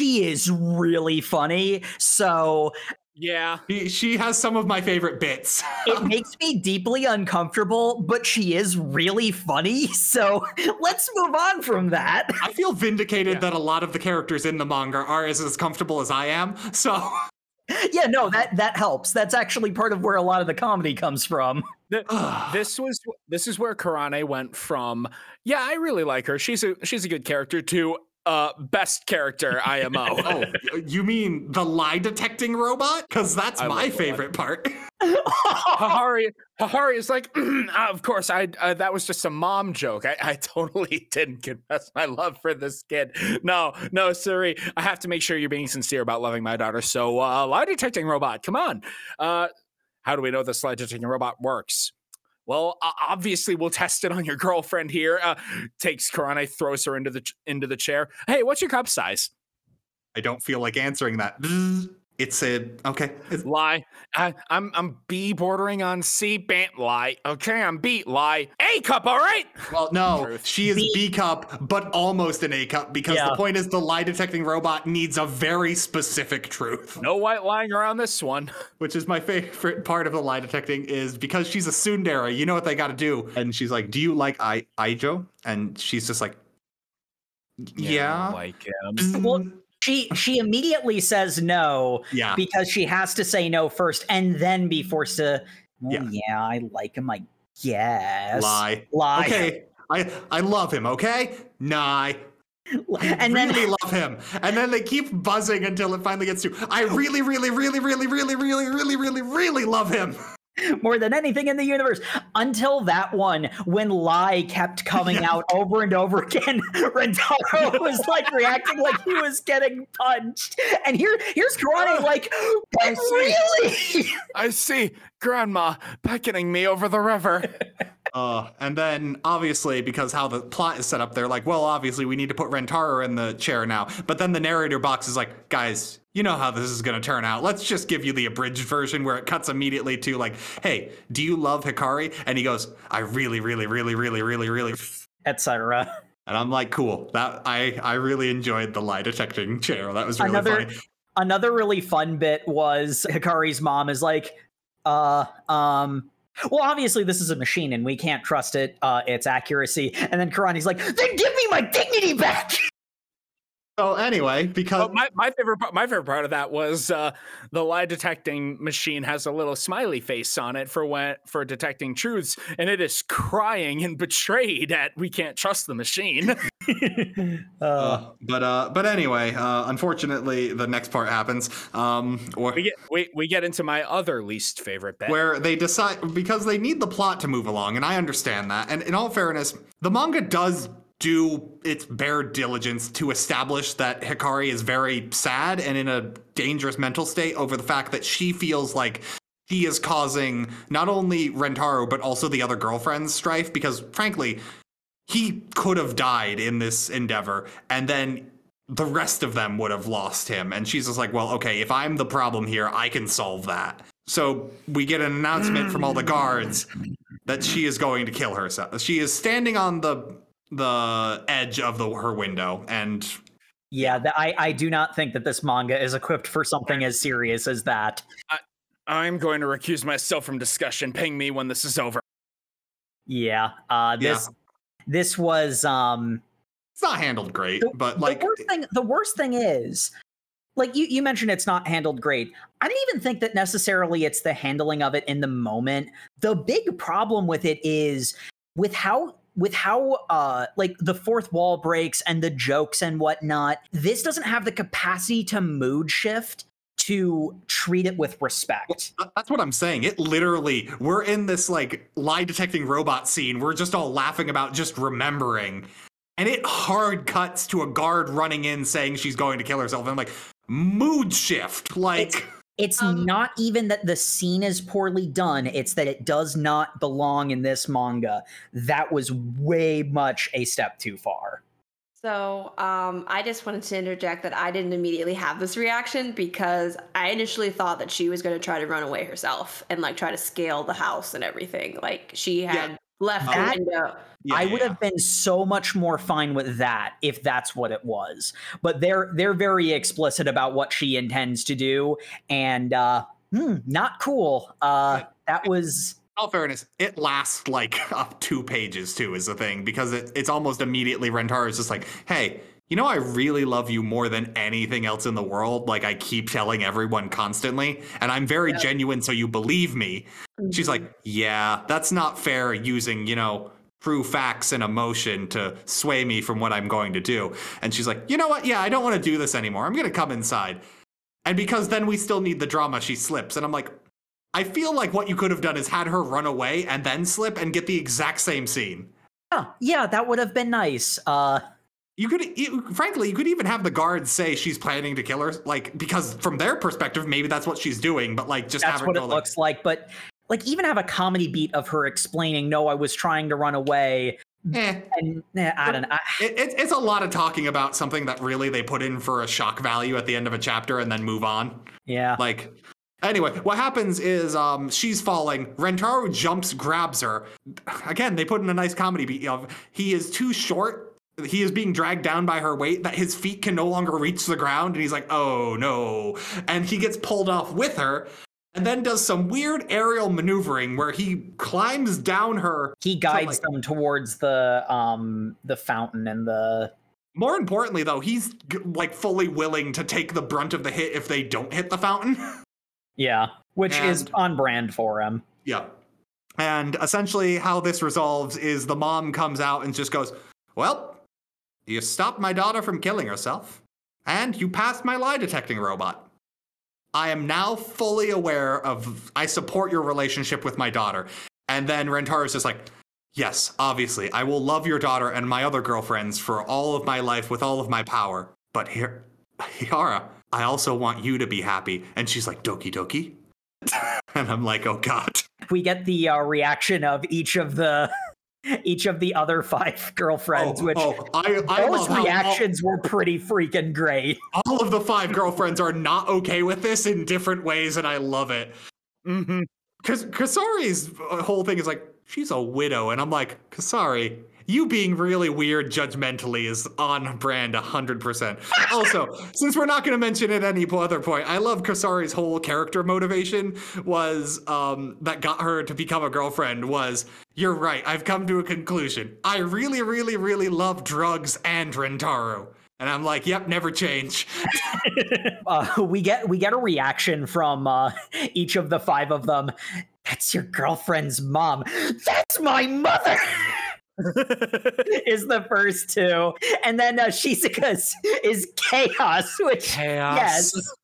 she is really funny. So yeah. she, she has some of my favorite bits. [LAUGHS] it makes me deeply uncomfortable, but she is really funny. [LAUGHS] So let's move on from that. I feel vindicated Yeah. that a lot of the characters in the manga are as, as comfortable as I am. So [LAUGHS] Yeah, no, that that helps. That's actually part of where a lot of the comedy comes from. Th- [SIGHS] this was this is where Karane went from. Yeah, I really like her. She's a she's a good character. To uh, best character IMO. [LAUGHS] oh, you mean the lie detecting robot? Because that's I my favorite part. [LAUGHS] Hahari, Hahari is like, [CLEARS THROAT] "Ah, of course, I uh, that was just a mom joke. I, I [LAUGHS] totally didn't confess my love for this kid. No, no, Suri, I have to make sure you're being sincere about loving my daughter. So, uh, lie detecting robot, come on. Uh, how do we know this lie detecting robot works? Well, obviously, we'll test it on your girlfriend here. Uh, takes Karane, throws her into the into the chair. Hey, what's your cup size? I don't feel like answering that. [LAUGHS] It's a okay. It's, Lie. I, I'm I'm B bordering on C. Bant lie. Okay, I'm B lie. A cup. All right. well, no, Truth. she is B- B cup, but almost an A cup because Yeah. the point is the lie detecting robot needs a very specific truth. No white lying around this one. [LAUGHS] Which is my favorite part of the lie detecting is because she's a tsundere, you know what they got to do. And she's like, "Do you like I Ijo?" And she's just like, "Yeah." Like him. Well, she she immediately says no yeah. because she has to say no first and then be mm-hmm. forced to well, Yeah. yeah. I like him, I guess. Lie. Lie. Okay. I I love him, okay? Nah. [LAUGHS] And then really love him. And then they keep buzzing until it finally gets to I really, really, really, really, really, really, really, really, really love him. More than anything in the universe. Until that one when lie kept coming out over and over again [LAUGHS] rentaro was like reacting like he was getting punched. And here here's karane oh. like I see. really? I see. Grandma beckoning me over the river. [LAUGHS] Uh, and then obviously because how the plot is set up, they're like, well, obviously we need to put Rentaro in the chair now. But then the narrator box is like, guys, you know how this is going to turn out. Let's just give you the abridged version where it cuts immediately to like, hey, do you love Hakari? And he goes, I really, really, really, really, really, really. [LAUGHS] etc. And I'm like, cool. That I I really enjoyed the lie detecting chair. That was really Another- funny. Another really fun bit was Hakari's mom is like, uh, um, well, obviously this is a machine and we can't trust it, uh, its accuracy. And then Karane's like, then give me my dignity back. [LAUGHS] So anyway, because Oh, my, my favorite part, my favorite part of that was uh, the lie detecting machine has a little smiley face on it for when for detecting truths, and it is crying and betrayed at we can't trust the machine. [LAUGHS] [LAUGHS] uh, Uh, but uh, but anyway, uh, unfortunately, the next part happens. Um, or, we get we, we get into my other least favorite bit. where they decide because they need the plot to move along, and I understand that. And in all fairness, the manga does do its bare diligence to establish that Hakari is very sad and in a dangerous mental state over the fact that she feels like she is causing not only Rentaro but also the other girlfriends strife because frankly he could have died in this endeavor and then the rest of them would have lost him. And she's just like well okay if i'm the problem here i can solve that. So we get an announcement from all the guards that she is going to kill herself. She is standing on the the edge of the her window and yeah, th- I, I do not think that this manga is equipped for something as serious as that. I'm going to recuse myself from discussion. Ping me when this is over. Yeah, uh, Yeah. this this was um it's not handled great the, but like the worst thing the worst thing is like you, you mentioned it's not handled great i don't even think that necessarily it's the handling of it in the moment the big problem with it is with how with how uh like the fourth wall breaks and the jokes and whatnot this doesn't have the capacity to mood shift to treat it with respect Th- That's what I'm saying. It literally, we're in this like lie detecting robot scene. We're just all laughing about just remembering. And it hard cuts to a guard running in saying she's going to kill herself. And I'm like, mood shift. Like, It's Um, not even that the scene is poorly done, it's that it does not belong in this manga. That was way much a step too far. So, um, I just wanted to interject that I didn't immediately have this reaction because I initially thought that she was going to try to run away herself and like try to scale the house and everything. Like she had left That- the window. yeah, I would yeah. have been so much more fine with that if that's what it was. But they're they're very explicit about what she intends to do, and uh, hmm, not cool. Uh, that was all fairness, it lasts like up two pages too, is the thing, because it, it's almost immediately Rentaro is just like, hey, you know, I really love you more than anything else in the world. Like I keep telling everyone constantly, and I'm very Yeah. genuine, so you believe me. She's like, yeah, that's not fair using, you know, true facts and emotion to sway me from what I'm going to do. And she's like, you know what? Yeah, I don't want to do this anymore. I'm going to come inside. And because then we still need the drama, she slips. And I'm like, I feel like what you could have done is had her run away and then slip and get the exact same scene. yeah, yeah, that would have been nice. Uh, You could, you, frankly, you could even have the guards say she's planning to kill her, like because from their perspective, maybe that's what she's doing. But like, just that's have her what it like, looks like. But like, even have a comedy beat of her explaining, "No, I was trying to run away," eh. and eh, I don't know. [SIGHS] It, it, it's a lot of talking about something that really they put in for a shock value at the end of a chapter and then move on. yeah, Like, anyway, what happens is um, she's falling. Rentaro jumps, grabs her. Again, they put in a nice comedy beat of he is too short. He is being dragged down by her weight that his feet can no longer reach the ground. And he's like, oh no. And he gets pulled off with her and then does some weird aerial maneuvering where he climbs down her. he guides like- them towards the um the fountain and the More importantly, though, he's like fully willing to take the brunt of the hit if they don't hit the fountain. [LAUGHS] yeah, which is on brand for him. Yeah. And essentially, how this resolves is the mom comes out and just goes, Well, you stopped my daughter from killing herself, and you passed my lie detecting robot. I am now fully aware of, I support your relationship with my daughter. And then Rentaro's just like, Yes, obviously, I will love your daughter and my other girlfriends for all of my life with all of my power. But here, [LAUGHS] Hahari, I also want you to be happy. And she's like, Doki Doki. [LAUGHS] and I'm like, Oh God. we get the uh, reaction of each of the each of the other five [LAUGHS] girlfriends, oh, which oh, I, I those how all- reactions were pretty freaking great. [LAUGHS] all of the five girlfriends are not okay with this in different ways, and I love it. Mm-hmm. Because Kusuri's whole thing is like, she's a widow. And I'm like, Kusuri, you being really weird judgmentally is on brand 100%. also, since we're not going to mention it at any other point, I love Kusuri's whole character motivation was um, that got her to become a girlfriend was, you're right, I've come to a conclusion. I really, really, really love drugs and Rentaro. And I'm like, yep, never change. [LAUGHS] Uh, we get we get a reaction from uh, each of the five of them. That's your girlfriend's mom. That's my mother. [LAUGHS] [LAUGHS] is the first two, and then uh, Shizuka's is chaos, which Chaos. yes.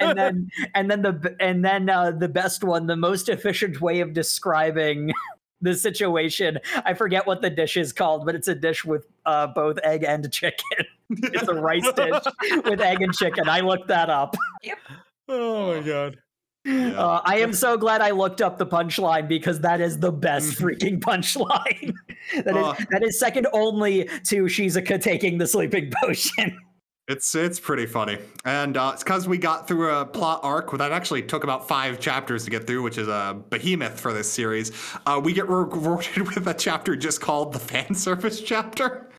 and then and then the and then uh, the best one, the most efficient way of describing [LAUGHS] the situation. I forget what the dish is called, but it's a dish with uh, both egg and chicken. it's a rice dish [LAUGHS] with egg and chicken. I looked that up. Yep. Oh my god. Uh, I am [LAUGHS] so glad I looked up the punchline because that is the best freaking [LAUGHS] punchline. [LAUGHS] that is Uh. that is second only to Shizuka taking the sleeping potion. It's it's pretty funny, and uh, it's because we got through a plot arc that actually took about five chapters to get through, which is a behemoth for this series. Uh, we get rewarded with a chapter just called the fan service chapter,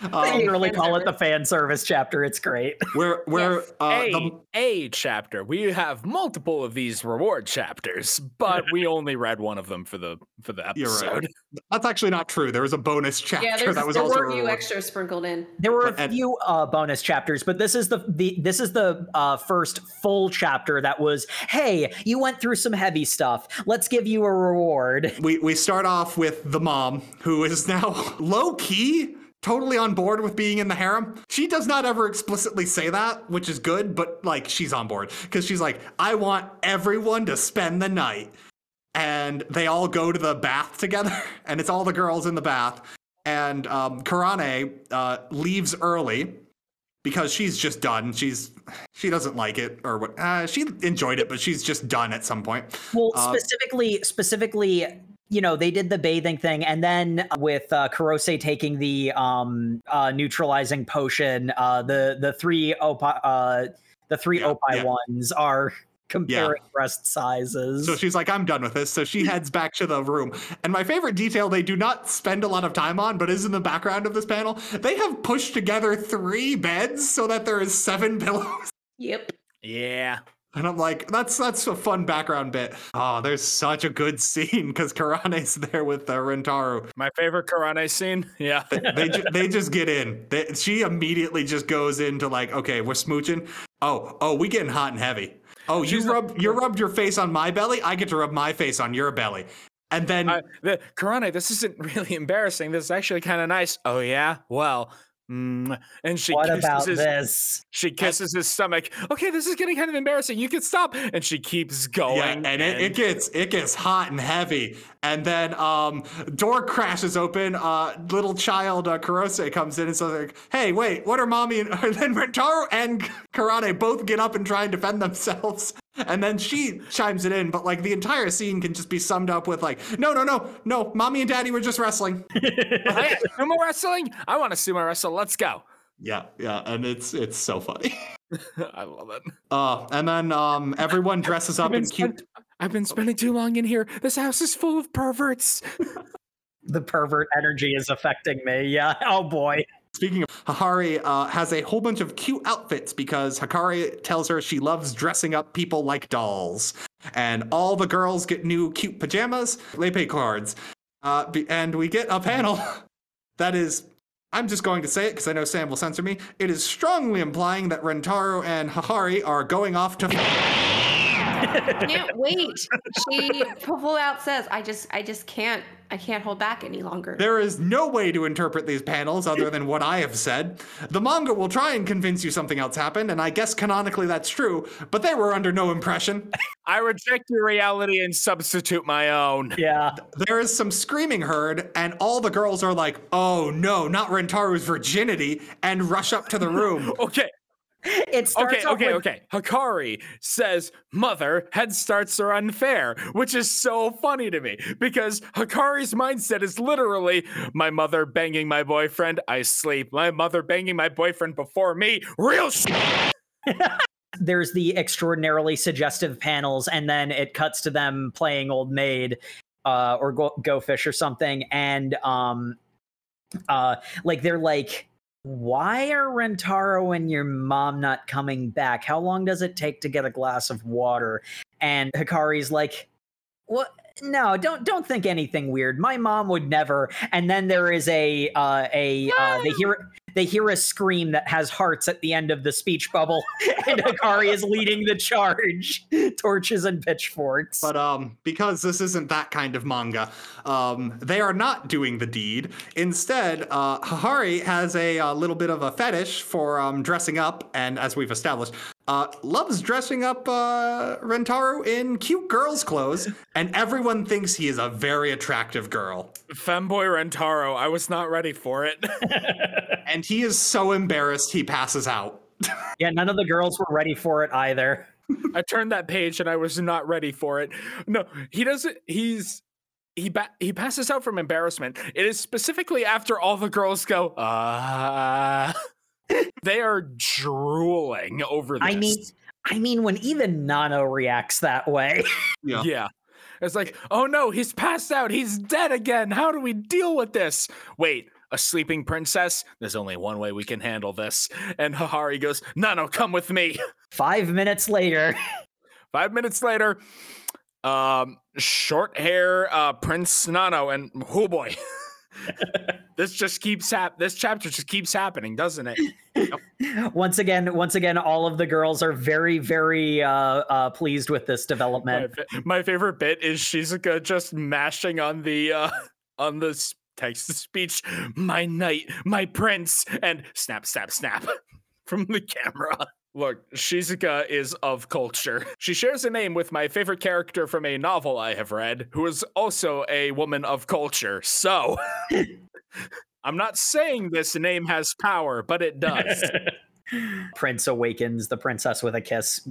They um, literally fan call it the fan service chapter. It's great. [LAUGHS] We're Yes. uh, a, the, a chapter. We have multiple of these reward chapters, but we only read one of them for the for the You're right. episode. that's actually not true. There was a bonus chapter Yeah, there's, that was there also were a a few extra sprinkled in. There were a and- few uh, bonus chapters, but this is the, the this is the uh, first full chapter that was. Hey, you went through some heavy stuff. Let's give you a reward. we we start off with the mom who is now [LAUGHS] low key totally on board with being in the harem. She does not ever explicitly say that, which is good, but like she's on board because she's like, I want everyone to spend the night. And they all go to the bath together, [LAUGHS] and it's all the girls in the bath. And um, Karane uh, leaves early because she's just done. She's she doesn't like it, or what? Uh, she enjoyed it, but she's just done at some point. Well, Uh, specifically, specifically, you know, they did the bathing thing, and then with uh, Kusuri taking the um, uh, neutralizing potion, uh, the the three oppai, uh, the three Yeah, oppai yeah. ones are [LAUGHS] comparing breast sizes. So she's like, I'm done with this. So she heads back to the room. And my favorite detail they do not spend a lot of time on, but is in the background of this panel. They have pushed together three beds so that there is seven [LAUGHS] pillows. Yep. Yeah. And I'm like, that's that's a fun background bit. Oh, there's such a good [LAUGHS] scene because Karane's there with uh, Rentaro. My favorite Karane scene. [LAUGHS] Yeah. They ju- they just get in. They, she immediately just goes into like, okay, we're smooching. Oh, oh, we getting hot and heavy. Oh, you She's a- rub you rubbed your face on my belly. I get to rub my face on your belly. And then Uh, the, Karane, this isn't [LAUGHS] really embarrassing. This is actually kind of nice. Oh yeah. Well. Mm, and she what kisses about his, this? She kisses his stomach. Okay, this is getting kind of embarrassing. You can stop. And she keeps going. Yeah, and it, it gets it gets hot and heavy, and then um, door crashes open. Uh, little child uh, Kusuri comes in and says, like, "Hey, wait, what are mommy and, [LAUGHS] and then Rentaro and Karane both get up and try and defend themselves." And then she chimes it in, but like the entire scene can just be summed up with like, "No, no, no, no, mommy and daddy were just wrestling." [LAUGHS] Hey, sumo wrestling. I want to sumo wrestle. Let's go. yeah, yeah, and it's it's so funny. [LAUGHS] I love it. Uh, and then um, everyone dresses up I've in cute. spend- I've been spending too long in here. This house is full of perverts. [LAUGHS] The pervert energy is affecting me. Yeah. Oh boy. Speaking of, Hakari uh, has a whole bunch of cute outfits because Hakari tells her she loves dressing up people like dolls. And all the girls get new cute pajamas, Lepe cards. Uh, and we get a panel [LAUGHS] that is, I'm just going to say it because I know Sam will censor me. It is strongly implying that Rentaro and Hakari are going off to. Can't [LAUGHS] wait. She full out says, "I just, I just can't, I can't hold back any longer." There is no way to interpret these panels other than what I have said. The manga will try and convince you something else happened, and I guess canonically that's true, but they were under no impression. I reject your reality and substitute my own. Yeah. There is some screaming heard, and all the girls are like, oh no, not Rentaro's virginity, and rush up to the room. [LAUGHS] Okay. [LAUGHS] It starts Okay, okay, with- okay. Hakari says, Mother, head starts are unfair, which is so funny to me because Hakari's mindset is literally my mother banging my boyfriend, I sleep. My mother banging my boyfriend before me, real shit. [LAUGHS] there's the extraordinarily suggestive panels and then it cuts to them playing old maid uh or go, go fish or something and um uh like they're like why are rentaro and your mom not coming back? How long does it take to get a glass of water? And hakari's like what no don't don't think anything weird. My mom would never. And then there is a uh a uh they hear they hear a scream that has hearts at the end of the speech bubble [LAUGHS] and Hakari is leading the charge [LAUGHS] torches and pitchforks But um, because this isn't that kind of manga, um, they are not doing the deed. Instead, uh, Hahari has a, uh little bit of a fetish for um, dressing up, and as we've established, uh, loves dressing up uh, Rentaro in cute girls' clothes, and everyone thinks he is a very attractive girl. Femboy Rentaro, I was not ready for it. [LAUGHS] And he is so embarrassed he passes out. [LAUGHS] yeah none of the girls were ready for it either [LAUGHS] I turned that page and I was not ready for it. No, he doesn't. He's he ba- he passes out from embarrassment. It is specifically after all the girls go. Ah, [LAUGHS] they are drooling over this. I mean, I mean, when even Nano reacts that way, Yeah. yeah. It's like, oh no, he's passed out. He's dead again. How do we deal with this? Wait, a sleeping princess? There's only one way we can handle this. And Hahari goes, Nano, come with me. five minutes later, [LAUGHS] Five minutes later, um, short hair, uh, Prince Nano, and oh boy, [LAUGHS] this just keeps hap. This chapter just keeps happening, doesn't it? [LAUGHS] once again, once again, all of the girls are very, very uh, uh, pleased with this development. fa- my favorite bit is Shizuka just mashing on the uh, on the text to speech, "My knight, my prince," and snap, snap, snap [LAUGHS] from the camera. Look, Shizuka is of culture. She shares a name with my favorite character from a novel I have read, who is also a woman of culture. So, [LAUGHS] I'm not saying this name has power, but it does. [LAUGHS] Prince awakens the princess with a kiss.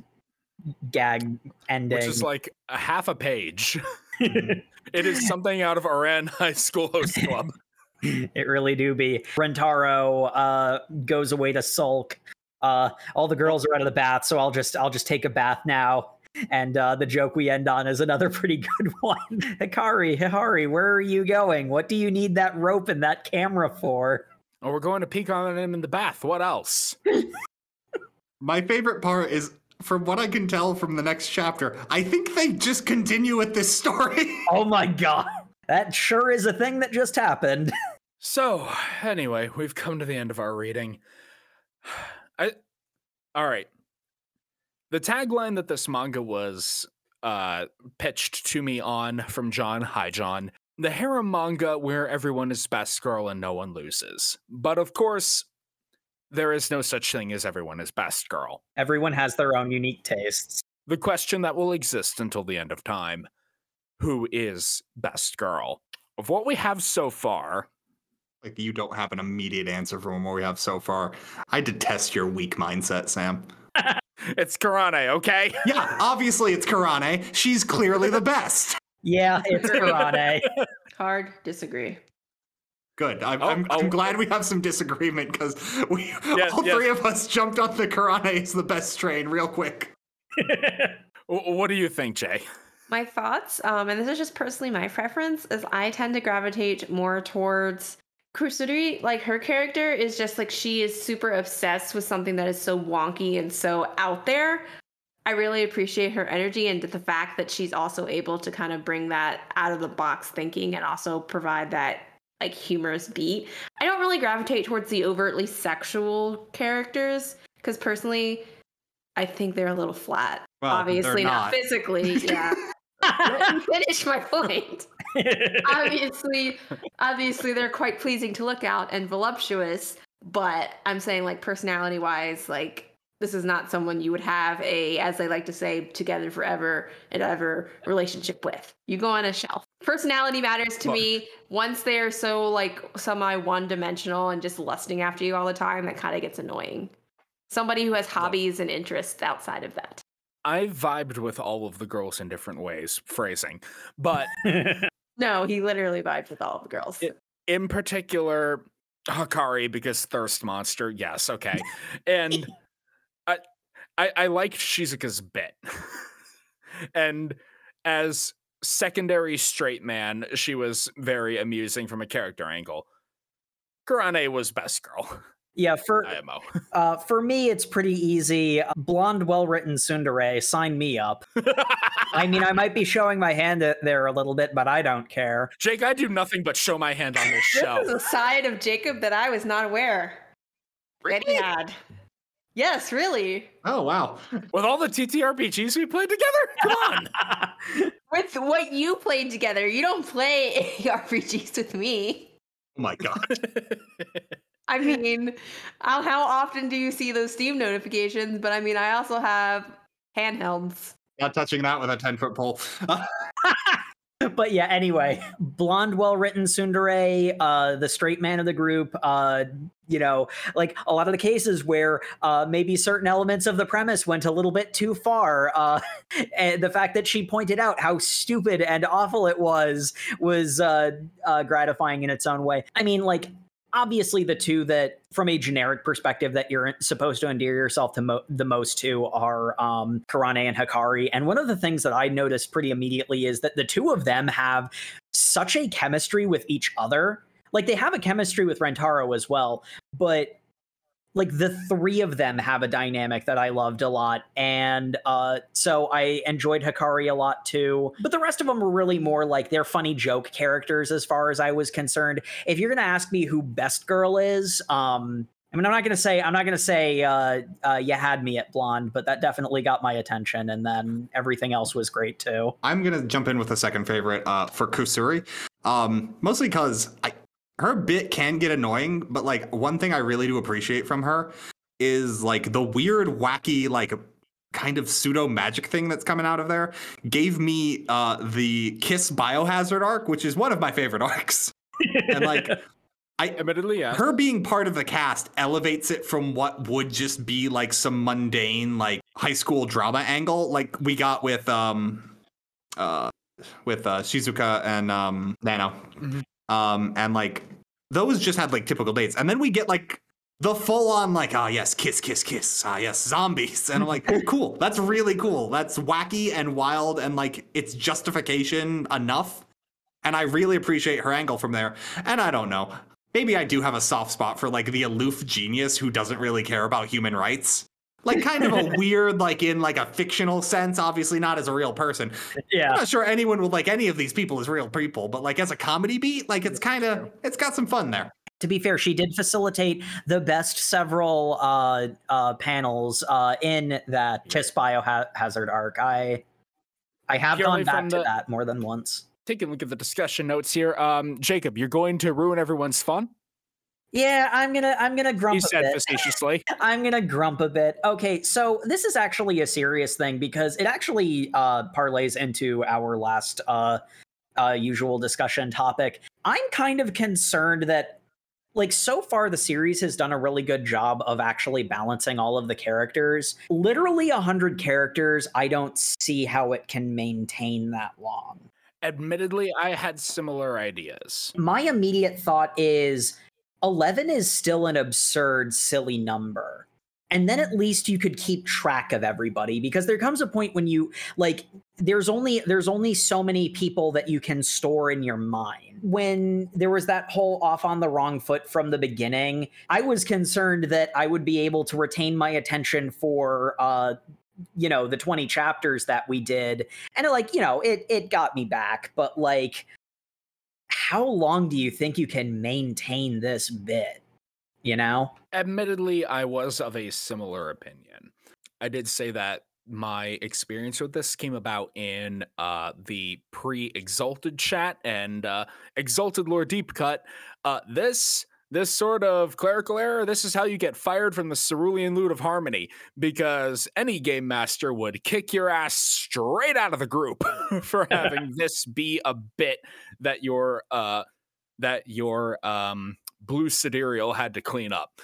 Gag ending. which is like a half a page. It is something out of Ouran High School Host Club. [LAUGHS] it really do be. Rentaro uh, goes away to sulk. Uh, all the girls are out of the bath, so I'll just I'll just take a bath now. And uh, the joke we end on is another [LAUGHS] pretty good one. Hakari, Hahari, where are you going? What do you need that rope and that camera for? Oh, we're going to peek on him in the bath. What else? [LAUGHS] My favorite part is, from what I can tell from the next chapter, I think they just continue with this story. [LAUGHS] Oh my god. That sure is a thing that just happened. [LAUGHS] So, anyway, we've come to the end of our reading. [SIGHS] I All right. The tagline that this manga was uh pitched to me on from John, hi John. The harem manga where everyone is best girl and no one loses. But of course, there is no such thing as everyone is best girl. Everyone has their own unique tastes. the question that will exist until the end of time who is best girl of what we have so far like you don't have an immediate answer from what we have so far. I detest your weak mindset, Sam. [LAUGHS] it's karane okay Yeah, obviously it's Karane. She's clearly the [LAUGHS] best. Yeah, it's Karane. [LAUGHS] Hard disagree. Good. I'm, Oh, I'm, oh. I'm glad we have some disagreement because we Yes, all yes. three of us jumped on the Karane is the best train real quick. [LAUGHS] What do you think jay My thoughts, um, and this is just personally my preference, is I tend to gravitate more towards Kusuri. Like her character is just like she is super obsessed with something that is so wonky and so out there. I really appreciate her energy and the fact that she's also able to kind of bring that out of the box thinking and also provide that like humorous beat. I don't really gravitate towards the overtly sexual characters because personally, I think they're a little flat. Well, Obviously not. not. physically, [LAUGHS] yeah. Let me finish my point. [LAUGHS] obviously, obviously they're quite pleasing to look at and voluptuous, but I'm saying like personality wise, like this is not someone you would have a, as they like to say, together forever and ever relationship with. You go on a shelf. Personality matters to Look. me. Once they're so like semi one dimensional and just lusting after you all the time, that kind of gets annoying. somebody who has hobbies and interests outside of that. I vibed with all of the girls in different ways, phrasing. But [LAUGHS] No, he literally vibed with all of the girls. It- in particular, Hakari because thirst monster. Yes, okay. And I I, I liked Shizuka's bit. [LAUGHS] and as secondary straight man, she was very amusing from a character angle. Karane was best girl. yeah, for IMO. uh, for me, it's pretty easy. Blonde, well-written tsundere, sign me up. I mean, I might be showing my hand there a little bit, but I don't care. Jake, I do nothing but show my hand on this This show. is a side of Jacob that I was not aware that he had. Yes, really. Oh wow. With all the TTRPGs we played together? Come on. [LAUGHS] With what you played together, you don't play [LAUGHS] RPGs with me. Oh my god. [LAUGHS] I mean, how how often do you see those Steam notifications? But I mean, I also have handhelds. Not touching that with a 10 foot pole. [LAUGHS] but yeah, anyway, blonde, well-written tsundere, uh, the straight man of the group. Uh, you know, like a lot of the cases where uh, maybe certain elements of the premise went a little bit too far. Uh, [LAUGHS] and the fact that she pointed out how stupid and awful it was was uh, uh, gratifying in its own way. I mean, like obviously the two that from a generic perspective that you're supposed to endear yourself to mo- the most to are um Karane and Hakari. And one of the things that I noticed pretty immediately is that the two of them have such a chemistry with each other. Like they have a chemistry with Rentaro as well but like the three of them have a dynamic that I loved a lot. And uh, so I enjoyed Hakari a lot too. But the rest of them were really more like they're funny joke characters as far as I was concerned. If you're gonna ask me who best girl is, um, I mean, I'm not gonna say I'm not gonna say uh, uh, you had me at blonde, but that definitely got my attention, and then everything else was great too. I'm gonna jump in with a second favorite uh, for Kusuri, um, mostly because I her bit can get annoying, but like one thing I really do appreciate from her is like the weird, wacky, like kind of pseudo magic thing that's coming out of there gave me uh, the Kiss Biohazard arc, which is one of my favorite [LAUGHS] arcs, and like. I admittedly, yeah. Her being part of the cast elevates it from what would just be like some mundane like high school drama angle like we got with um uh with uh Shizuka and um Nano. Mhm. Um and like those just had like typical dates. And then we get like the full on like ah yes kiss kiss kiss. Ah yes zombies. And I'm like [LAUGHS] cool. That's really cool. That's wacky and wild and like it's justification enough. And I really appreciate her angle from there. And I don't know. Maybe I do have a soft spot for like the aloof genius who doesn't really care about human rights. Like kind of a [LAUGHS] weird, like in like a fictional sense, obviously not as a real person. Yeah i'm not sure anyone would like any of these people as real people, but like as a comedy beat, like it's kind of it's got some fun there. to be fair, she did facilitate the best several uh, uh, panels uh, in that Kiss Biohazard arc. I I have Purely gone back to the- that more than once. Taking a look at the discussion notes here. Um, Jacob, you're going to ruin everyone's fun. Yeah, I'm gonna I'm gonna grump a bit You said facetiously. [LAUGHS] I'm gonna grump a bit. Okay, so this is actually a serious thing because it actually uh, parlays into our last uh, uh, usual discussion topic. I'm kind of concerned that, like, so far the series has done a really good job of actually balancing all of the characters. Literally a hundred characters. I don't see how it can maintain that long. Admittedly, I had similar ideas. my immediate thought is 11 is still an absurd silly number. And then at least you could keep track of everybody because there comes a point when you like there's only there's only so many people that you can store in your mind. When there was that whole off on the wrong foot from the beginning i was concerned that i would be able to retain my attention for uh you know the 20 chapters that we did. And it, like you know it it got me back but like how long do you think you can maintain this bit you know Admittedly, I was of a similar opinion. I did say that my experience with this came about in uh, the pre-exalted chat and uh, exalted lore deep cut. Uh, this this sort of clerical error. This is how you get fired from the cerulean loot of harmony because any game master would kick your ass straight out of the group [LAUGHS] for having [LAUGHS] this be a bit that your uh, that your um, blue sidereal had to clean up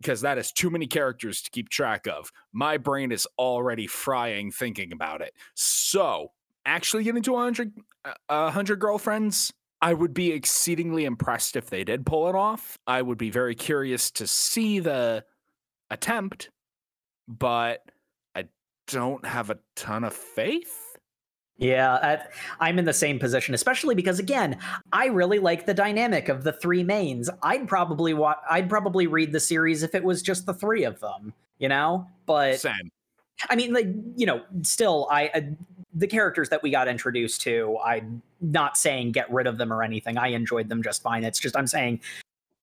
because that is too many characters to keep track of. My brain is already frying thinking about it. So, actually getting to 100, uh, 100 girlfriends, I would be exceedingly impressed if they did pull it off. I would be very curious to see the attempt, but I don't have a ton of faith. Yeah, I, I'm in the same position, especially because again, I really like the dynamic of the three mains. I'd probably wa- I'd probably read the series if it was just the three of them, you know. But Same. I mean, like you know, still, I uh, the characters that we got introduced to, I'm not saying get rid of them or anything. I enjoyed them just fine. It's just I'm saying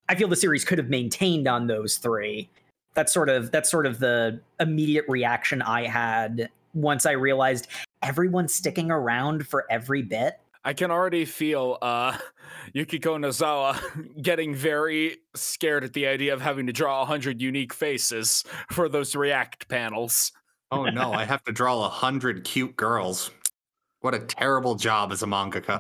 I feel the series could have maintained on those three. That's sort of that's sort of the immediate reaction I had once I realized everyone's sticking around for every bit. I can already feel uh, [LAUGHS] Yukiko Nozawa [LAUGHS] getting very scared at the idea of having to draw 100 unique faces [LAUGHS] for those React panels. Oh no, I have to draw a hundred cute girls. What a terrible job as a mangaka.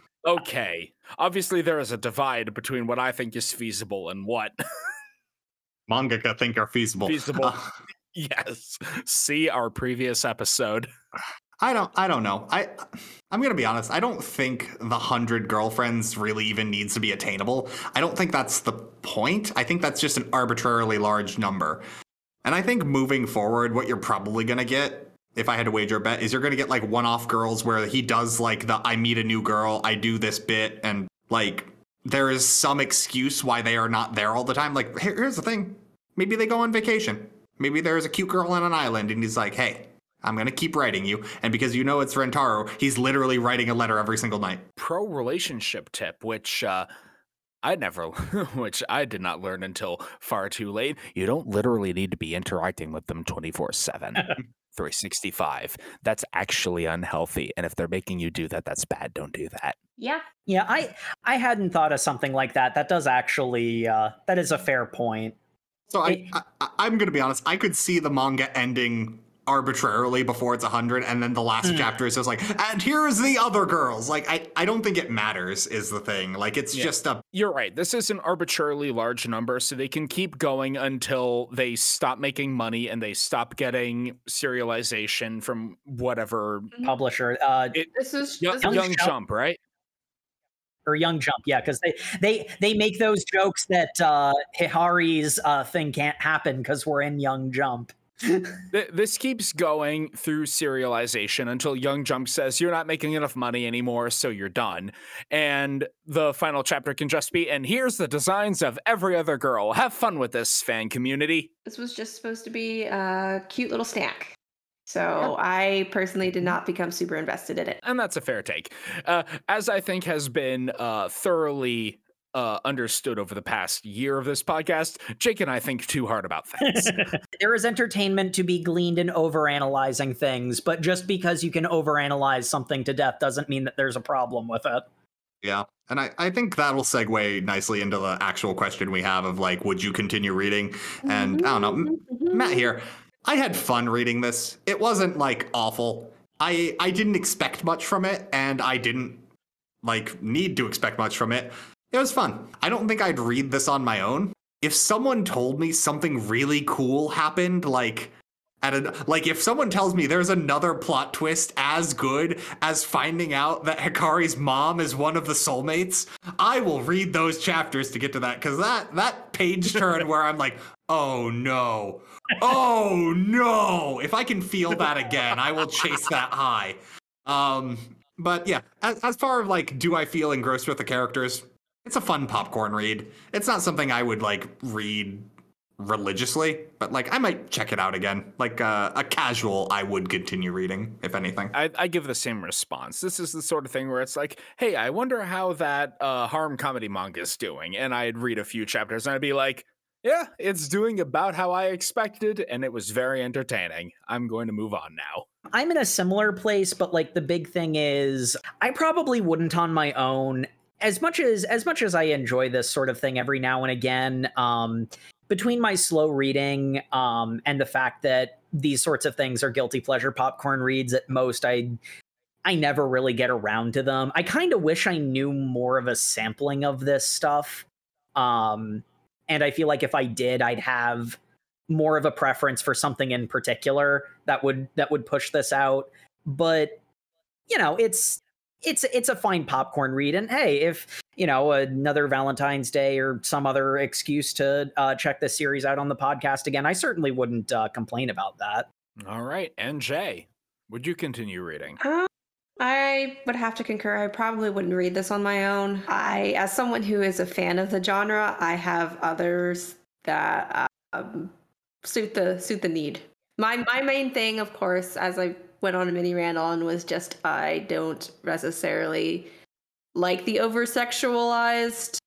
[LAUGHS] Okay. Obviously, there is a divide between what I think is feasible and what. [LAUGHS] Mangaka think are feasible. Feasible. Uh, [LAUGHS] yes. See our previous episode. I don't I don't know. I I'm gonna be honest, I don't think the hundred girlfriends really even needs to be attainable. I don't think that's the point. I think that's just an arbitrarily large number. And I think moving forward, what you're probably gonna get, if I had to wager a bet, is you're gonna get like one-off girls where he does like the I meet a new girl, I do this bit, and like there is some excuse why they are not there all the time. Like here- here's the thing. Maybe they go on vacation. Maybe there's a cute girl on an island and he's like, hey, I'm gonna keep writing you. And because you know it's Rentaro, he's literally writing a letter every single night. Pro relationship tip, which uh, I never, [LAUGHS] which I did not learn until far too late. You don't literally need to be interacting with them 24 7. [LAUGHS] 365. That's actually unhealthy. And if they're making you do that, that's bad. Don't do that. Yeah. yeah, I I hadn't thought of something like that. That does actually uh, that is a fair point. So I, It- I, I I'm gonna be honest. I could see the manga ending arbitrarily before it's 100 and then the last Hmm. chapter is just like and here's the other girls like i i don't think it matters is the thing like it's Yeah. just a You're right. This is an arbitrarily large number, so they can keep going until they stop making money and they stop getting serialization from whatever. Publisher uh, This is Young, this Young is- young Jump. Jump, right? or Young Jump, yeah, because they they they make those jokes that uh, Hahari's uh, thing can't happen because we're in Young Jump. Th- This keeps going through serialization until Young Jump says you're not making enough money anymore, so you're done. And the final chapter can just be, and here's the designs of every other girl. Have fun with this, fan community. this was just supposed to be a cute little snack. So I personally did not become super invested in it. And that's a fair take. Uh, as I think has been uh, thoroughly uh, understood over the past year of this podcast, Jake and I think too hard about [LAUGHS] things. [LAUGHS] there is entertainment to be gleaned in overanalyzing things, but just because you can overanalyze something to death doesn't mean that there's a problem with it. Yeah. And I, I think that'll segue nicely into the actual question we have of like, would you continue reading? And I don't know, Matt here. I had fun reading this. It wasn't like awful. I I didn't expect much from it, and I didn't like need to expect much from it. It was fun. I don't think I'd read this on my own. If someone told me something really cool happened, like at a like if someone tells me there's another plot twist as good as finding out that Hakari's mom is one of the soulmates, I will read those chapters to get to that because that that page turn where I'm like, oh no, oh no. If I can feel that again, I will chase that high. Um, but yeah, as, as far as like, do I feel engrossed with the characters? It's a fun popcorn read. It's not something I would like read religiously, but like I might check it out again. Like uh, a casual, I would continue reading if anything. I, I give the same response. This is the sort of thing where it's like, hey, I wonder how that uh, harem comedy manga is doing. And I'd read a few chapters and I'd be like, yeah, it's doing about how I expected, and it was very entertaining. I'm going to move on now. I'm in a similar place, but like the big thing is I probably wouldn't on my own. As much as as much as I enjoy this sort of thing every now and again, um, between my slow reading um, and the fact that these sorts of things are guilty pleasure popcorn reads at most, I I never really get around to them. I kind of wish I knew more of a sampling of this stuff. Um, and I feel like if I did, I'd have more of a preference for something in particular that would that would push this out. But you know, it's it's it's a fine popcorn read, and hey, if you know another Valentine's Day or some other excuse to uh, check this series out on the podcast again, I certainly wouldn't uh, complain about that. All right, and Jay, would you continue reading? Uh, I would have to concur. I probably wouldn't read this on my own. I, as someone who is a fan of the genre, I have others that um, suit the suit the need. My my main thing, of course, as I went on a mini rant on, was just I don't necessarily like the over sexualized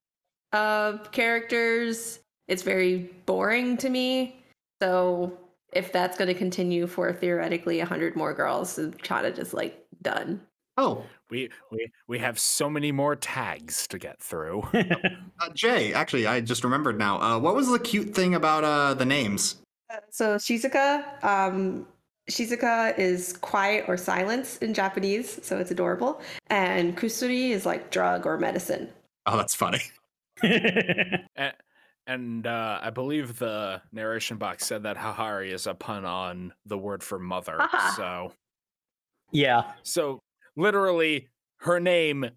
uh, characters. It's very boring to me. So if that's going to continue for theoretically 100 more girls, it's kind of just like done. Oh, We we we have so many more tags to get through. [LAUGHS] uh, Jay, actually, I just remembered now. Uh, what was the cute thing about uh, the names? So Shizuka, um, Shizuka is quiet or silence in Japanese, so it's adorable. And Kusuri is like drug or medicine. Oh, that's funny. [LAUGHS] and and uh, I believe the narration box said that Hahari is a pun on the word for mother. Haha. So yeah, so literally her name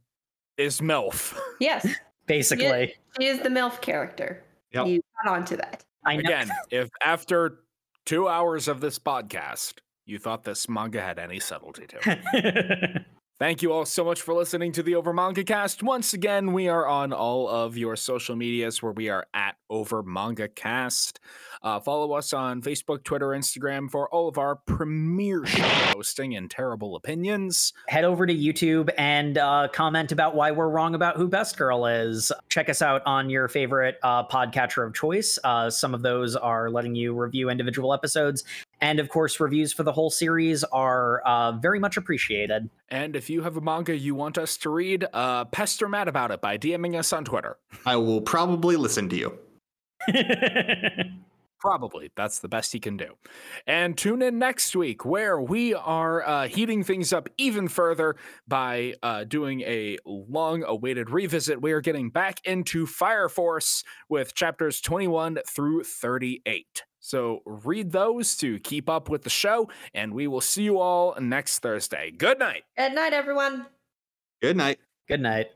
is MILF. [LAUGHS] Yes, basically. she is the MILF character. Yep. You got onto that. I know. Again, if after two hours of this podcast you thought this manga had any subtlety to it. [LAUGHS] Thank you all so much for listening to the Over Manga Cast. Once again, we are on all of your social medias where we are at Over Manga Cast. Uh, follow us on Facebook, Twitter, Instagram for all of our premiere show posting and terrible opinions. Head over to YouTube and uh, comment about why we're wrong about who Best Girl is. Check us out on your favorite uh, podcatcher of choice. Uh, some of those are letting you review individual episodes. And of course, reviews for the whole series are uh, very much appreciated. And if you have a manga you want us to read, uh, pester Matt about it by DMing us on Twitter. I will probably listen to you. [LAUGHS] Probably. That's the best he can do. And tune in next week where we are uh, heating things up even further by uh, doing a long awaited revisit. We are getting back into Fire Force with chapters 21 through 38. So read those to keep up with the show, and we will see you all next Thursday. Good night. Good night, everyone. Good night. Good night.